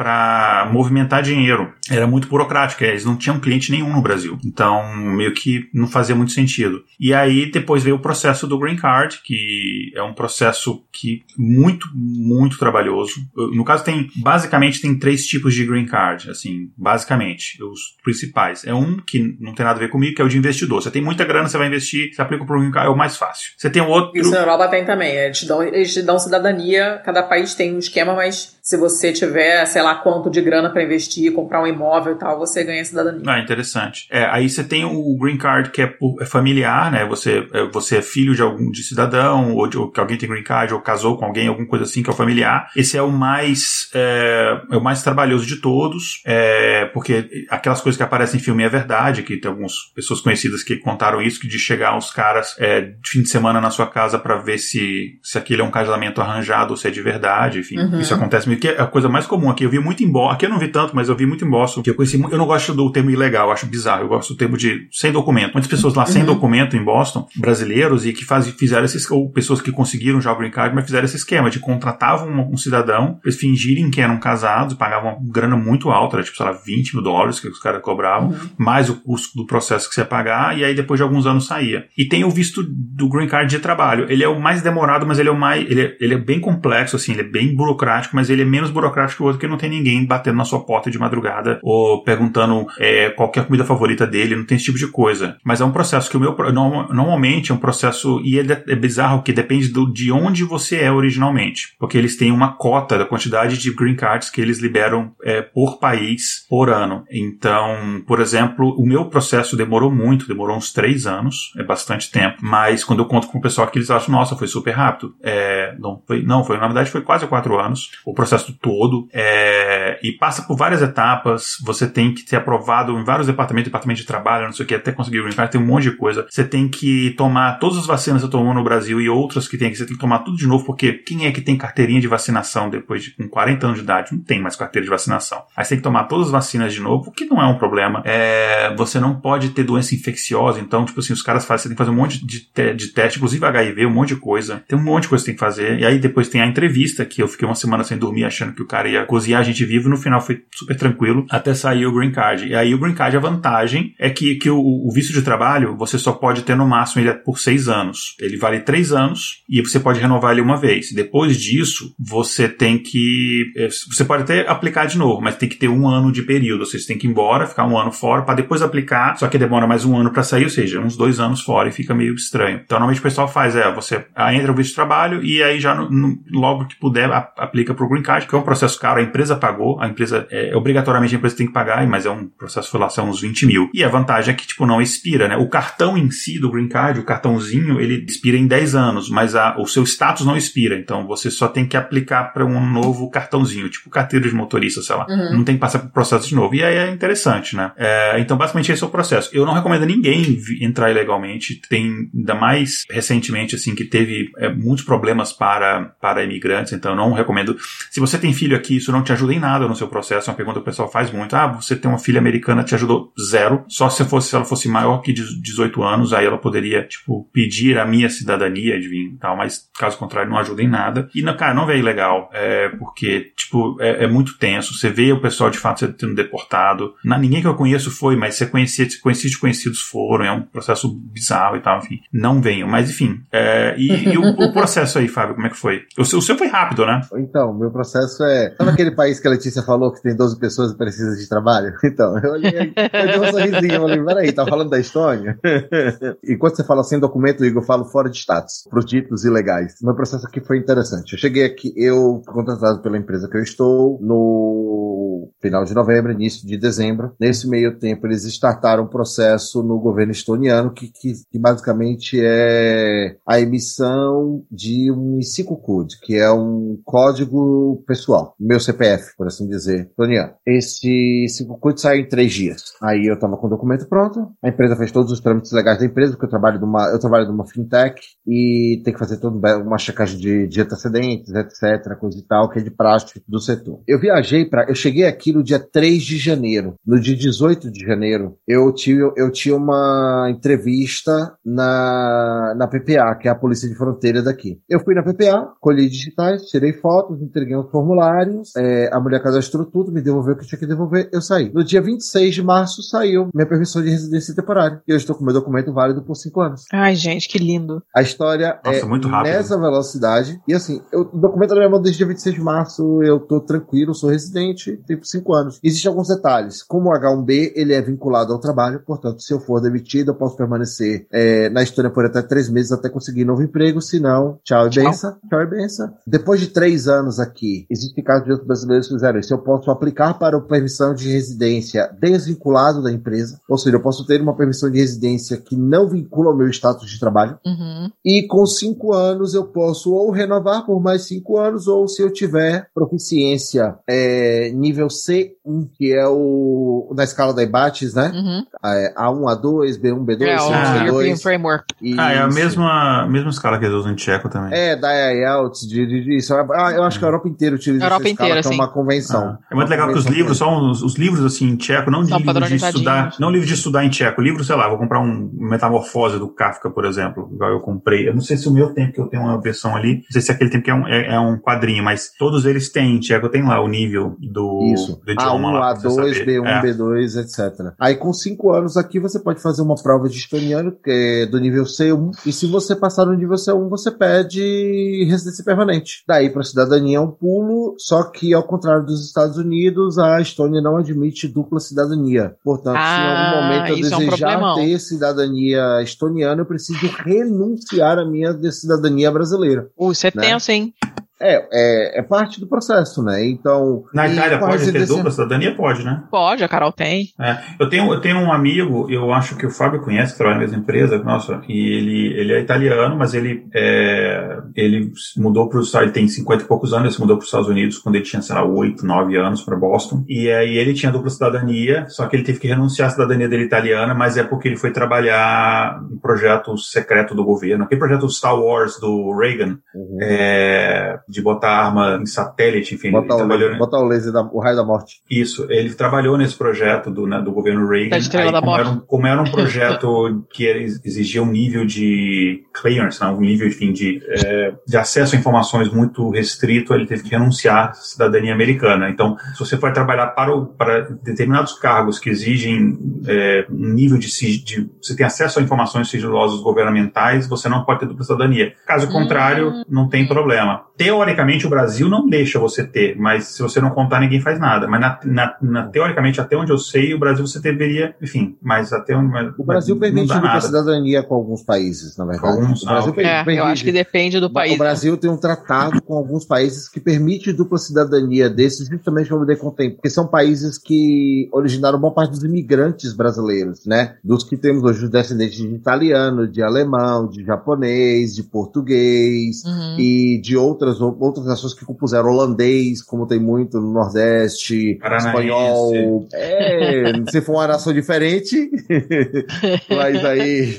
movimentar dinheiro. Era muito burocrática, eles não tinham cliente nenhum no Brasil. Então, meio que não fazia muito sentido. E aí, depois veio o processo do Green Card, que é um processo que muito, muito trabalhoso. No caso, tem basicamente tem três tipos de Green Card, assim, basicamente, os principais. É um que não tem nada a ver comigo, que é o de investidor. Você tem muita grana, você vai investir, você aplica para o Green Card, é o mais fácil. Você tem outro. Isso na Europa tem também. Eles te, dão, eles te dão cidadania, cada país tem um esquema, mas se você tiver, sei lá, quanto de grana para investir, comprar um imóvel e tal, você ganha cidadania. Ah, interessante. É, aí você tem o green card que é, é familiar, né? Você, é, você é filho de algum de cidadão, ou, de, ou que alguém tem green card, ou casou com alguém, alguma coisa assim que é o familiar. Esse é o mais é, é o mais trabalhoso de todos, é, porque aquelas coisas que aparecem em filme é verdade, que tem algumas pessoas conhecidas que contaram isso, que de chegar os caras é, de fim de semana na sua casa para ver se, se aquele é um casamento arranjado ou se é de verdade, enfim. Uhum. Isso acontece que é a coisa mais comum aqui. Eu vi muito em Boston, aqui eu não vi tanto, mas eu vi muito em Boston, que eu conheci, eu não gosto do termo ilegal, eu acho bizarro, eu gosto do termo de sem documento. Muitas pessoas lá uhum. sem documento em Boston, brasileiros, e que faz, fizeram esses, ou pessoas que conseguiram já o green card, mas fizeram esse esquema de contratavam um, um cidadão, eles fingirem que eram casados, pagavam uma grana muito alta, era tipo, sei lá, 20 mil dólares que os caras cobravam, uhum. mais o custo do processo que você ia pagar, e aí depois de alguns anos saía. E tem o visto do green card de trabalho. Ele é o mais demorado, mas ele é o mais, ele é, ele é bem complexo, assim, ele é bem burocrático, mas ele é menos burocrático que o outro, que não tem ninguém batendo na sua porta de madrugada ou perguntando é, qual é a comida favorita dele, não tem esse tipo de coisa. Mas é um processo que o meu, normalmente é um processo, e é, é bizarro que depende do, de onde você é originalmente, porque eles têm uma cota da quantidade de green cards que eles liberam é, por país por ano. Então, por exemplo, o meu processo demorou muito, demorou uns três anos, é bastante tempo, mas quando eu conto com o pessoal aqui, eles acham, nossa, foi super rápido. É, não, foi, não, foi, na verdade, foi quase quatro anos, o processo todo, é, e passa por várias etapas, você tem que ser aprovado em vários departamentos, departamento de trabalho, não sei o que, até conseguir o green card, tem um monte de coisa. Você tem que tomar todas as vacinas que você tomou no Brasil e outras que tem que você tem que tomar tudo de novo, porque quem é que tem carteirinha de vacinação depois de com 40 anos de idade? Não tem mais carteira de vacinação. Aí você tem que tomar todas as vacinas de novo, o que não é um problema. É, você não pode ter doença infecciosa, então, tipo assim, os caras fazem, você tem que fazer um monte de, te, de teste, inclusive HIV, um monte de coisa. Tem um monte de coisa que você tem que fazer. E aí depois tem a entrevista, que eu fiquei uma semana sem dormir achando que o cara ia cozinhar a gente vivo, no final foi super tranquilo, até sair o green card. E aí o green card, a vantagem é que, que o, o visto de trabalho, você só pode ter no máximo ele é por seis anos. Ele vale três anos e você pode renovar ele uma vez. Depois disso, você tem que. É, você pode até aplicar de novo, mas tem que ter um ano de período. Ou seja, você tem que ir embora, ficar um ano fora, para depois aplicar, só que demora mais um ano para sair, ou seja, uns dois anos fora e fica meio estranho. Então, normalmente o pessoal faz, é, você entra o visto de trabalho e aí já no, no, logo que puder aplica pro Green Card, que é um processo caro, a empresa pagou, a empresa, é, obrigatoriamente a empresa tem que pagar, mas é um processo, foi lá, são uns 20 mil. E a vantagem é que, tipo, não expira, né? O cartão em si do Green Card, o cartãozinho, ele expira em 10 anos, mas a, o seu status não expira, então você só tem que aplicar para um novo cartãozinho, tipo carteira de motorista, sei lá. Uhum. Não tem que passar pro processo de novo. E aí é interessante, né? É, então, basicamente, esse é o processo. Eu não recomendo a ninguém entrar ilegalmente. Tem, ainda mais recentemente, assim, que teve é, muitos problemas para, para imigrantes, então eu não recomendo. Se você tem filho aqui, isso não te ajuda em nada no seu processo. É uma pergunta que o pessoal faz muito. Ah, você tem uma filha americana, te ajudou zero. Só se, fosse, se ela fosse maior que 18 anos, aí ela poderia, tipo, pedir a minha cidadania vir e tal, mas caso contrário, não ajuda em nada. E, cara, não vê ilegal, é, porque, tipo, é, é, muito tenso. Você vê o pessoal de fato sendo deportado. Na, ninguém que eu conheço foi, mas você conhecia, conhecidos conhecidos foram, é um processo bizarro e tal, enfim. Não venham, mas enfim. É, e, e o, o, processo aí, Fábio, como é que foi? O seu, o seu foi rápido, né? Então, meu processo é. Sabe aquele país que a Letícia falou que tem 12 pessoas e precisa de trabalho? [LAUGHS] Então, eu olhei, eu dei um sorrisinho, eu falei, peraí, tá falando da Estônia? [LAUGHS] Enquanto você fala sem documento, Igor, eu falo fora de status, para os títulos ilegais. Meu processo aqui foi interessante. Eu cheguei aqui, eu contratado pela empresa que eu estou no final de novembro, início de dezembro. Nesse meio tempo, eles startaram um processo no governo estoniano que, que, que basicamente é a emissão de um ICICO Code, que é um código pessoal, meu CPF, por assim dizer, estoniano. Esse ICICO Code sai em três dias. Aí eu estava com o documento pronto, a empresa fez todos os trâmites legais da empresa, porque eu trabalho numa, eu trabalho numa fintech e tem que fazer toda uma checagem de, de antecedentes, etc, coisa e tal, que é de praxe do setor. Eu viajei para, eu cheguei aqui no dia 3 de janeiro. No dia 18 de janeiro, eu tive, eu tinha uma entrevista na, na PPA, que é a Polícia de Fronteira daqui. Eu fui na PPA, colhi digitais, tirei fotos, entreguei os formulários, é, a mulher cadastrou tudo, me devolveu o que tinha que devolver, eu saí. No dia 26 de março saiu minha permissão de residência temporária. E eu estou com meu documento válido por 5 anos. Ai, gente, que lindo. A história Nossa, é muito rápido. nessa velocidade. E assim, eu, o documento da minha mão desde dia 26 de março, eu tô tranquilo, sou residente, tenho 5 anos. Existem alguns detalhes. Como o H1B, ele é vinculado ao trabalho, portanto, se eu for demitido, eu posso permanecer é, na Estônia por até 3 meses até conseguir novo emprego, se não, tchau e benção, tchau e benção. Depois de 3 anos aqui, existem casos de outros brasileiros que fizeram isso. Eu posso aplicar para a permissão de residência desvinculado da empresa, ou seja, eu posso ter uma permissão de residência que não vincula ao meu status de trabalho. Uhum. E com 5 anos eu posso ou renovar por mais 5 anos, ou se eu tiver proficiência é, nível C1, que é o na escala da IBATES, né? Uhum. É, A1, A2, B1, B2, é, C1, C2. European Framework. Ah, é a mesma, mesma escala que eles usam em tcheco também. É, da IELTS, de, de, de, isso. Ah, eu acho que a Europa inteira utiliza Europa essa escala, inteira, que é uma convenção. Ah, é muito legal que os livros são os, os, livros assim em tcheco, não de livros de estudar, não livro de estudar em tcheco, livro, sei lá, vou comprar um Metamorfose do Kafka, por exemplo, igual eu comprei. Eu não sei se o meu tem, que eu tenho uma versão ali, não sei se aquele tem que é um, é, é um quadrinho, mas todos eles têm em tcheco, tem lá o nível do Isso. do idioma A1, lá. pra você A2, saber. B1, É. B2, etc. Aí com cinco anos aqui você pode fazer uma prova de estoniano, que é do nível C1, e se você passar no nível C1, você pede residência permanente. Daí para cidadania é um pulo, só que ao contrário dos Estados Unidos, a Estônia não admite dupla cidadania. Portanto, se em Ah, algum momento eu isso é um desejar ter cidadania estoniana, eu preciso renunciar à minha cidadania brasileira. Uh, isso é Né? tenso, hein? É, é, é parte do processo, né? Então. Na Itália pode ter residência- dupla cidadania? Pode, né? Pode, a Carol tem. É, eu, tenho, eu tenho um amigo, eu acho que o Fábio conhece, que trabalha na mesma empresa, nossa, e ele, ele é italiano, mas ele, é, ele mudou para os Estados ele tem 50 e poucos anos, ele se mudou para os Estados Unidos quando ele tinha, sei lá, 8, 9 anos, para Boston, e aí ele tinha dupla cidadania, só que ele teve que renunciar à cidadania dele italiana, mas é porque ele foi trabalhar em projeto secreto do governo, aquele projeto Star Wars do Reagan, Uhum. é, de botar arma em satélite, enfim, Botar o, trabalhou, laser, botar o laser da, o raio da morte. isso, ele trabalhou nesse projeto do, né, do governo Reagan. Aí, da como, Morte. era um, como era um [LAUGHS] projeto que exigia um nível de clearance, né, um nível enfim, de, é, de acesso a informações muito restrito, ele teve que renunciar à cidadania americana. Então, se você for trabalhar para, o, para determinados cargos que exigem é, um nível de, de. Você tem acesso a informações sigilosas governamentais, você não pode ter dupla cidadania. Caso contrário, não tem problema. Teoricamente, o Brasil não deixa você ter, mas se você não contar, ninguém faz nada. Mas na, na- na- teoricamente, até onde eu sei, o Brasil você deveria, enfim, mas até onde. mas- O Brasil permite nada. cidadania com alguns países, na verdade. Alguns, o Brasil ah, ok. É, eu acho que depende do país. O Brasil tem um tratado com alguns países que permite dupla cidadania desses, justamente para poder contemplar, porque são países que originaram boa parte dos imigrantes brasileiros, né? Dos que temos hoje os descendentes de italiano, de alemão, de japonês, de português Uhum. e de outras outras nações que compuseram holandês, como tem muito no Nordeste, Paranaense. espanhol. É, se for uma nação diferente, [LAUGHS] mas aí.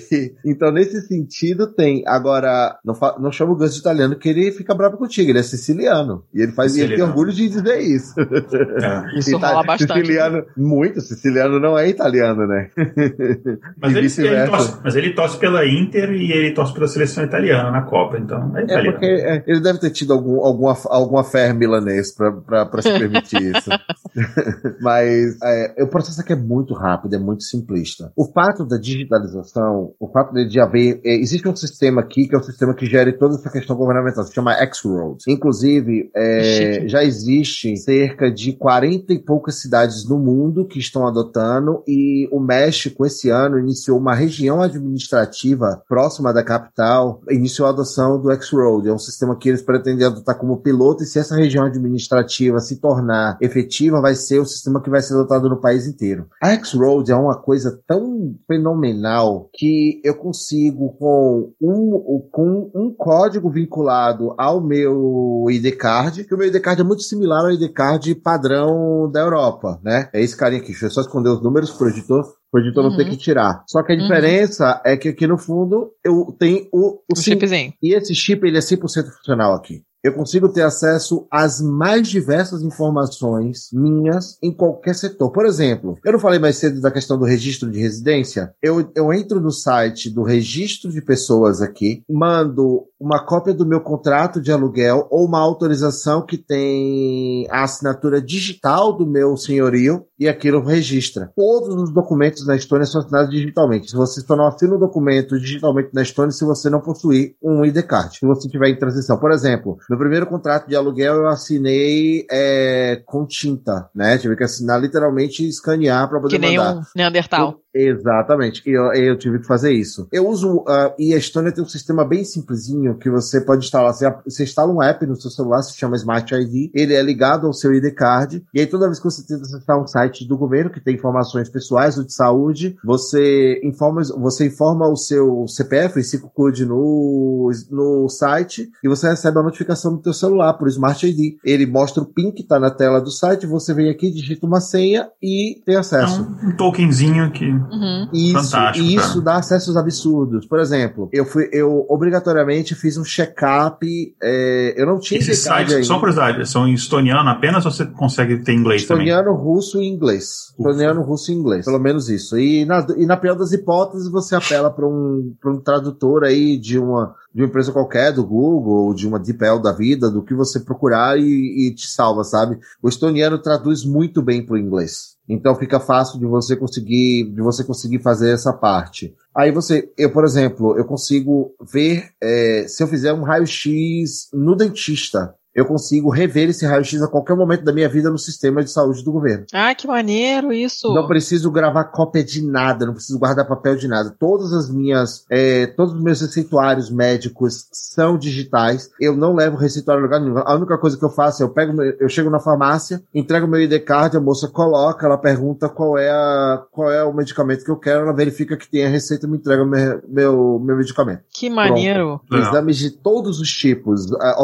Então, nesse sentido, tem. Agora, não, fa- não chama o Gus de italiano que ele fica bravo contigo, ele é siciliano. E ele faz e ele tem Siciliano. orgulho de dizer isso. É. Isso Ita- rola bastante. né? Siciliano, muito, siciliano não é italiano, né? [LAUGHS] Mas, ele, ele torce, mas ele torce pela Inter e ele torce pela seleção italiana na Copa, então é É italiano. porque é, ele deve ter tido algum, alguma, alguma fé milanês pra se permitir isso. [LAUGHS] Mas é, o processo aqui é muito rápido, é muito simplista. O fato da digitalização, o fato de haver. é, existe um sistema aqui que é o sistema que gere toda essa questão governamental, se chama X-Roads. Inclusive, é, já existe cerca de 40 e poucas cidades no mundo que estão adotando, e o México, esse ano, iniciou uma região administrativa próxima da capital, iniciou a adoção do X-Road. É um sistema que eles pretendem adotar como piloto, e se essa região administrativa se tornar efetiva, vai ser o sistema que vai ser adotado no país inteiro. A X-Road é uma coisa tão fenomenal que eu consigo, com um, com um código vinculado ao meu ID Card, que o meu ID Card é muito similar ao ID Card padrão da Europa, né? É esse carinha aqui, deixa eu só esconder os números pro editor, pro editor não Uhum. ter que tirar. Só que a Uhum. diferença é que aqui no fundo eu tenho o, o Um sim- chipzinho. e esse chip ele é 100% funcional aqui. Eu consigo ter acesso às mais diversas informações minhas em qualquer setor. Por exemplo, eu não falei mais cedo da questão do registro de residência. Eu, eu entro no site do registro de pessoas aqui, mando uma cópia do meu contrato de aluguel ou uma autorização que tem a assinatura digital do meu senhorio e aquilo registra. Todos os documentos na Estônia são assinados digitalmente. Se você só não assina o documento digitalmente na Estônia se você não possuir um ID card, se você tiver em transição. Por exemplo, meu primeiro contrato de aluguel eu assinei é, com tinta, né? Tive que assinar literalmente e escanear para poder Que nem mandar. um Neandertal. Exatamente. E eu, eu tive que fazer isso. Eu uso. ah, e a Estônia tem um sistema bem simplesinho que você pode instalar. Você, você instala um app no seu celular, se chama Smart ID. Ele é ligado ao seu ID card. E aí, toda vez que você tenta acessar um site do governo que tem informações pessoais ou de saúde, você informa, você informa o seu CPF, esse code no, no site, e você recebe a notificação no teu celular por Smart ID. Ele mostra o PIN que está na tela do site, você vem aqui, digita uma senha e tem É acesso. um, um tokenzinho que. Uhum. Isso, Fantástico, e isso cara. dá acessos absurdos. Por exemplo, eu fui, eu obrigatoriamente fiz um check-up. é, eu não tinha Esses sites, ainda. só por curiosidade, são em estoniano apenas ou você consegue ter inglês também? Estoniano, russo e inglês. Ufa. Estoniano, russo e inglês. Pelo menos isso. E na, e na pior das hipóteses, você apela para um, pra um tradutor aí de uma, de uma empresa qualquer, do Google, ou de uma DeepL da vida, do que você procurar e, e te salva, sabe? O estoniano traduz muito bem pro inglês. Então fica fácil de você conseguir, de você conseguir fazer essa parte. Aí você, eu, por exemplo, eu consigo ver, é, se eu fizer um raio-x no dentista, eu consigo rever esse raio-x a qualquer momento da minha vida no sistema de saúde do governo. Ah, que maneiro isso. Não preciso gravar cópia de nada, não preciso guardar papel de nada. Todas as minhas, é, todos os meus receituários médicos são digitais. Eu não levo receituário lugar nenhum. A única coisa que eu faço é eu pego, meu- eu chego na farmácia, entrego meu ID card, a moça coloca, ela pergunta qual é a, qual é o medicamento que eu quero, ela verifica que tem a receita e me entrega meu, meu, meu medicamento. Que maneiro. Exames de todos os tipos, ah,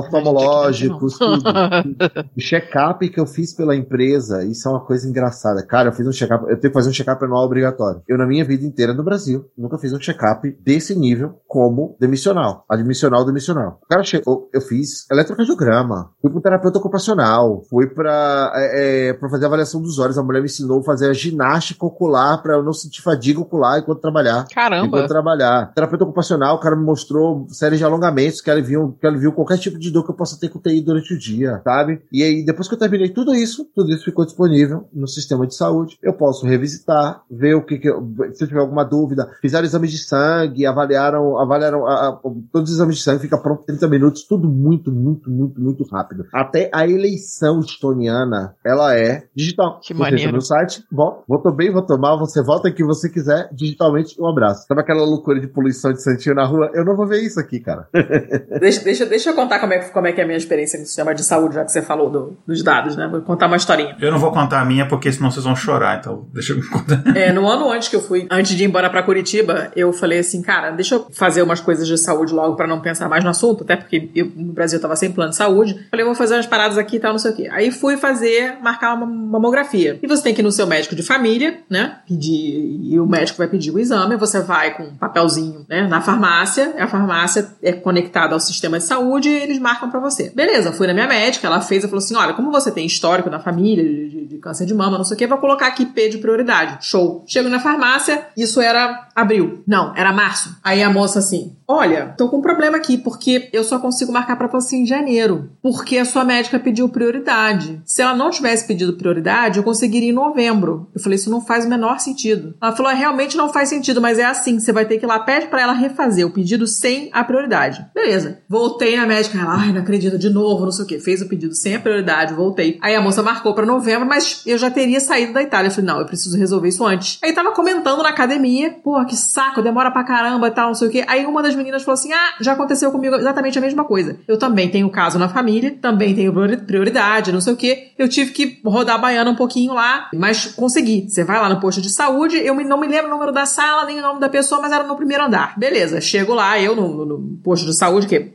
tudo. [LAUGHS] O check-up que eu fiz pela empresa, isso é uma coisa engraçada. Cara, eu fiz um check-up, eu tenho que fazer um check-up anual obrigatório. Eu, na minha vida inteira no Brasil, nunca fiz um check-up desse nível como demissional. Admissional, demissional. O cara chegou, eu fiz eletrocardiograma, fui pro terapeuta ocupacional, fui pra, é, é, pra fazer avaliação dos olhos. A mulher me ensinou a fazer a ginástica ocular pra eu não sentir fadiga ocular enquanto trabalhar. Enquanto Caramba. trabalhar. Terapeuta ocupacional, o cara me mostrou série de alongamentos que ele viu, que viu qualquer tipo de dor que eu possa ter com TI durante o dia, sabe? E aí, depois que eu terminei tudo isso, tudo isso ficou disponível no sistema de saúde. Eu posso revisitar, ver o que, que eu, se eu tiver alguma dúvida. Fizeram exames de sangue, avaliaram, avaliaram a- a- todos os exames de sangue, fica pronto em 30 minutos, tudo muito, muito, muito, muito rápido. Até a eleição estoniana, ela é digital. Que Você entra maneiro. no site, volta, votou bem, votou mal, você volta aqui você quiser, digitalmente, um abraço. Sabe aquela loucura de poluição de santinho na rua? Eu não vou ver isso aqui, cara. [LAUGHS] Deixa, deixa, deixa eu contar como é, que- como é que é a minha experiência no sistema de saúde, já que você falou do- dos dados, né? Vou contar uma historinha. Eu não vou contar a minha porque senão vocês vão chorar, então deixa eu contar. [LAUGHS] É, no ano antes que eu fui, antes de ir embora pra Curitiba, eu falei assim, cara, deixa eu fazer umas coisas de saúde logo pra não pensar mais no assunto, até porque eu, no Brasil eu tava sem plano de saúde. Falei, vou fazer umas paradas aqui e tal, não sei o quê. Aí fui fazer, marcar uma mamografia. E você tem que ir no seu médico de família, né? Pedir, e o médico vai pedir o exame, você vai com um papelzinho, né? Na farmácia, a farmácia é conectada ao sistema de saúde e eles marcam pra você. Beleza, fui na minha médica, ela fez e falou assim: olha, como você tem histórico na família de, de- de câncer de mama, não sei o que, vou colocar aqui P de prioridade. Show. Chego na farmácia, isso era abril. Não, era março. Aí a moça assim: olha, tô com um problema aqui, porque eu só consigo marcar pra você em janeiro. Porque a sua médica pediu prioridade. Se ela não tivesse pedido prioridade, eu conseguiria em novembro. Eu falei, isso não faz o menor sentido. Ela falou, "É, realmente não faz sentido, mas é assim, você vai ter que ir lá, pede pra ela refazer o pedido sem a prioridade. Beleza. Voltei na médica, ela, ai, não acredito, de novo, não sei o que. Fez o pedido sem a prioridade, voltei. Aí a moça marcou pra novembro, mas eu já teria saído da Itália. Eu falei, não, eu preciso resolver isso antes. Aí tava comentando na academia, pô, que saco, demora pra caramba e tal, não sei o que. Aí uma das meninas falou assim, ah, já aconteceu comigo exatamente a mesma coisa. Eu também tenho caso na família, também tenho priori- prioridade, não sei o que. Eu tive que rodar a baiana um pouquinho lá, mas consegui. Você vai lá no posto de saúde, eu não me lembro o número da sala, nem o nome da pessoa, mas era no primeiro andar. Beleza, chego lá, eu no, no- posto de saúde, que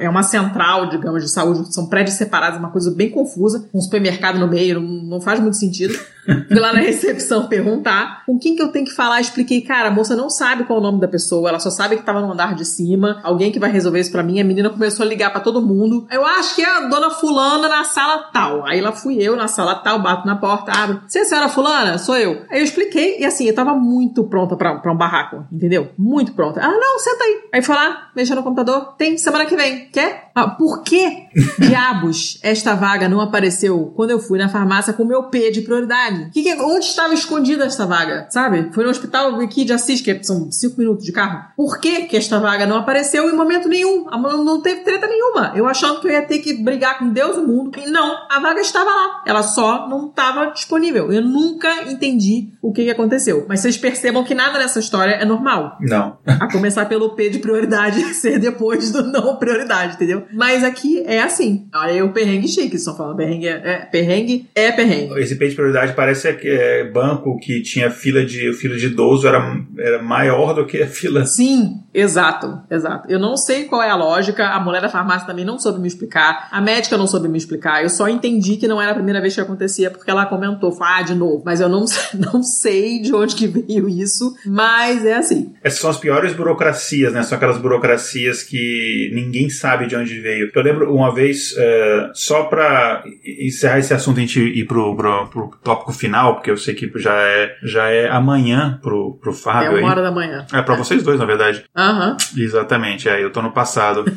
é uma central, digamos, de saúde, são prédios separados, uma coisa bem confusa, um supermercado no meio, não, faz muito sentido. [LAUGHS] Fui lá na recepção perguntar com quem que eu tenho que falar. Expliquei, cara, a moça não sabe qual é o nome da pessoa, ela só sabe que tava no andar de cima. Alguém que vai resolver isso pra mim. A menina começou a ligar pra todo mundo. Eu acho que é a dona Fulana na sala tal. Aí lá fui eu na sala tal, bato na porta, abro. Você é a senhora Fulana? Sou eu. Aí eu expliquei e assim, eu tava muito pronta pra, pra um barraco, entendeu? Muito pronta. Ah, não, senta aí. Aí foi lá, mexeu no computador. Tem semana que vem. Quer? Ah, por que [LAUGHS] diabos esta vaga não apareceu quando eu fui na farmácia com o meu P de prioridade? Que que- onde estava escondida esta vaga? Sabe? Foi no hospital aqui de Assis, que são cinco minutos de carro. Por que, que esta vaga não apareceu em momento nenhum? Não teve treta nenhuma. Eu achando que eu ia ter que brigar com Deus e o mundo. E não, a vaga estava lá. Ela só não estava disponível. Eu nunca entendi o que, que aconteceu. Mas vocês percebam que nada nessa história é normal. Não. [LAUGHS] A começar pelo P de prioridade [LAUGHS] ser depois do não prioridade, entendeu? Mas aqui é assim. Olha aí o perrengue chique, só falando perrengue é, é- perrengue é perrengue. Esse page de prioridade parece que é, banco que tinha fila de fila de idoso era, era maior do que a fila. Sim, exato, exato. Eu não sei qual é a lógica, a mulher da farmácia também não soube me explicar, a médica não soube me explicar. Eu só entendi que não era a primeira vez que acontecia porque ela comentou, ah, de novo. Mas eu não, [LAUGHS] não sei de onde que veio isso, mas é assim. Essas são as piores burocracias, né? São aquelas burocracias que ninguém sabe de onde veio. Eu lembro uma vez, é, só pra encerrar esse assunto, a gente ir pro, pro, pro, tópico final, porque eu sei que já é, já é amanhã pro, pro Fábio. É uma hora da manhã. É pra vocês dois, na verdade. Aham. Uhum. Exatamente, é, eu tô no passado. [LAUGHS]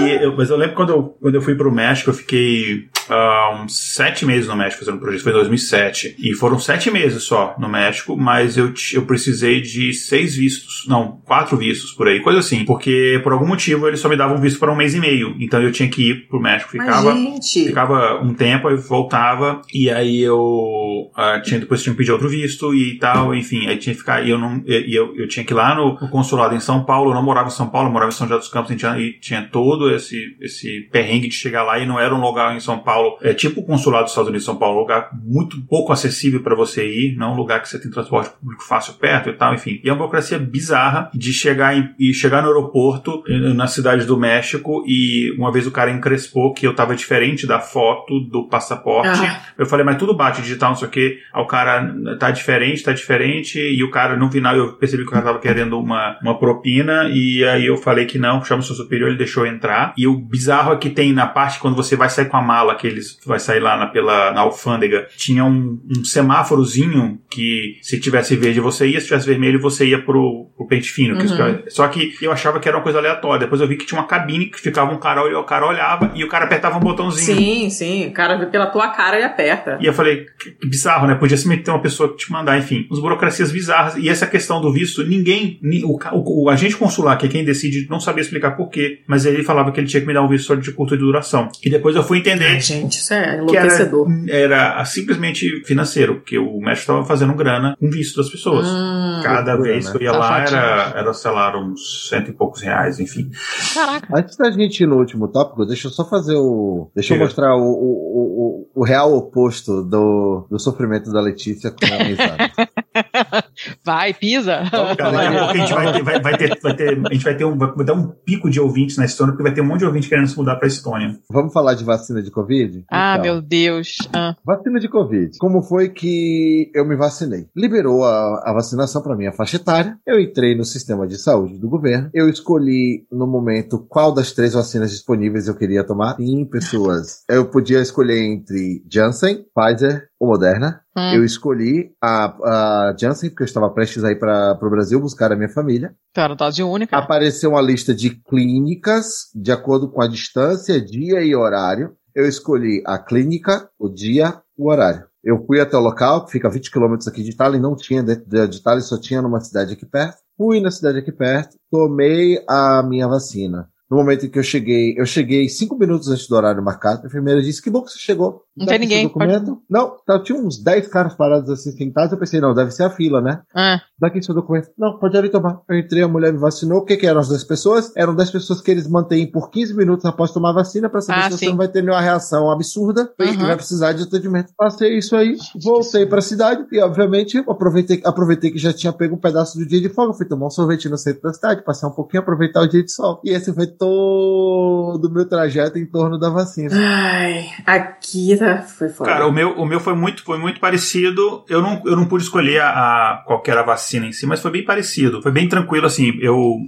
e eu, mas eu lembro quando eu, quando eu fui pro México, eu fiquei uh, uns sete meses no México fazendo o projeto, foi em 2007. E foram sete meses só no México, mas eu, eu precisei de seis vistos, não, quatro vistos por aí, coisa assim. Porque por algum motivo eles só me davam visto para um mês e meio. Então eu tinha que ir pro México, ficava, ficava um tempo, aí voltava, e aí eu uh, tinha, depois tinha que pedir outro visto e tal, enfim, aí tinha que ficar, e eu não, e eu, eu tinha que ir lá no, no, consulado em São Paulo, eu não morava em São Paulo, morava em São José dos Campos, e tinha, e tinha todo esse, esse perrengue de chegar lá e não era um lugar em São Paulo Paulo é tipo o consulado dos Estados Unidos em São Paulo, um lugar muito pouco acessível para você ir, não um lugar que você tem transporte público fácil perto e tal, enfim. E é uma burocracia bizarra de chegar em, e chegar no aeroporto eh, na cidade do México e uma vez o cara encrespou que eu tava diferente da foto do passaporte. Ah. Eu falei, mas tudo bate digital, não sei o que. Aí o cara tá diferente, tá diferente e o cara no final eu percebi que o cara tava querendo uma, uma propina e aí eu falei que não, chama o seu superior, ele deixou entrar. E o bizarro é que tem na parte quando você vai sair com a mala, que eles vai sair lá na, pela, na alfândega, tinha um, um semáforozinho que se tivesse verde você ia, se tivesse vermelho você ia pro, pro pente fino. Uhum. Que, só que eu achava que era uma coisa aleatória. Depois eu vi que tinha uma cabine que ficava um cara, o cara olhava e o cara apertava um botãozinho. Sim, sim. O cara vê pela tua cara e aperta. E eu falei, que bizarro, né? Podia se meter uma pessoa que te mandar, enfim. As burocracias bizarras. E essa questão do visto, ninguém, o, o, o agente consular, que é quem decide, não sabia explicar por quê, mas ele falava que ele tinha que me dar um visto só de curta duração. E depois eu fui entender. Gente, isso é enlouquecedor. Era, era, simplesmente financeiro, porque o México estava fazendo grana com visto das pessoas. Hum, Cada vez que eu ia tá lá era, era, sei lá, uns cento e poucos reais, enfim. Caraca. Antes da gente ir no último tópico, deixa eu só fazer o. Deixa eu mostrar o, o, o, o, real oposto do, do sofrimento da Letícia com a amizade. [LAUGHS] Vai, pisa. Cara, daqui a gente vai ter, vai, vai ter, vai ter, a gente vai ter um, vai dar um pico de ouvintes na Estônia, porque vai ter um monte de ouvintes querendo se mudar para a Estônia. Vamos falar de vacina de Covid? Ah, então, meu Deus. Ah. Vacina de Covid. Como foi que eu me vacinei? Liberou a, a vacinação para minha faixa etária. Eu entrei no sistema de saúde do governo. Eu escolhi no momento qual das três vacinas disponíveis eu queria tomar. Sim, pessoas. Eu podia escolher entre Janssen, Pfizer ou Moderna. Hum. Eu escolhi a, a Janssen, porque eu estava prestes a ir para o Brasil buscar a minha família. Era dose única. Apareceu uma lista de clínicas, de acordo com a distância, dia e horário. Eu escolhi a clínica, o dia, o horário. Eu fui até o local, que fica a 20 quilômetros aqui de Itália, não tinha dentro de Itália, só tinha numa cidade aqui perto. Fui na cidade aqui perto, tomei a minha vacina. No momento em que eu cheguei, eu cheguei cinco minutos antes do horário marcado. A enfermeira disse: Que bom que você chegou. Não tem ninguém. Documento? Pode... Não, tá, tinha uns 10 caras parados assim sentados. Eu pensei: Não, deve ser a fila, né? Ah. Daqui seu documento. Não, pode ali tomar. Eu entrei, a mulher me vacinou. O que, que eram as 10 pessoas? Eram 10 pessoas que eles mantêm por 15 minutos após tomar a vacina para saber ah, se sim. você não vai ter nenhuma reação absurda uhum. e vai precisar de atendimento. Passei isso aí, voltei para a cidade e, obviamente, aproveitei, aproveitei que já tinha pego um pedaço do dia de folga. Fui tomar um sorvete no centro da cidade, passar um pouquinho, aproveitar o dia de sol. E esse foi todo do meu trajeto em torno da vacina. Ai, aqui tá, foi foda. Cara, o meu, o meu foi muito, foi muito parecido. Eu não, eu não pude escolher a, a qual era a vacina em si, mas foi bem parecido. Foi bem tranquilo, assim. Eu,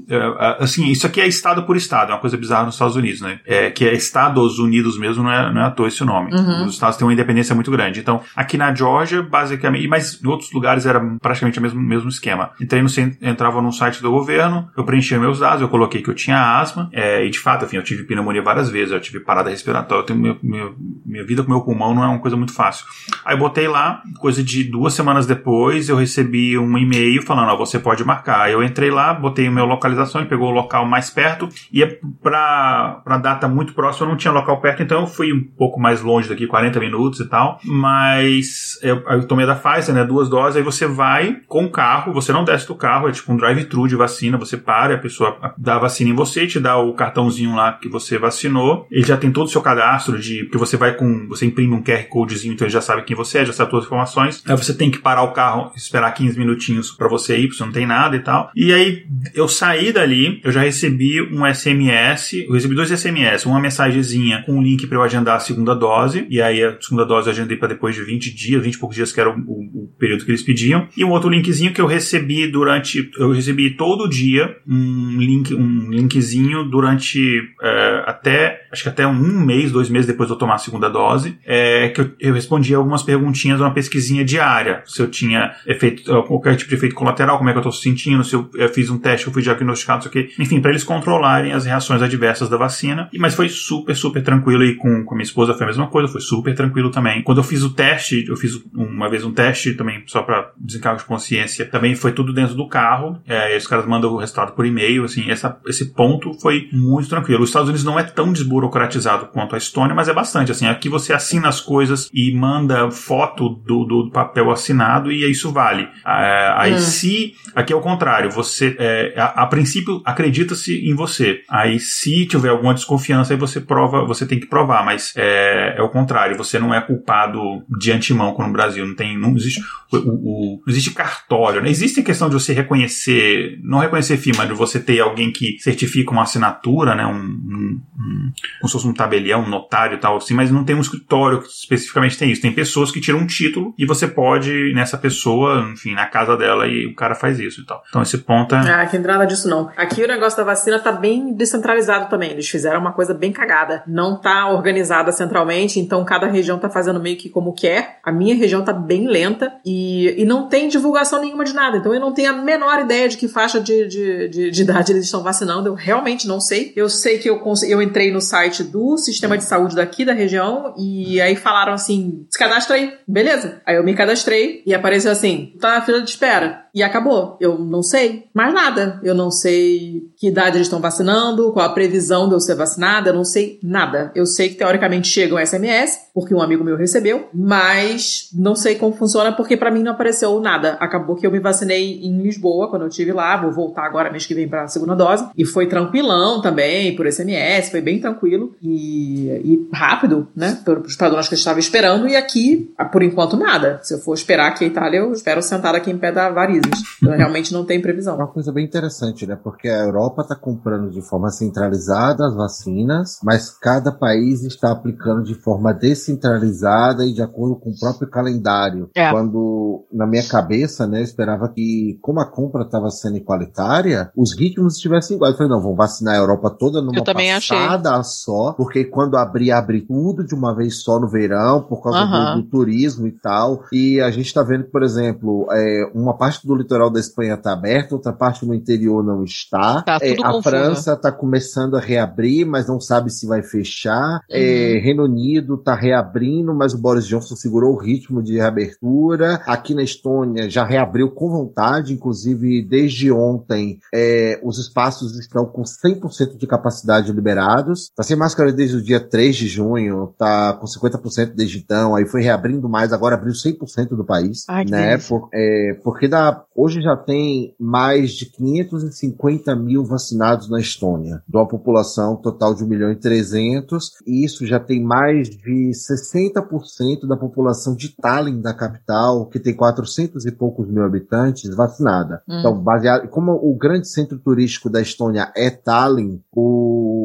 assim, isso aqui é estado por estado, é uma coisa bizarra nos Estados Unidos, né? É, que é Estados Unidos mesmo, não é, não é à toa esse nome. Uhum. Os estados têm uma independência muito grande. Então, aqui na Georgia, basicamente, mas em outros lugares era praticamente o mesmo, mesmo esquema. Entrei no, entrava no site do governo, eu preenchia meus dados, eu coloquei que eu tinha asma, é, e de fato, enfim, eu tive pneumonia várias vezes, eu tive parada respiratória, eu tenho, minha, minha, minha vida com meu pulmão não é uma coisa muito fácil. Aí botei lá, coisa de duas semanas depois, eu recebi um e-mail falando, ó, você pode marcar. Eu entrei lá, botei a minha localização, ele pegou o local mais perto, e é pra, pra data muito próxima eu não tinha local perto, então eu fui um pouco mais longe daqui, 40 minutos e tal, mas eu, eu tomei da Pfizer, né, duas doses, aí você vai com o carro, você não desce do carro, é tipo um drive-thru de vacina, você para, a pessoa dá a vacina em você, te dá o cartãozinho lá que você vacinou, ele já tem todo o seu cadastro de, que você vai com, você imprime um QR Codezinho, então ele já sabe quem você é, já sabe todas as informações. Aí você tem que parar o carro, esperar 15 minutinhos para você ir, porque não tem nada e tal. E aí eu saí dali, eu já recebi um SMS, eu recebi dois SMS, uma mensagenzinha com um link para eu agendar a segunda dose, e aí a segunda dose eu agendei para depois de 20 dias, 20 e poucos dias que era o, o, o, período que eles pediam, e um outro linkzinho que eu recebi durante, eu recebi todo dia um link, um linkzinho durante é, até, acho que até um mês, dois meses depois de eu tomar a segunda dose, é, que eu, eu respondi algumas perguntinhas, uma pesquisinha diária, se eu tinha efeito, qualquer tipo de efeito colateral, como é que eu tô sentindo, se eu, eu fiz um teste, eu fui diagnosticado, isso aqui, enfim, para eles controlarem as reações adversas da vacina, mas foi super, super tranquilo. E com, com minha esposa foi a mesma coisa, foi super tranquilo também. Quando eu fiz o teste, eu fiz uma vez um teste também só para desencargo de consciência, também foi tudo dentro do carro, é, os caras mandam o resultado por e-mail, assim, essa, esse ponto foi muito tranquilo. Os Estados Unidos não é tão desburocratizado quanto a Estônia, mas é bastante, assim, aqui você assina as coisas e manda foto do, do papel assinado e isso vale. É, aí hum. se, aqui é o contrário, você, é, a, a, princípio, acredita-se em você. Aí se tiver alguma desconfiança, aí você prova, você tem que provar, mas é, é o contrário, você não é culpado de antemão como no Brasil, não tem, não existe, o, o, não existe cartório, né? existe a questão de você reconhecer, não reconhecer firma, de você ter alguém que certifica uma assinatura, né, um, um, um como se fosse um tabelião, um notário e tal assim, mas não tem um escritório que especificamente tem isso, tem pessoas que tiram um título e você pode, nessa pessoa, enfim, na casa dela e o cara faz isso e tal. Então esse ponto é... Ah, que nada disso não. Aqui o negócio da vacina tá bem descentralizado também, eles fizeram uma coisa bem cagada, não tá organizada centralmente, então cada região tá fazendo meio que como quer, a minha região tá bem lenta e, e não tem divulgação nenhuma de nada, então eu não tenho a menor ideia de que faixa de, de, de, de idade eles estão vacinando, eu realmente não sei. Eu sei que eu, eu entrei no site do sistema de saúde daqui da região e aí falaram assim, se cadastra aí, beleza. Aí eu me cadastrei e apareceu assim, tá na fila de espera. E acabou. Eu não sei mais nada. Eu não sei que idade eles estão vacinando, qual a previsão de eu ser vacinada, eu não sei nada. Eu sei que teoricamente chega um SMS, porque um amigo meu recebeu, mas não sei como funciona porque para mim não apareceu nada. Acabou que eu me vacinei em Lisboa quando eu estive lá, vou voltar agora mês que vem para a segunda dose e foi tranquilão também por SMS, foi bem tranquilo e, e rápido, né? Para padrões que eu estava esperando e aqui, por enquanto nada. Se eu for esperar aqui a Itália, eu espero sentada aqui em pé da varize. Então, [LAUGHS] realmente não tem previsão. Uma coisa bem interessante, né? Porque a Europa está comprando de forma centralizada as vacinas, mas cada país está aplicando de forma descentralizada e de acordo com o próprio calendário. É. Quando, na minha cabeça, né, eu esperava que, como a compra estava sendo igualitária, os ritmos estivessem iguais. Eu falei, não, vão vacinar a Europa toda numa passada achei. só, porque quando abrir, abre tudo de uma vez só no verão, por causa do, do, turismo e tal. E a gente está vendo, por exemplo, é, uma parte do litoral da Espanha está aberta, outra parte no interior não está. Tá é, a França está começando a reabrir, mas não sabe se vai fechar. É, uhum. Reino Unido está reabrindo, mas o Boris Johnson segurou o ritmo de reabertura. Aqui na Estônia já reabriu com vontade, inclusive desde ontem é, os espaços estão com 100% de capacidade liberados. Está sem máscara desde o dia 3 de junho, está com 50% desde então, aí foi reabrindo mais, agora abriu 100% do país, Ai, né? Por, é, porque dá, hoje já tem mais de 550 mil vacinados na Estônia, de uma população total de 1 milhão e 300, e isso já tem mais de 60% da população de Tallinn, da capital, que tem 400 e poucos mil habitantes, vacinada. Hum. Então, baseado, como o grande centro turístico da Estônia é Tallinn, o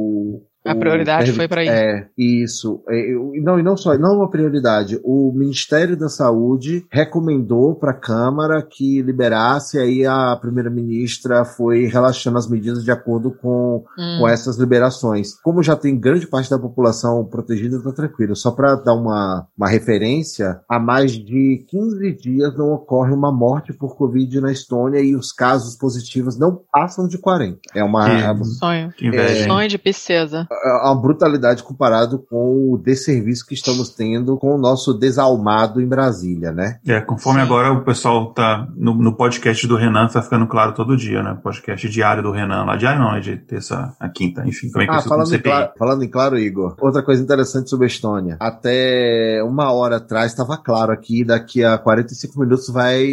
a prioridade o, foi para isso. É, isso. É, não, e não só, não uma prioridade. O Ministério da Saúde recomendou para a Câmara que liberasse, aí a primeira-ministra foi relaxando as medidas de acordo com, hum. com essas liberações. Como já tem grande parte da população protegida, tá tranquilo. Só para dar uma, uma referência, há mais de 15 dias não ocorre uma morte por Covid na Estônia e os casos positivos não passam de 40. É uma. Que sonho. É, sonho de princesa. É uma brutalidade comparado com o desserviço que estamos tendo com o nosso desalmado em Brasília, né? É, conforme Sim. agora o pessoal tá no, no, podcast do Renan, tá ficando claro todo dia, né? Podcast diário do Renan lá. Diário não, é de terça a quinta, enfim. Também ah, falando em, claro, falando em claro, Igor, outra coisa interessante sobre a Estônia. Até uma hora atrás estava claro aqui, daqui a 45 minutos vai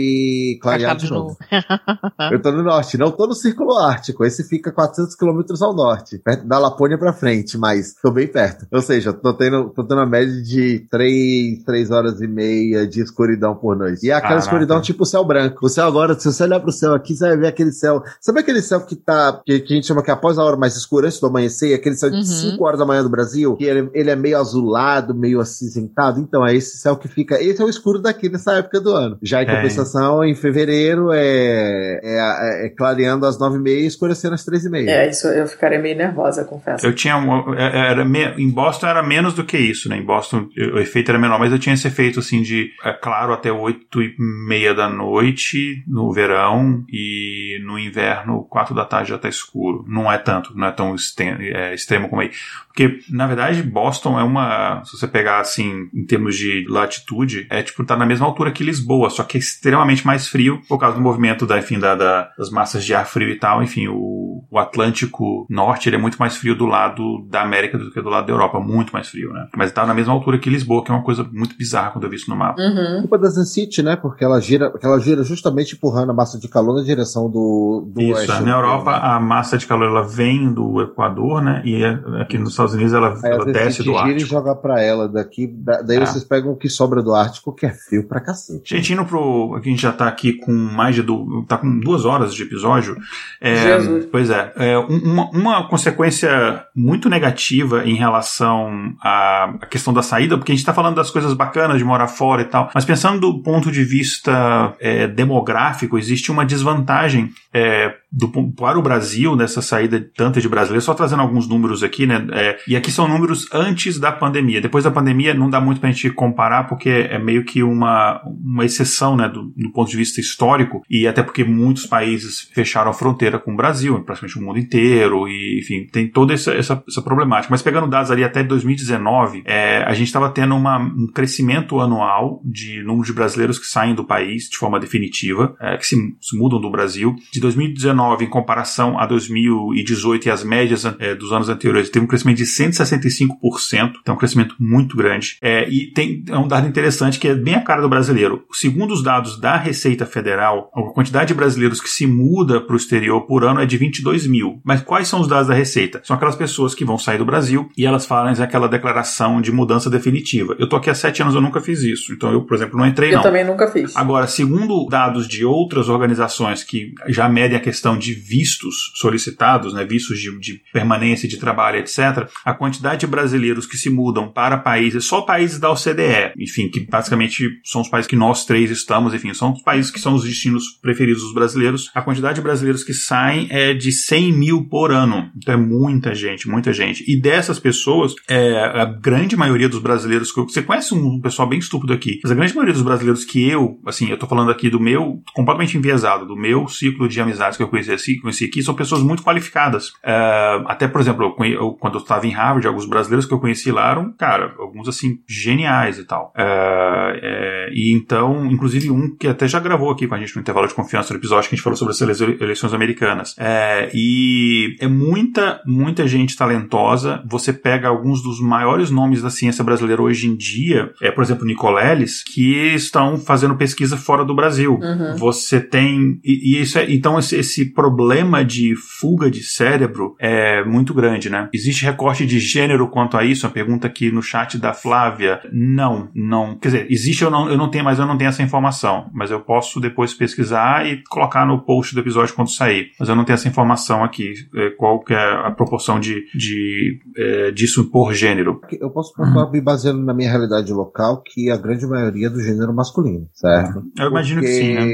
clarear de, de novo. novo. [LAUGHS] Eu tô no norte, não tô no Círculo Ártico. Esse fica 400 quilômetros ao norte, perto da Lapônia pra frente frente, mas tô bem perto. Ou seja, tô tendo, tô tendo uma média de 3, 3 horas e meia de escuridão por noite. E é aquela Caraca. escuridão tipo céu branco. O céu agora, se você olhar pro céu aqui, você vai ver aquele céu. Sabe aquele céu que tá, que, que a gente chama que é após a hora mais escura, antes do amanhecer, aquele céu de 5 uhum. horas da manhã do Brasil, que ele, ele, é meio azulado, meio acinzentado. Então, é esse céu que fica. Esse é o escuro daqui nessa época do ano. Já em é. compensação, em fevereiro, é, é, é, é clareando às 9 e meia e escurecendo às 3 e meia. É, isso eu ficaria meio nervosa, confesso. Eu tinha. É, era, em Boston era menos do que isso, né? Em Boston o efeito era menor, mas eu tinha esse efeito assim de é claro até 8 e meia da noite no verão e no inverno, 4 da tarde já tá escuro. Não é tanto, não é tão é, extremo como aí. Porque, na verdade, Boston é uma. Se você pegar assim, em termos de latitude, é tipo, tá na mesma altura que Lisboa, só que é extremamente mais frio por causa do movimento da, enfim, da, da das massas de ar frio e tal. Enfim, o, o Atlântico Norte ele é muito mais frio do lado da América do que do lado da Europa, muito mais frio, né? Mas tá na mesma altura que Lisboa, que é uma coisa muito bizarra quando eu vi isso no mapa. Uhum. Culpa da City, né? Porque ela gira, ela gira justamente empurrando a massa de calor na direção do, do isso, oeste. Na Europa, a massa de calor ela vem do Equador, né? E é, aqui nos Estados Unidos ela, ela desce do Ártico. e joga pra ela daqui, daí é. vocês pegam o que sobra do Ártico, que é frio pra cacete. Gente, indo pro. Aqui a gente já tá aqui com mais de. Du, tá com duas horas de episódio. É, pois é. é uma, uma consequência muito negativa em relação à, questão da saída, porque a gente tá falando das coisas bacanas de morar fora e tal, mas pensando do ponto de vista é, demográfico, existe uma desvantagem é, do, para o Brasil nessa saída tanta de brasileiros, só trazendo alguns números aqui, né? É, e aqui são números antes da pandemia. Depois da pandemia não dá muito para a gente comparar, porque é meio que uma, uma exceção, né, do, do, ponto de vista histórico, e até porque muitos países fecharam a fronteira com o Brasil, praticamente o mundo inteiro, e enfim, tem toda essa, essa, essa problemática. Mas pegando dados ali até 2019, é, a gente estava tendo uma, um crescimento anual de número de brasileiros que saem do país de forma definitiva, é, que se, se mudam do Brasil. De 2019 2019 em comparação a 2018 e as médias é, dos anos anteriores, teve um crescimento de 165%, então um crescimento muito grande. É, e tem é um dado interessante que é bem a cara do brasileiro. Segundo os dados da Receita Federal, a quantidade de brasileiros que se muda para o exterior por ano é de 22 mil. Mas quais são os dados da Receita? São aquelas pessoas que vão sair do Brasil e elas fazem aquela declaração de mudança definitiva. Eu tô aqui há sete anos, eu nunca fiz isso. Então eu, por exemplo, não entrei eu não. Eu também nunca fiz. Agora, segundo dados de outras organizações que já medem a questão de vistos solicitados, né, vistos de, de permanência de trabalho, etc., a quantidade de brasileiros que se mudam para países, só países da OCDE, enfim, que basicamente são os países que nós três estamos, enfim, são os países que são os destinos preferidos dos brasileiros, a quantidade de brasileiros que saem é de 100 mil por ano. Então é muita gente, muita gente. E dessas pessoas, é, a grande maioria dos brasileiros que eu, você conhece um pessoal bem estúpido aqui, mas a grande maioria dos brasileiros que eu, assim, eu tô falando aqui do meu, completamente enviesado, do meu ciclo de amizades que eu conheci, conheci aqui são pessoas muito qualificadas. Uh, até, por exemplo, eu, eu, quando eu estava em Harvard, alguns brasileiros que eu conheci lá eram, cara, alguns assim, geniais e tal. Uh, é, e então, inclusive um que até já gravou aqui com a gente no intervalo de confiança no episódio que a gente falou sobre as eleições americanas. É, e é muita, muita gente talentosa. Você pega alguns dos maiores nomes da ciência brasileira hoje em dia, é, por exemplo, Nicoleles, que estão fazendo pesquisa fora do Brasil. Uhum. Você tem. E, e isso é, então, esse, esse problema de fuga de cérebro é muito grande, né? Existe recorte de gênero quanto a isso? A pergunta aqui no chat da Flávia. Não, não. Quer dizer, existe eu não, eu não tenho, mas eu não tenho essa informação. Mas eu posso depois pesquisar e colocar no post do episódio quando sair. Mas eu não tenho essa informação aqui. É, qual que é a proporção de, de é, disso por gênero? Eu posso pontuar me baseando na minha realidade local que a grande maioria é do gênero masculino, certo? Eu imagino porque, que sim, né?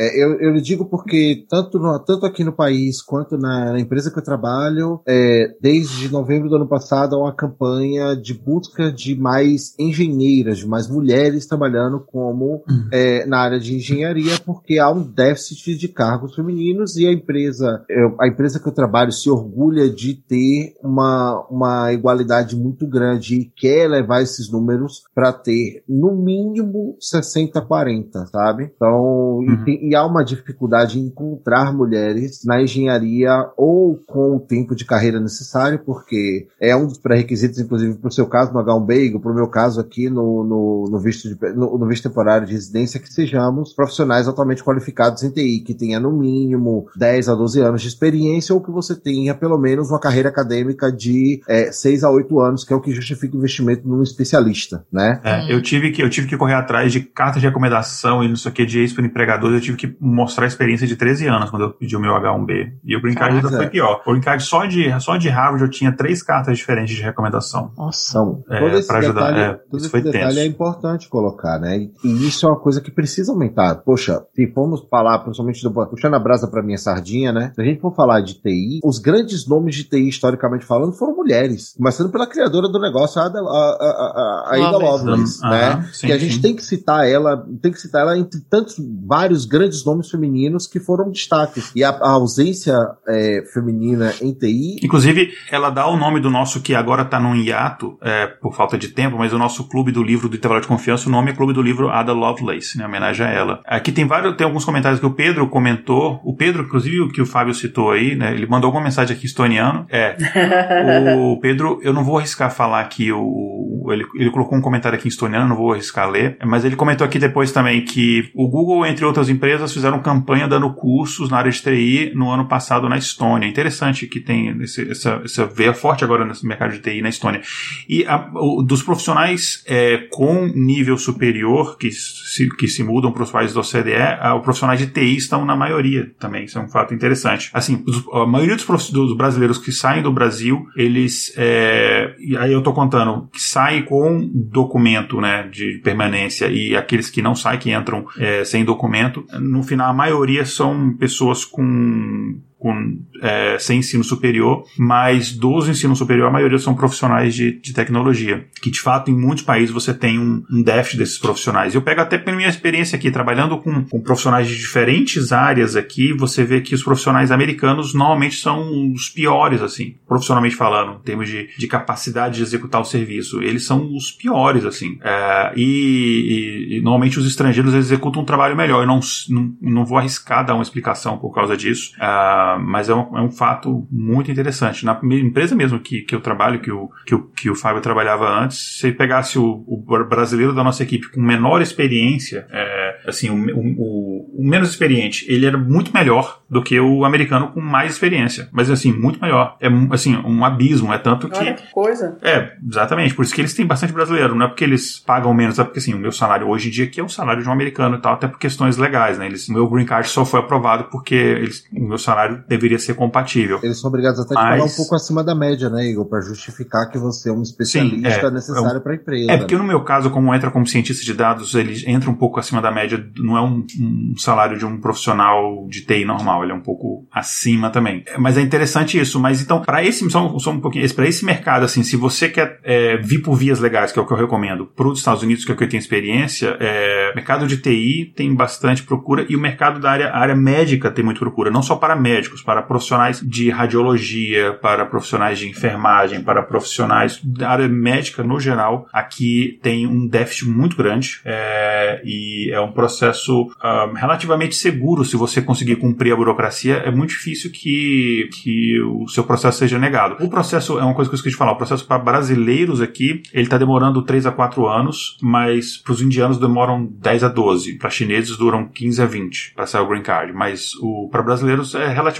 É, eu, eu lhe digo porque tanto no, tanto aqui no país quanto na, na empresa que eu trabalho, é, desde novembro do ano passado, há uma campanha de busca de mais engenheiras, de mais mulheres trabalhando como uhum. é, na área de engenharia, porque há um déficit de cargos femininos e a empresa, a empresa que eu trabalho se orgulha de ter uma, uma igualdade muito grande e quer levar esses números para ter no mínimo 60-40, sabe? Então, uhum. e, e há uma dificuldade em encontrar mulheres na engenharia ou com o tempo de carreira necessário, porque é um dos pré-requisitos, inclusive, para o seu caso no H1B, para o meu caso aqui no, no, no visto de, no, no, visto temporário de residência, que sejamos profissionais altamente qualificados em TI, que tenha no mínimo 10 a 12 anos de experiência ou que você tenha pelo menos uma carreira acadêmica de é, 6 a 8 anos, que é o que justifica o investimento num especialista, né? É, eu tive que eu tive que correr atrás de cartas de recomendação e não sei o que de ex empregadores, eu tive que mostrar a experiência de 13 anos quando eu pedi o meu H1B. E o Green Card ainda foi pior. O Green Card só de, só de Harvard eu tinha três cartas diferentes de recomendação. Nossa. Então, é, todo esse ajudar, detalhe, é, todo esse detalhe tenso. é importante colocar, né? E isso é uma coisa que precisa aumentar. Poxa, se formos falar, principalmente do, puxando a brasa para minha sardinha, né? Se a gente for falar de TI, os grandes nomes de TI, historicamente falando, foram mulheres. Começando pela criadora do negócio, a, a, a, a Ada Lovelace, né? sim, que a gente sim. tem que citar ela, tem que citar ela entre tantos, vários grandes nomes femininos que foram destaques. E a, a ausência é, feminina em TI. Inclusive, ela dá o nome do nosso, que agora está num hiato, é, por falta de tempo, mas o nosso clube do livro do Intervalo de Confiança, o nome é Clube do Livro Ada Lovelace, né? Homenagem a ela. Aqui tem vários, tem alguns comentários que o Pedro comentou. O Pedro, inclusive, o que o Fábio citou aí, né? Ele mandou alguma mensagem aqui estoniano. É. o Pedro, eu não vou arriscar falar aqui o. Ele, ele colocou um comentário aqui em estoniano, não vou arriscar ler, mas ele comentou aqui depois também que o Google, entre outras empresas, fizeram campanha dando cursos na área de TI no ano passado na Estônia. Interessante que tem esse, essa, essa veia forte agora nesse mercado de TI na Estônia. E a, o, dos profissionais é, com nível superior que se, que se mudam para os países da OCDE, a, os profissionais de TI estão na maioria também. Isso é um fato interessante. Assim, a maioria dos, dos, brasileiros que saem do Brasil, eles. É, e aí eu estou contando, que saem com documento né, de permanência e aqueles que não saem, que entram é, sem documento, no final a maioria são pessoas com com, é, sem ensino superior, mas dos ensino superior, a maioria são profissionais de, de tecnologia, que de fato em muitos países você tem um, um déficit desses profissionais. Eu pego até pela minha experiência aqui, trabalhando com, com profissionais de diferentes áreas aqui, você vê que os profissionais americanos normalmente são os piores, assim, profissionalmente falando, em termos de, de capacidade de executar o serviço. Eles são os piores, assim. É, e, e, e, normalmente os estrangeiros executam um trabalho melhor. Eu não, não, não vou arriscar dar uma explicação por causa disso. É, mas é um, é um, fato muito interessante. Na empresa mesmo que, que eu trabalho, que o, que, o, que o Fábio trabalhava antes, se pegasse o, o brasileiro da nossa equipe com menor experiência, é, assim, o, o, o, menos experiente, ele era muito melhor do que o americano com mais experiência. Mas, assim, muito melhor. É, assim, um abismo. É tanto que... Olha que coisa. É, exatamente. Por isso que eles têm bastante brasileiro. Não é porque eles pagam menos, é porque, assim, o meu salário hoje em dia aqui é o salário de um americano e tal, até por questões legais, né? Eles, o meu green card só foi aprovado porque eles, o meu salário deveria ser compatível. Eles são obrigados até Mas... a falar um pouco acima da média, né, Igor? Para justificar que você é um especialista Sim, é, necessário é para a empresa. É, porque no meu caso, como entra como cientista de dados, ele entra um pouco acima da média, não é um, um salário de um profissional de TI normal, ele é um pouco acima também. Mas é interessante isso. Mas então, para esse, só, só um pouquinho, para esse mercado, assim, se você quer é, vir por vias legais, que é o que eu recomendo, para os Estados Unidos, que é o que eu tenho experiência, é, mercado de TI tem bastante procura e o mercado da área, área médica tem muito procura, não só para médicos, para profissionais de radiologia, para profissionais de enfermagem, para profissionais da área médica no geral, aqui tem um déficit muito grande é, e é um processo um, relativamente seguro se você conseguir cumprir a burocracia. É muito difícil que, que o seu processo seja negado. O processo é uma coisa que eu esqueci de falar. O processo para brasileiros aqui ele está demorando 3 a 4 anos, mas para os indianos demoram 10 a 12. Para chineses duram 15 a 20 para sair o green card. Mas para brasileiros é relativamente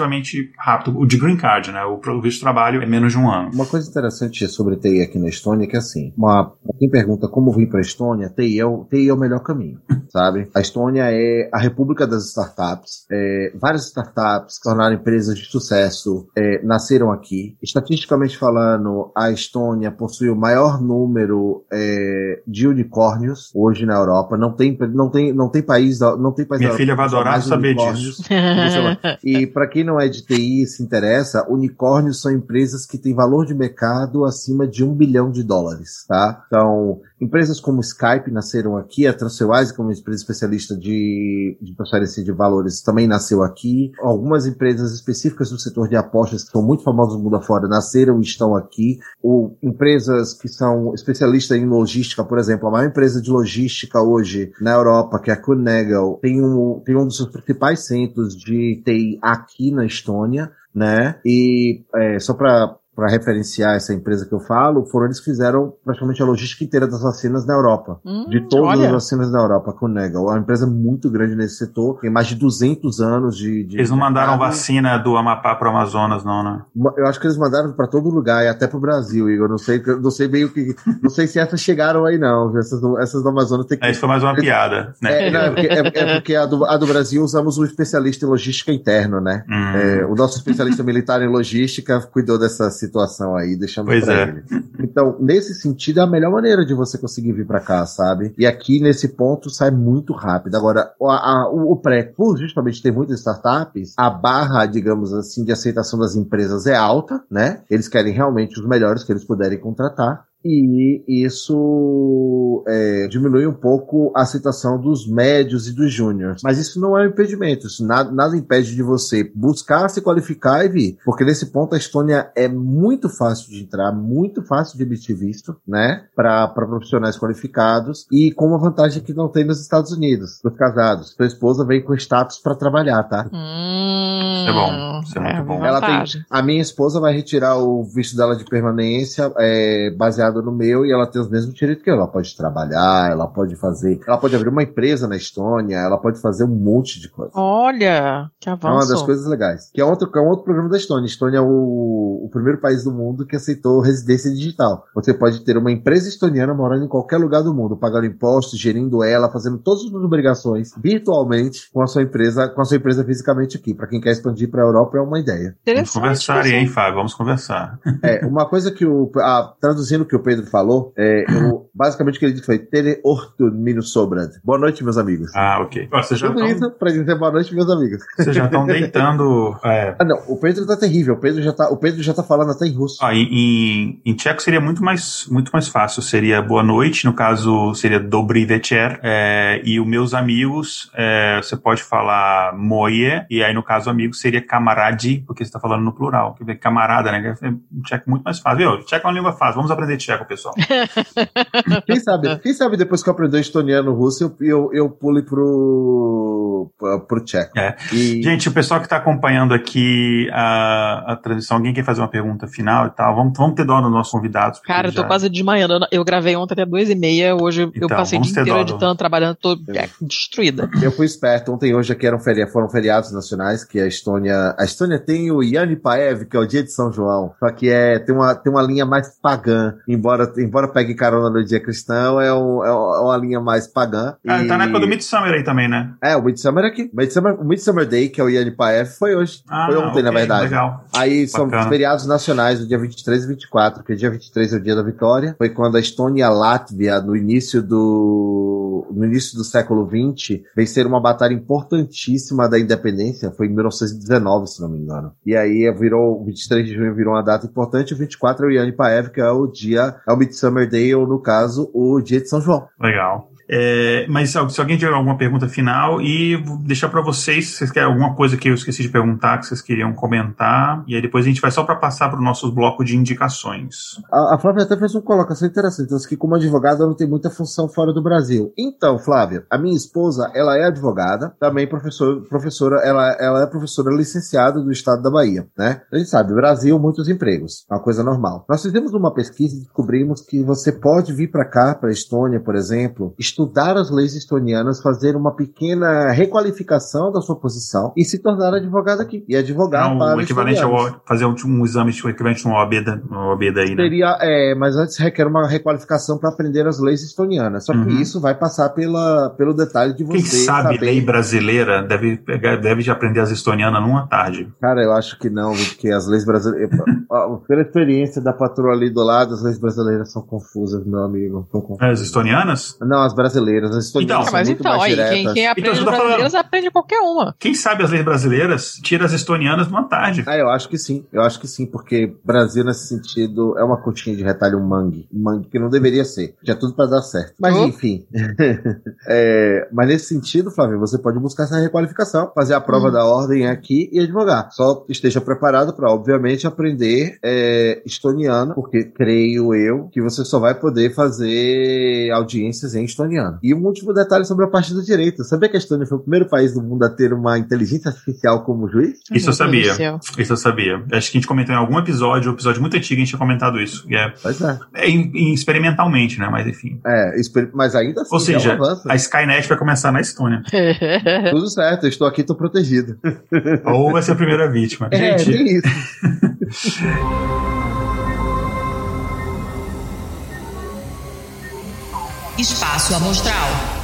rápido. O de green card, né? O, o visto de trabalho é menos de um ano. Uma coisa interessante sobre TI aqui na Estônia é que, assim, uma, quem pergunta como vir para a Estônia, TI é, o, TI é o melhor caminho, [LAUGHS] sabe? A Estônia é a república das startups. É, várias startups que tornaram empresas de sucesso é, nasceram aqui. Estatisticamente falando, a Estônia possui o maior número é, de unicórnios hoje na Europa. Não tem, não tem, não tem país, não tem país. Minha filha vai adorar saber disso. [LAUGHS] e para quem não é de TI se interessa, unicórnios são empresas que têm valor de mercado acima de um bilhão de dólares, tá? Então, Empresas como Skype nasceram aqui, a Transferwise, como empresa especialista de, de transferência de valores, também nasceu aqui. Algumas empresas específicas do setor de apostas, que são muito famosas no mundo afora, nasceram e estão aqui. Ou empresas que são especialistas em logística, por exemplo, a maior empresa de logística hoje na Europa, que é a Kunegel, tem um, tem um dos seus principais centros de TI aqui na Estônia né? E é, só para para referenciar essa empresa que eu falo, foram eles que fizeram praticamente a logística inteira das vacinas na Europa. Hum, de todas olha. as vacinas na Europa, com Nega. É uma empresa muito grande nesse setor, tem mais de 200 anos de... de eles não mandaram vacina do Amapá para o Amazonas, não, né? Eu acho que eles mandaram para todo lugar, e até para o Brasil, Igor. Não sei, não sei bem o que... não sei se essas chegaram aí, não. Essas, essas do Amazonas tem que... É, isso foi mais uma piada, né? É, não, é porque, é, é porque a, do, a do Brasil usamos um especialista em logística interno, né? Hum. É, o nosso especialista militar em logística cuidou dessa situação aí deixando pois pra é. ele. Então, nesse sentido, é a melhor maneira de você conseguir vir para cá, sabe? E aqui, nesse ponto, sai muito rápido. Agora, a, a, o, o pré, por justamente ter muitas startups, a barra, digamos assim, de aceitação das empresas é alta, né? Eles querem realmente os melhores que eles puderem contratar e isso é, diminui um pouco a aceitação dos médios e dos júniores. Mas isso não é um impedimento, isso nada, nada impede de você buscar se qualificar e vir, porque nesse ponto a Estônia é muito fácil de entrar, muito fácil de emitir visto, né, para profissionais qualificados e com uma vantagem que não tem nos Estados Unidos, os casados. Sua esposa vem com status para trabalhar, tá? Hum, isso é bom, isso é, é muito bom. Ela tem, a minha esposa vai retirar o visto dela de permanência é, baseado baseado no meu e ela tem os mesmos direitos que eu. Ela pode trabalhar, ela pode fazer. Ela pode abrir uma empresa na Estônia, ela pode fazer um monte de coisa. Olha, que avanço. É uma das coisas legais. Que é outro, que é um outro programa da Estônia. A Estônia é o, o primeiro país do mundo que aceitou residência digital. Você pode ter uma empresa estoniana morando em qualquer lugar do mundo, pagando impostos, gerindo ela, fazendo todas as obrigações virtualmente com a sua empresa, com a sua empresa fisicamente aqui. Para quem quer expandir para a Europa é uma ideia. Vamos conversar, hein, Fábio? Vamos conversar. É, uma coisa que o. A, traduzindo o que o Pedro falou, é, eu, basicamente o que ele disse foi Tele Orto Mino Sobrad. Boa noite, meus amigos. Ah, ok. Você já bonito tão... pra dizer boa noite, meus amigos. Vocês já estão deitando. É... [LAUGHS] Ah, não, o Pedro tá terrível. O Pedro já tá, o Pedro já tá falando até em russo. Ah, em, em, tcheco seria muito mais, muito mais fácil. Seria boa noite, no caso seria dobry večer. É, e os meus amigos, é, você pode falar moje, e aí no caso amigos seria camarade, porque você tá falando no plural. Quer ver, camarada, né? É um tcheco muito mais fácil. Viu? Tcheco é uma língua fácil. Vamos aprender tcheco, pessoal. [LAUGHS] quem sabe? Quem sabe depois que eu aprender estoniano russo, eu, eu, eu pule pro, pro tcheco. É. E... Gente, o pessoal que está acompanhando aqui a, a transmissão, alguém quer fazer uma pergunta final e tal? Vamos, vamos ter dó nos nossos convidados. Cara, eu tô já... quase desmanhando. Eu gravei ontem até duas e meia, hoje então, eu passei o dia inteiro editando, trabalhando, tô é, destruída. Eu fui esperto. Ontem e hoje aqui eram feri foram feriados nacionais, que a Estônia... A Estônia tem o Yani Paev, que é o dia de São João, só que é, tem, uma, tem uma linha mais pagã, embora embora pegue carona no dia cristão, é, um, é uma linha mais pagã. Ah, e... tá na época do Midsummer aí também, né? É, o Midsummer aqui. Midsummer, o Midsummer Day, que é o INPF, foi hoje. Ah, foi ontem, okay, na verdade. Legal. Aí são Bacana. feriados nacionais do dia 23 e 24, que o dia 23 é o dia da vitória. Foi quando a Estônia e a Látvia, no início do, no início do século 20, venceram uma batalha importantíssima da independência. Foi em 1919, se não me engano. E aí virou, 23 de junho virou uma data importante. O 24 é o Paev, que é o dia, é o Midsummer Day, ou no caso, o dia de São João. Legal. É, mas se alguém tiver alguma pergunta final, e vou deixar para vocês, se vocês querem alguma coisa que eu esqueci de perguntar, que vocês queriam comentar, e aí depois a gente vai só para passar para o nosso bloco de indicações. A, a, Flávia até fez uma colocação interessante, que como advogada não tem muita função fora do Brasil. Então, Flávia, a minha esposa, ela é advogada, também professor, professora, ela, ela é professora licenciada do estado da Bahia, né? A gente sabe, Brasil, muitos empregos, uma coisa normal. Nós fizemos uma pesquisa e descobrimos que você pode vir para cá, para Estônia, por exemplo, estudar as leis estonianas, fazer uma pequena requalificação da sua posição e se tornar advogado aqui. E advogar Não, para o equivalente ao, fazer um, um exame equivalente a uma OAB, da, uma OAB daí, né? Seria, é, mas antes requer uma requalificação para aprender as leis estonianas. Só que uhum. isso vai passar pela, pelo detalhe de você Quem sabe saber... lei brasileira deve, deve já aprender as estonianas numa tarde. Cara, eu acho que não, porque as leis brasileiras... pela experiência da patroa ali do lado, as leis brasileiras são confusas, meu amigo. As estonianas? Não, as brasileiras. As estonianas então, mas então, aí, quem, quem aprende então, as brasileiras falando, aprende qualquer uma. Quem sabe as leis brasileiras tira as estonianas numa tarde. Ah, eu acho que sim. Eu acho que sim, porque Brasil, nesse sentido, é uma coxinha de retalho mangue. Mangue que não deveria ser. Tinha tudo para dar certo. Mas, oh. enfim. [LAUGHS] é, mas nesse sentido, Flávio, você pode buscar essa requalificação, fazer a prova hum. da ordem aqui e advogar. Só esteja preparado para, obviamente, aprender é, estoniano, porque creio eu que você só vai poder fazer audiências em estoniano. E um último detalhe sobre a parte do direito. Sabia que a Estônia foi o primeiro país do mundo a ter uma inteligência artificial como juiz? Isso eu sabia. Isso eu sabia. Acho que a gente comentou em algum episódio, um episódio muito antigo, a gente tinha comentado isso. É, pois é. é em, em, experimentalmente, né? Mas enfim. É, mas ainda assim. Ou seja, é a Skynet vai começar na Estônia. [LAUGHS] Tudo certo, eu estou aqui, estou protegido. Ou vai ser a primeira vítima. É, gente. tem isso. [LAUGHS] Espaço Amostral.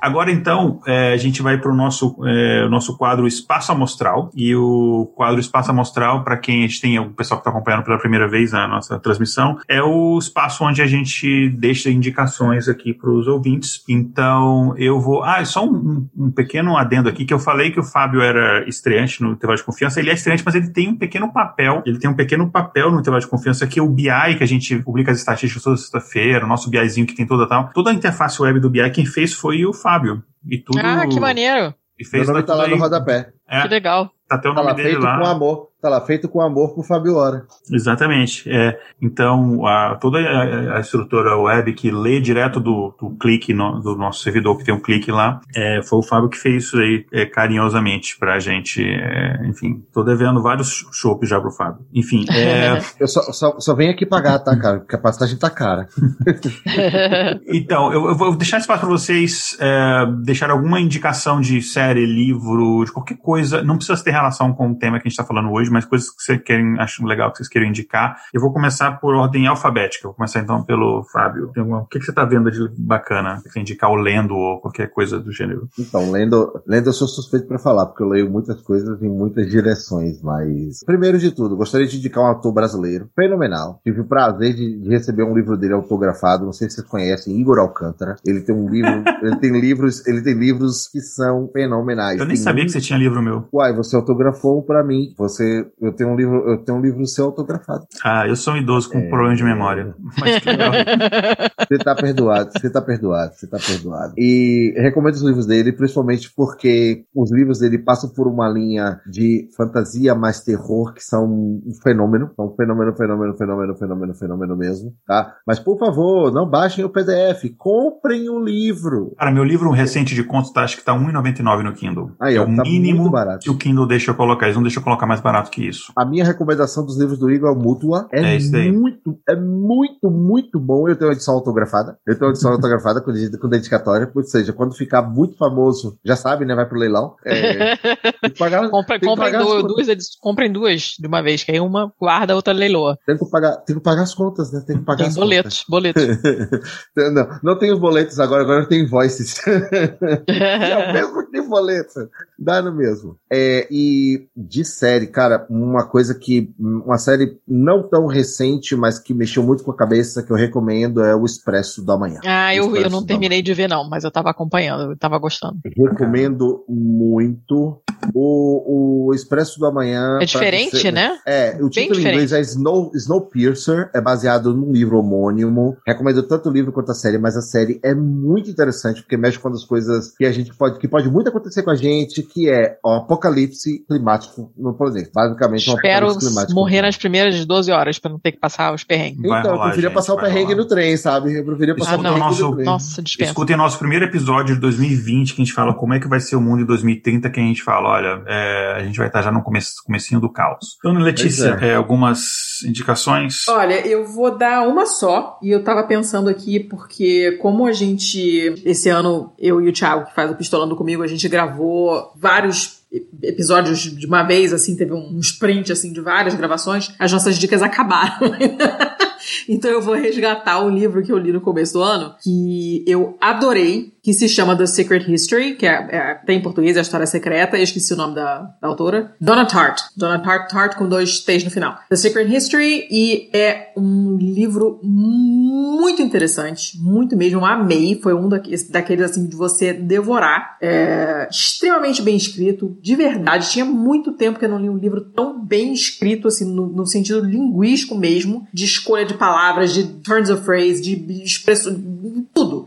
Agora, então, é, a gente vai para o nosso, é, nosso quadro Espaço Amostral. E o quadro Espaço Amostral, para quem a gente tem, o pessoal que está acompanhando pela primeira vez a nossa transmissão, é o espaço onde a gente deixa indicações aqui para os ouvintes. Então, eu vou. Ah, só um, um, pequeno adendo aqui, que eu falei que o Fábio era estreante no intervalo de confiança. Ele é estreante, mas ele tem um pequeno papel. Ele tem um pequeno papel no intervalo de confiança, que é o BI, que a gente publica as estatísticas toda sexta-feira, o nosso BIzinho que tem toda tal. Toda a interface web do BI, quem fez foi o Fábio. Fábio. E tudo. Ah, que maneiro. E fez Meu nome tá lá no rodapé. É. Que legal. Tá até o nome tá lá, dele feito lá. com amor. Tá lá, feito com amor por Fábio Hora. Exatamente. É, então, a, toda a, a, estrutura web que lê direto do, do clique no, do nosso servidor, que tem um clique lá, é, foi o Fábio que fez isso aí é, carinhosamente pra gente. É, enfim, tô devendo vários chopps já pro Fábio. Enfim. É, [LAUGHS] eu só, só, só venho aqui pagar, tá, cara? Porque a passagem tá cara. [LAUGHS] então, eu, eu, vou deixar espaço para vocês é, deixar alguma indicação de série, livro, de qualquer coisa. Não precisa ter relação com o tema que a gente está falando hoje, mas coisas que vocês querem, acham legal, que vocês querem indicar. Eu vou começar por ordem alfabética. Vou começar então pelo Fábio. Alguma, o que, que você está vendo de bacana? Que indicar o lendo ou qualquer coisa do gênero? Então, lendo, lendo eu sou suspeito para falar, porque eu leio muitas coisas em muitas direções, mas primeiro de tudo, gostaria de indicar um autor brasileiro fenomenal. Tive o prazer de, de receber um livro dele autografado. Não sei se vocês conhecem, Igor Alcântara. Ele tem um livro, [LAUGHS] ele tem livros, ele tem livros que são fenomenais. Eu nem tem sabia que você tinha livro meu. Uai, você autografou para mim. Você, eu tenho um livro, eu tenho um livro seu autografado. Ah, eu sou um idoso com é... problema de memória. [LAUGHS] Mas você tá perdoado, você tá perdoado, você tá perdoado. E recomendo os livros dele, principalmente porque os livros dele passam por uma linha de fantasia mais terror, que são um fenômeno, são um fenômeno, fenômeno, fenômeno, fenômeno, fenômeno mesmo, tá? Mas por favor, não baixem o PDF, comprem o um livro. Cara, meu livro recente de contos tá, acho que tá R$1,99 no Kindle. Aí, é o tá mínimo que o Kindle deixa eu colocar. Eles não deixam eu colocar mais barato que isso. A minha recomendação dos livros do Igor é o Mútua. É, é muito, é muito, muito bom. Eu tenho uma edição autografada. Eu tenho uma edição [LAUGHS] autografada com, com dedicatória. Ou seja, quando ficar muito famoso, já sabe, né? Vai pro leilão. É, [LAUGHS] pagar, Compre, comprem, duas, duas, comprem duas de uma vez, que aí uma guarda, a outra leiloa. Tem que pagar, tem que pagar as contas, né? Tem que pagar tem as boletos, contas. boletos. [LAUGHS] não, não tem os boletos agora, agora tem invoices. é o mesmo que boleto. Dá no mesmo. É, e de série, cara, uma coisa que. Uma série não tão recente, mas que mexeu muito com a cabeça, que eu recomendo, é o Expresso da Manhã. Ah, eu, eu não terminei de ver, não, mas eu tava acompanhando, eu tava gostando. Recomendo muito. O, o Expresso da Manhã. É diferente, você, né? É, o Bem título diferente. em inglês é Snow, Snowpiercer, é baseado num livro homônimo. Recomendo tanto o livro quanto a série, mas a série é muito interessante, porque mexe com as coisas que a gente pode, que pode muito acontecer com a gente, que é apocalipse climático no planeta. Basicamente, um Espero apocalipse climático. morrer nas primeiras 12 horas para não ter que passar os perrengues. Vai então, rolar, eu preferia gente, passar o perrengue rolar. no trem, sabe? Eu preferia passar ah, o perrengue nosso, no trem. Nossa, dispensa. Escutem nosso primeiro episódio de 2020, que a gente fala como é que vai ser o mundo em 2030, que a gente fala, olha, é, a gente vai estar já no começo, comecinho do caos. Dona Letícia, é. É, algumas indicações? Olha, eu vou dar uma só, e eu tava pensando aqui, porque como a gente, esse ano, eu e o Thiago, que faz o Pistolando comigo, a gente gravou vários episódios de uma vez, assim, teve um sprint, assim, de várias gravações, as nossas dicas acabaram. [LAUGHS] então eu vou resgatar o livro que eu li no começo do ano, que eu adorei, que se chama The Secret History, que é, é, tem em português a história secreta, eu esqueci o nome da, da autora. Donna Tartt. Donna Tartt, Tartt com dois T's no final. The Secret History, e é um livro muito interessante, muito mesmo, amei. Foi um daqueles assim de você devorar. É, extremamente bem escrito, de verdade. Tinha muito tempo que eu não li um livro tão bem escrito, assim, no, no sentido linguístico mesmo, de escolha de palavras, de turns of phrase, de expressão, tudo.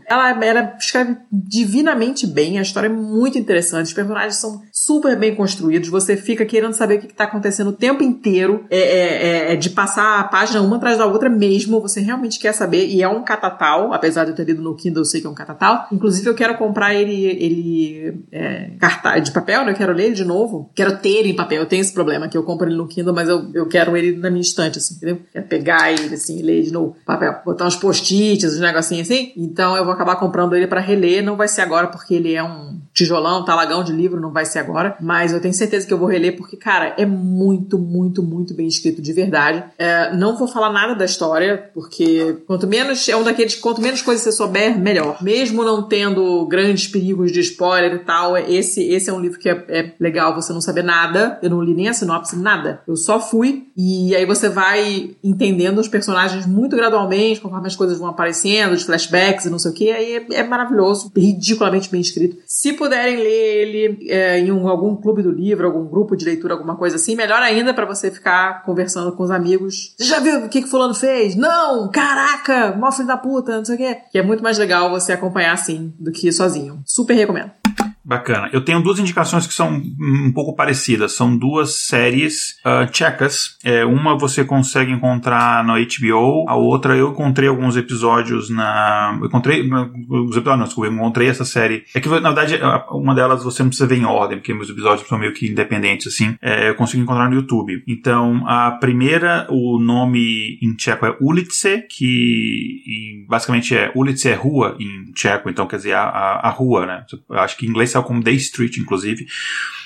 Ela, ela escreve divinamente bem, a história é muito interessante, os personagens são super bem construídos, você fica querendo saber o que está acontecendo o tempo inteiro, é, é, é, é, de passar a página uma atrás da outra mesmo, você realmente quer saber, e é um catatal, apesar de eu ter lido no Kindle, eu sei que é um catatal. Inclusive, eu quero comprar ele, ele é, cartaz de papel, né? Eu quero ler ele de novo. Quero ter ele em papel. Eu tenho esse problema, que eu compro ele no Kindle, mas eu, eu quero ele na minha estante, assim, entendeu? Quero pegar ele, assim, ler de novo papel. Botar uns post-its, uns negocinhos assim. Então, eu vou acabar comprando ele para reler. Não vai ser agora, porque ele é um tijolão, talagão de livro, não vai ser agora. Mas eu tenho certeza que eu vou reler, porque, cara, é muito, muito, muito bem escrito de verdade. É, não vou falar nada da história, porque quanto menos, é um daqueles, quanto menos coisas você souber, melhor. Mesmo não tendo grandes perigos de spoiler e tal, esse, esse é um livro que é, é legal você não saber nada. Eu não li nem a sinopse, nada. Eu só fui, e aí você vai entendendo os personagens muito gradualmente, conforme as coisas vão aparecendo, os flashbacks e não sei o que, aí é, é maravilhoso, ridiculamente bem escrito. Se puderem ler ele é, em um, algum clube do livro, algum grupo de leitura, alguma coisa assim, melhor ainda para você ficar conversando com os amigos. Você já viu o que, que fulano fez? Não! Caraca! Mó filho da puta, não sei o quê. Que é muito mais legal você acompanhar assim do que sozinho. Super recomendo. Bacana. Eu tenho duas indicações que são um pouco parecidas. São duas séries uh, tchecas. É, uma você consegue encontrar na HBO, a outra eu encontrei alguns episódios na. Eu encontrei. Os episódios, não, desculpa, eu encontrei essa série. É que, na verdade, uma delas você não precisa ver em ordem, porque meus episódios são meio que independentes, assim. É, eu consigo encontrar no YouTube. Então, a primeira, o nome em tcheco é Ulice, que basicamente é. Ulice é rua em tcheco, então quer dizer a, a, a rua, né? Eu acho que em inglês como Day Street, inclusive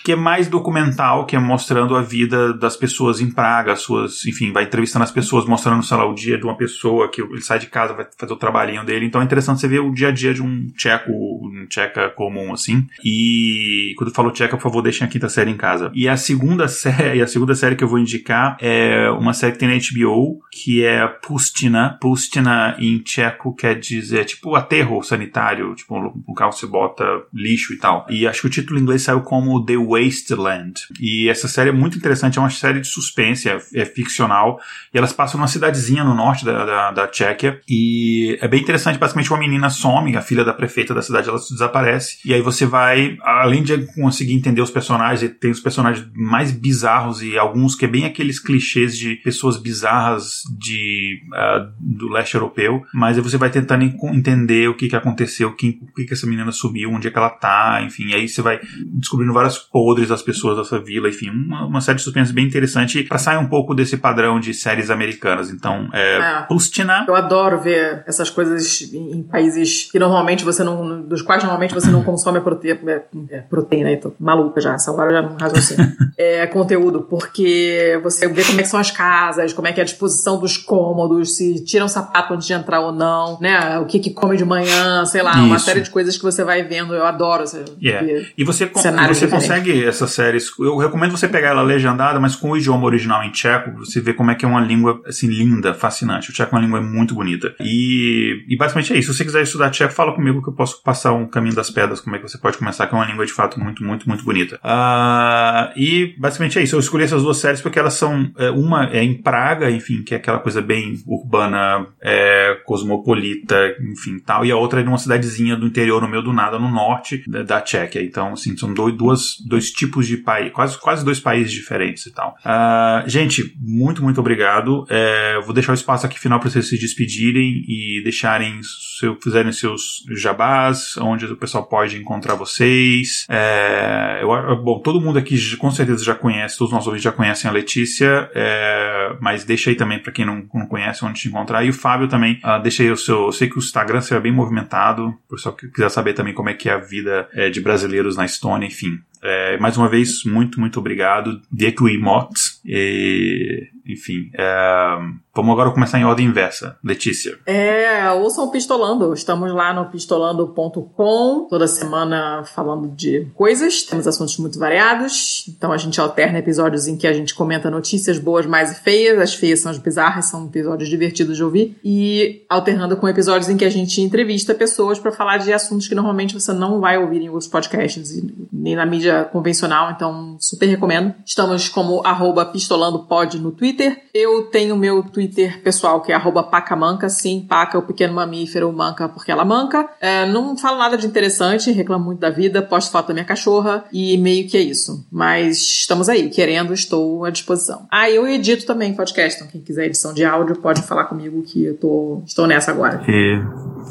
que é mais documental, que é mostrando a vida das pessoas em Praga, suas, enfim, vai entrevistando as pessoas, mostrando, sei lá, o dia de uma pessoa que ele sai de casa, vai fazer o trabalhinho dele. Então é interessante você ver o dia a dia de um tcheco, um tcheca comum, assim. E quando eu falo tcheca, por favor, deixem a quinta série em casa. E a segunda [LAUGHS] série, a segunda série que eu vou indicar é uma série que tem na HBO, que é Pustina. Pustina em tcheco quer dizer, tipo, aterro sanitário, tipo, um local que você bota lixo e tal. E acho que o título em inglês saiu como The Wasteland. E essa série é muito interessante, é uma série de suspense, é, é ficcional. E elas passam numa cidadezinha no norte da, da, da, Tchequia. E é bem interessante, basicamente uma menina some, a filha da prefeita da cidade, ela desaparece. E aí você vai, além de conseguir entender os personagens, tem os personagens mais bizarros e alguns que é bem aqueles clichês de pessoas bizarras de, uh, do leste europeu. Mas aí você vai tentando entender o que, que aconteceu, quem, o que, que essa menina sumiu, onde é que ela tá, enfim. Aí você vai descobrindo várias podres das pessoas dessa vila, enfim, uma, uma série de suspense bem interessante para sair um pouco desse padrão de séries americanas. Então, é, é. Pustina. Eu adoro ver essas coisas em, países que normalmente você não, dos quais normalmente você não consome proteína, é, é, proteína, tô maluca já, essa hora eu já não raciocínio. [LAUGHS] é conteúdo, porque você vê como é que são as casas, como é que é a disposição dos cômodos, se tiram sapato antes de entrar ou não, né, o que que come de manhã, sei lá, Isso. uma série de coisas que você vai vendo, eu adoro. Você, yeah. E você, você consegue segue essas séries. Eu recomendo você pegar ela legendada, mas com o idioma original em tcheco, você vê como é que é uma língua assim linda, fascinante. O tcheco é uma língua muito bonita. E, e basicamente é isso. Se você quiser estudar tcheco, fala comigo que eu posso passar um caminho das pedras, como é que você pode começar, que é uma língua de fato muito, muito, muito bonita. Uh, e basicamente é isso. Eu escolhi essas duas séries porque elas são. É, uma é em Praga, enfim, que é aquela coisa bem urbana, é, cosmopolita, enfim, tal. E a outra é numa cidadezinha do interior, no meio do nada, no norte da, da Tchequia. Então, assim, são dois, duas, dois tipos de país, quase, quase dois países diferentes e tal. Uh, gente, muito, muito obrigado. É, vou deixar o espaço aqui final para vocês se despedirem e deixarem, se fizerem seus jabás, onde o pessoal pode encontrar vocês. É, eu, bom, todo mundo aqui com certeza já conhece, todos os nossos ouvintes já conhecem a Letícia, é, mas deixa aí também para quem não, não conhece onde te encontrar. E o Fábio também, uh, deixa aí o seu. Eu sei que o Instagram será bem movimentado, o pessoal que quiser saber também como é que é a vida é, de brasileiros na Estônia, enfim. É, mais uma vez, muito, muito obrigado. Dekui Mot. E enfim. É, vamos agora começar em ordem inversa. Letícia. É, ouçam o Pistolando. Estamos lá no pistolando.com, toda semana falando de coisas. Temos assuntos muito variados. Então a gente alterna episódios em que a gente comenta notícias boas, mais e feias. As feias são as bizarras, são episódios divertidos de ouvir. E alternando com episódios em que a gente entrevista pessoas para falar de assuntos que normalmente você não vai ouvir em outros podcasts, nem na mídia convencional. Então, super recomendo. Estamos como arroba pistolandopod no Twitter. Eu tenho meu Twitter pessoal, que é arroba pacamanca. Sim, paca, o pequeno mamífero, manca porque ela manca. É, não falo nada de interessante, reclamo muito da vida, posto foto da minha cachorra e meio que é isso. Mas estamos aí, querendo, estou à disposição. Ah, eu edito também podcast, então quem quiser edição de áudio pode falar comigo que eu tô, estou nessa agora. E,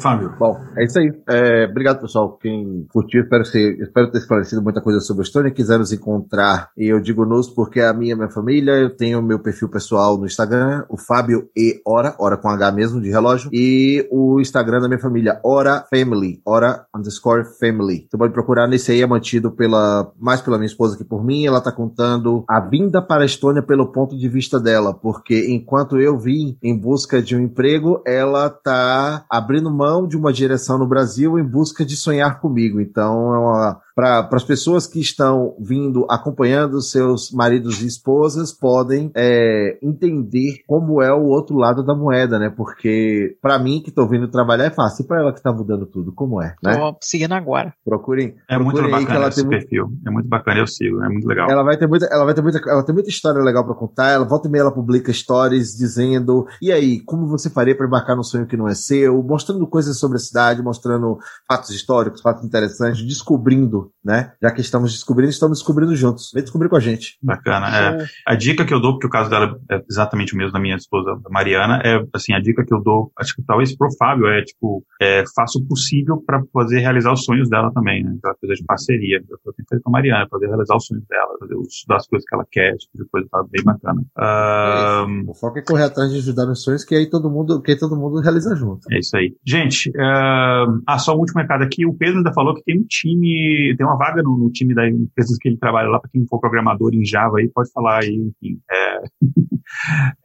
Fábio. Bom, é isso aí. É, obrigado, pessoal. Quem curtiu, espero, ser, espero ter esclarecido muita coisa sobre a Estônia. Quiser nos encontrar, e eu digo nos porque é a minha, minha família. Eu tenho meu perfil pessoal no Instagram, o Fábio E Hora, Hora com H mesmo, de relógio. E o Instagram da minha família, Hora Family, Hora underscore Family. Você pode procurar nesse aí, é mantido pela, mais pela minha esposa que por mim. Ela tá contando a vinda para a Estônia pelo ponto de vista dela, porque enquanto eu vim em busca de um emprego, ela tá abrindo mão de uma direção no Brasil em busca de sonhar comigo. Então, é uma para as pessoas que estão vindo acompanhando seus maridos e esposas podem é, entender como é o outro lado da moeda, né? Porque para mim que estou vindo trabalhar é fácil, para ela que está mudando tudo, como é, né? Tô seguindo agora. Procurem. É procurem muito aí bacana ela esse tem muito- perfil. É muito bacana, eu sigo, é muito legal. Ela vai ter muita, ela vai ter muita, ela tem muita história legal pra contar. Ela volta e meia ela publica stories dizendo: "E aí, como você faria pra embarcar num sonho que não é seu?", mostrando coisas sobre a cidade, mostrando fatos históricos, fatos interessantes, descobrindo, né? Já que estamos descobrindo, estamos descobrindo juntos. Vem descobrir com a gente. Bacana. É, a dica que eu dou, porque o caso dela é exatamente o mesmo da minha esposa, da Mariana, é assim, a dica que eu dou, acho que talvez pro Fábio, é tipo, é, faça o possível para poder realizar os sonhos dela também, né? Aquela coisa de parceria. Eu tenho feito com a Mariana, poder realizar os sonhos dela, fazer os, estudar as coisas que ela quer, tipo de coisa, tá bem bacana. Ahn, O foco é correr atrás de ajudar nos sonhos, que aí todo mundo, que todo mundo realiza junto. É isso aí. Gente, ahn, ah, só um último recado aqui. O Pedro ainda falou que tem um time, tem uma vaga no, no time da empresa que ele trabalha lá, para quem for programador em Java aí, pode falar aí, enfim. É,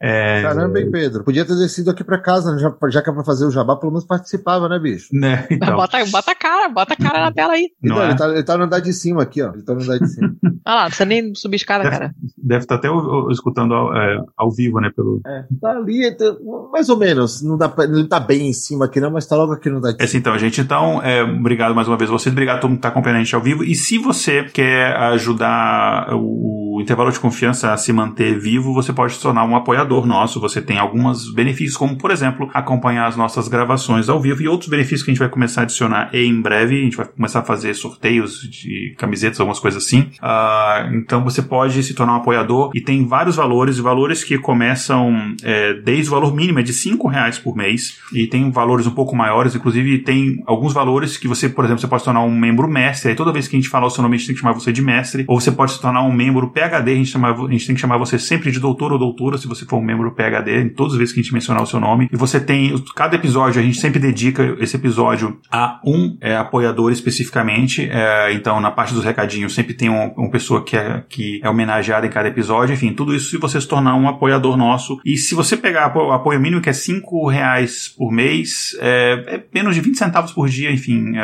[LAUGHS] é, Caramba, hein, Pedro? Podia ter descido aqui pra casa, né? já, já que é pra fazer o jabá, pelo menos participava, né, bicho? né, então, Bota, bota a cara, bota a cara na tela aí. não Então, é? ele, tá, ele tá no andar de cima aqui, ó. Ele tá no andar de cima. [LAUGHS] Olha lá, não precisa nem subir escada, cara. Deve estar até o- o- escutando ao, é, ao vivo, né? Pelo... É, tá ali, tá- mais ou menos. Não dá pra, ele tá bem em cima aqui, não, mas tá logo aqui no andar de É assim, então, gente. Então, é, obrigado mais uma vez a vocês. Obrigado a todo mundo que está acompanhando a gente ao vivo. E se você quer ajudar o, o intervalo de confiança a se manter vivo, você pode se tornar um apoiador nosso. Você tem alguns benefícios, como, por exemplo, acompanhar as nossas gravações ao vivo e outros benefícios que a gente vai começar a adicionar em breve. A gente vai começar a fazer sorteios de camisetas, algumas coisas assim. Ah, então, você pode se tornar um apoiador e tem vários valores, valores que começam é, desde o valor mínimo é de 5 reais por mês e tem valores um pouco maiores, inclusive tem alguns valores que você, por exemplo, você pode se tornar um membro mestre, aí toda vez que a gente falar o seu nome, a gente tem que chamar você de mestre, ou você pode se tornar um membro PHD, a gente, chama, a gente tem que chamar você sempre de doutor ou doutora, se você for um membro PHD, em todas as vezes que a gente mencionar o seu nome, e você tem, cada episódio, a gente sempre dedica esse episódio a um é, apoiador especificamente, é, então na parte dos recadinhos sempre tem um- uma pessoa que é, que é homenageada em cada episódio, enfim, tudo isso se você se tornar um apoiador nosso, e se você pegar o apoio mínimo, que é 5 reais por mês, é, é menos de 20 centavos por dia, enfim, é,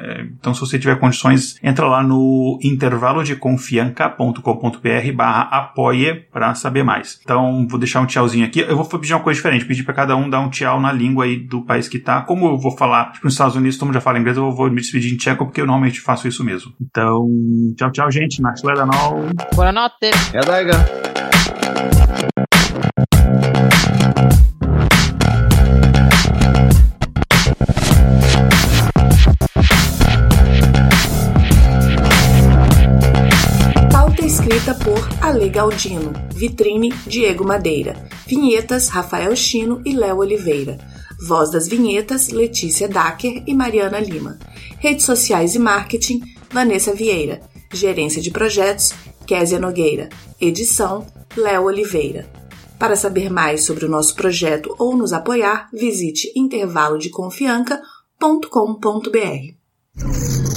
é, então se você tiver condições, entra lá no intervalodeconfianca.com.br barra apoie para saber mais. Então, vou deixar um tchauzinho aqui. Eu vou pedir uma coisa diferente, pedir para cada um dar um tchau na língua aí do país que tá. Como eu vou falar, tipo, nos Estados Unidos, todo mundo já fala inglês, eu vou me despedir em tcheco, porque eu normalmente faço isso mesmo. Então, tchau, tchau, gente. Nashledanol. Boa noite. É Por Ale Galdino. Vitrine Diego Madeira. Vinhetas Rafael Chino e Léo Oliveira. Voz das vinhetas Letícia Dacker e Mariana Lima. Redes sociais e marketing Vanessa Vieira. Gerência de projetos Késia Nogueira. Edição Léo Oliveira. Para saber mais sobre o nosso projeto ou nos apoiar, visite intervalodeconfianca.com.br.